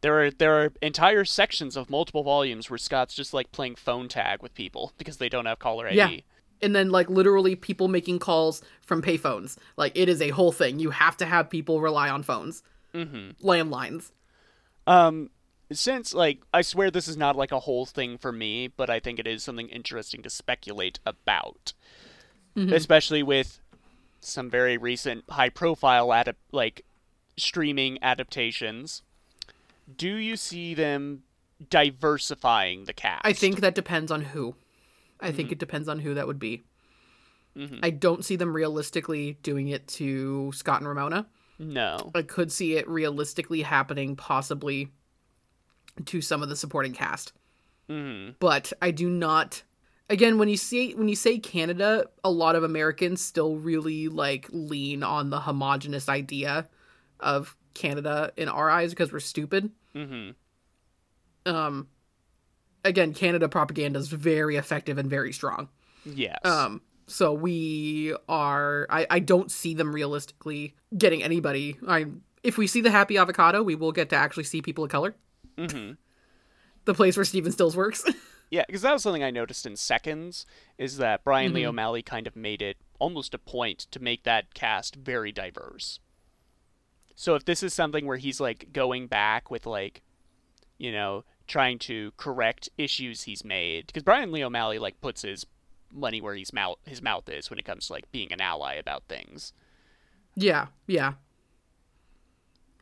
There are there are entire sections of multiple volumes where Scott's just like playing phone tag with people because they don't have caller ID. yeah. And then like literally people making calls from payphones. Like it is a whole thing. You have to have people rely on phones, mm-hmm. landlines. Um, since like I swear this is not like a whole thing for me, but I think it is something interesting to speculate about, especially with some very recent high-profile adap- like streaming adaptations. Do you see them diversifying the cast? I think that depends on who. I think it depends on who that would be. I don't see them realistically doing it to Scott and Ramona. no. I could see it realistically happening possibly to some of the supporting cast. But I do not again when you see when you say Canada, a lot of Americans still really like lean on the homogenous idea of Canada in our eyes because we're stupid. Mm-hmm. Um again, Canada propaganda is very effective and very strong. Yes. Um, so we are. I, I don't see them realistically getting anybody. I if we see the happy avocado, we will get to actually see people of color. mm-hmm. The place where Stephen Stills works. Yeah, because that was something I noticed in Seconds, is that Bryan Lee O'Malley kind of made it almost a point to make that cast very diverse. So if this is something where he's like going back with like, you know, trying to correct issues he's made, because Bryan Lee O'Malley like puts his money where his mouth his mouth is when it comes to like being an ally about things. yeah, yeah.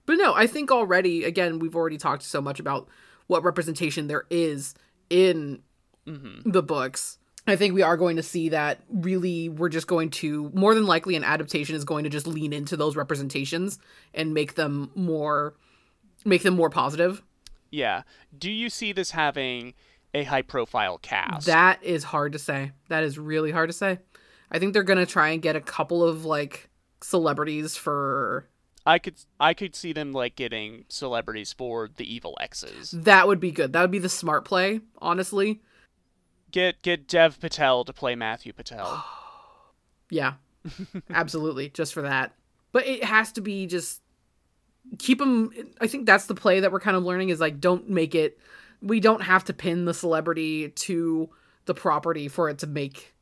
But no, I think already. Again, we've already talked so much about what representation there is in mm-hmm. the books. I think we are going to see that really we're just going to more than likely an adaptation is going to just lean into those representations and make them more make them more positive. Yeah. Do you see this having a high profile cast? That is hard to say. That is really hard to say. I think they're going to try and get a couple of like celebrities for I could I could see them like getting celebrities for the evil X's. that would be good. That would be the smart play, honestly. Get get Dev Patel to play Matthew Patel. Yeah. Absolutely, just for that. But it has to be just keep them I think that's the play that we're kind of learning is like don't make it we don't have to pin the celebrity to the property for it to make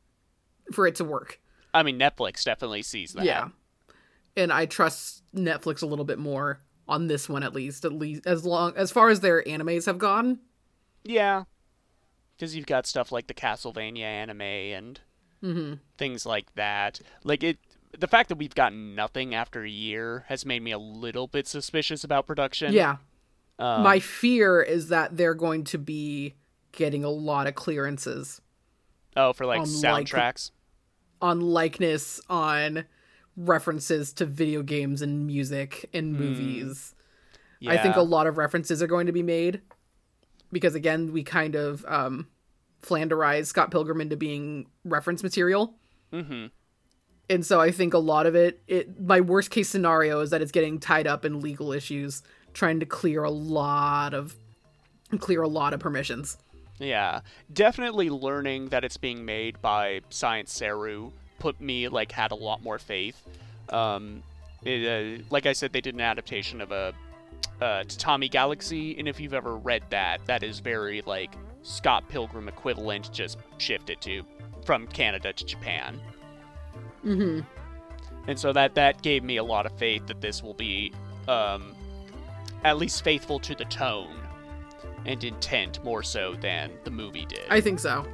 for it to work. I mean, Netflix definitely sees that. Yeah. And I trust Netflix a little bit more on this one at least, at least as long as far as their animes have gone. Yeah. Because you've got stuff like the Castlevania anime and Mm-hmm. things like that. Like it, the fact that we've gotten nothing after a year has made me a little bit suspicious about production. Yeah. Um, My fear is that they're going to be getting a lot of clearances oh, for like on, like, soundtracks. on likeness, on references to video games and music and movies. yeah. I think a lot of references are going to be made because again, we kind of um flanderized Scott Pilgrim into being reference material. Mm-hmm. And so I think a lot of it, it my worst case scenario is that it's getting tied up in legal issues, trying to clear a lot of clear a lot of permissions. Yeah, definitely learning that it's being made by Science Saru put me like had a lot more faith. Um, it, uh, like I said, they did an adaptation of a uh, Tatami Galaxy, and if you've ever read that, that is very like Scott Pilgrim equivalent, just shifted to from Canada to Japan. Mm-hmm. and so that that gave me a lot of faith that this will be um, at least faithful to the tone and intent more so than the movie did. I think so.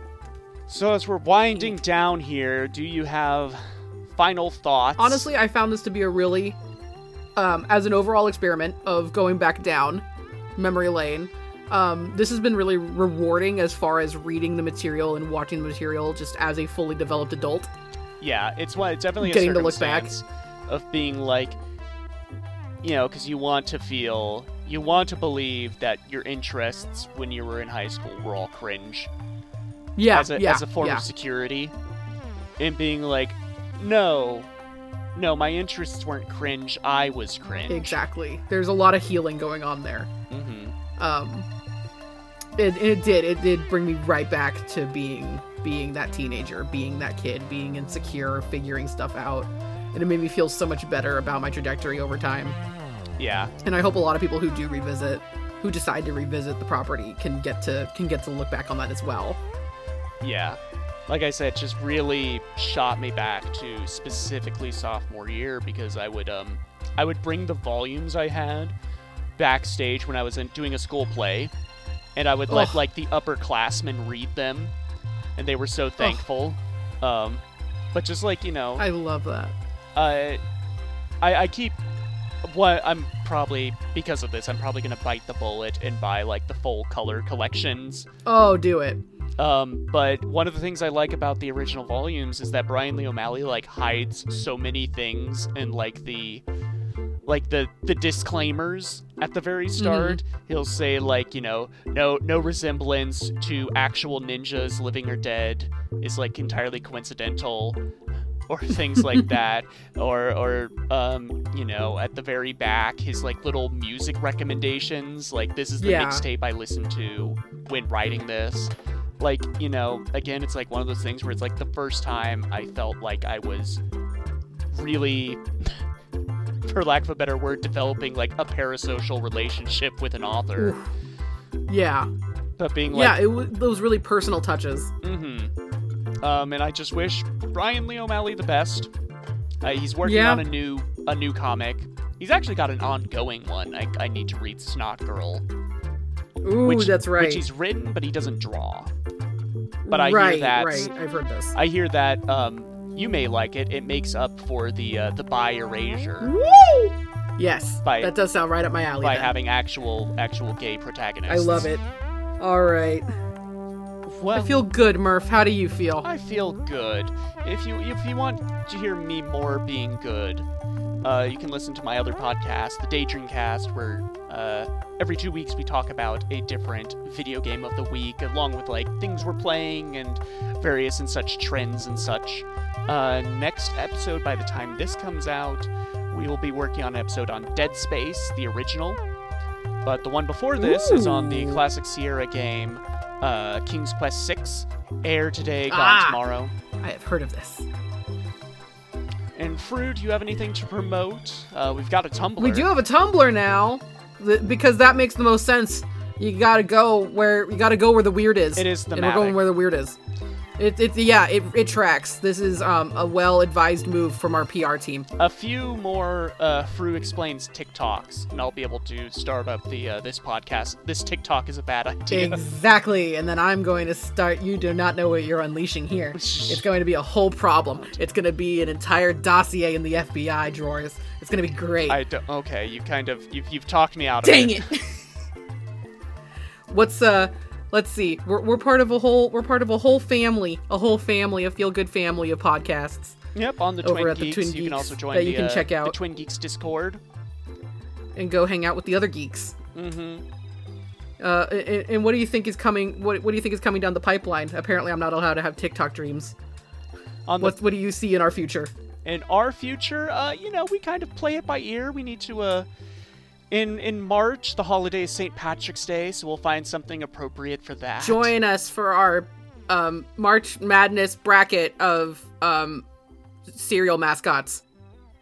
So as we're winding down here, do you have final thoughts? Honestly, I found this to be a really, um, as an overall experiment of going back down memory lane. Um, this has been really rewarding as far as reading the material and watching the material just as a fully developed adult. Yeah, it's one. It's definitely a Getting to look back. of being like, you know, because you want to feel, you want to believe that your interests when you were in high school were all cringe Yeah, as a yeah, as a form yeah. of security, and being like, no, no, my interests weren't cringe. I was cringe. Exactly. There's a lot of healing going on there. Mm-hmm. Um, it, it did. It did bring me right back to being being that teenager, being that kid, being insecure, figuring stuff out, and it made me feel so much better about my trajectory over time. Yeah, And I hope a lot of people who do revisit, who decide to revisit the property, can get to can get to look back on that as well. yeah. Like I said, it just really shot me back to specifically sophomore year because I would um I would bring the volumes I had backstage when I was in, doing a school play, and I would let like the upperclassmen read them, and they were so thankful. Um, but just like you know, I love that. uh, I, I keep what I'm probably because of this I'm probably gonna bite the bullet and buy like the full color collections. Oh, do it. Um, but one of the things I like about the original volumes is that Bryan Lee O'Malley like hides so many things in like the like the the disclaimers at the very start. He'll say like you know no no resemblance to actual ninjas living or dead is like entirely coincidental or things like that or or um you know at the very back his like little music recommendations like this is the Yeah. mixtape I listened to when writing this like you know again it's like one of those things where it's like the first time I felt like I was really for lack of a better word developing like a parasocial relationship with an author Oof. Yeah, but being like, yeah. It was those really personal touches. Mm-hmm. Um, and I just wish Bryan Lee O'Malley the best. Uh, he's working Yeah. on a new a new comic. He's actually got an ongoing one. I, I need to read Snotgirl, Ooh, which that's right. which he's written, but he doesn't draw. But I right, hear that right. I've heard this. I hear that um, you may like it. It makes up for the uh, the bi erasure Woo! Yes, By- that does sound right up my alley. by then. having actual actual gay protagonists. I love it. All right. Well, I feel good, Murph. How do you feel? I feel good. If you if you want to hear me more being good, uh, you can listen to my other podcast, the Daydream Cast, where uh, every two weeks we talk about a different video game of the week, along with like things we're playing and various and such trends and such. Uh, next episode, by the time this comes out, we will be working on an episode on Dead Space, the original. But the one before this is on the classic Sierra game, uh, King's Quest VI. Heir today, gone Ah. tomorrow. I have heard of this. And Froo, do you have anything to promote? Uh, we've got a Tumblr. We do have a Tumblr now, because that makes the most sense. You gotta go where you gotta go where the weird is. It is and we're going where the weird is. It, it yeah, it, it tracks. This is um, a well-advised move from our PR team. A few more uh, Froo explains TikToks, and I'll be able to start up the uh, this podcast. This TikTok is a bad idea. Exactly, and then I'm going to start. You do not know what you're unleashing here. It's going to be a whole problem. It's going to be an entire dossier in the FBI drawers. It's going to be great. I don't. Okay, you kind of you've you've talked me out of it. Dang it. What's uh let's see. We're, we're part of a whole we're part of a whole family, a whole family, a feel good family of podcasts. Yep, on the Over Twin at the Geeks, Twin you can also join that the, you can uh, check the. Twin Geeks Discord. And go hang out with the other geeks. Mm-hmm. Uh, and, and what do you think is coming? What, what do you think is coming down the pipeline? Apparently, I'm not allowed to have TikTok dreams. On the What what do you see in our future? in our future, uh, you know, we kind of play it by ear. We need to, uh, in in March, the holiday is St. Patrick's Day, so we'll find something appropriate for that. Join us for our um, March Madness bracket of um, cereal mascots.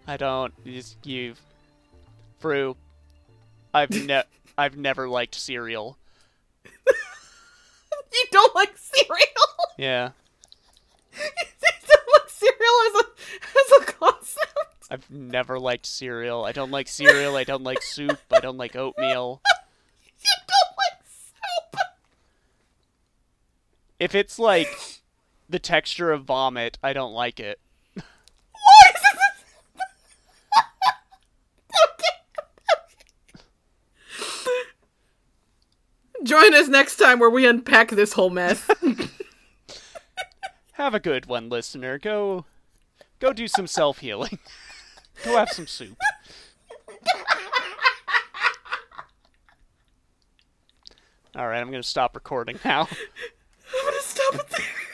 I don't. You, Froo. I've ne- I've never liked cereal. You don't like cereal. Yeah. you don't like cereal as a as a concept. I've never liked cereal. I don't like cereal. I don't like soup. I don't like oatmeal. You don't like soup. If it's like the texture of vomit, I don't like it. Why is this? Join us next time where we unpack this whole mess. Have a good one, listener. Go go do some self-healing. Go have some soup. All right, I'm going to stop recording now. I'm gonna stop it there.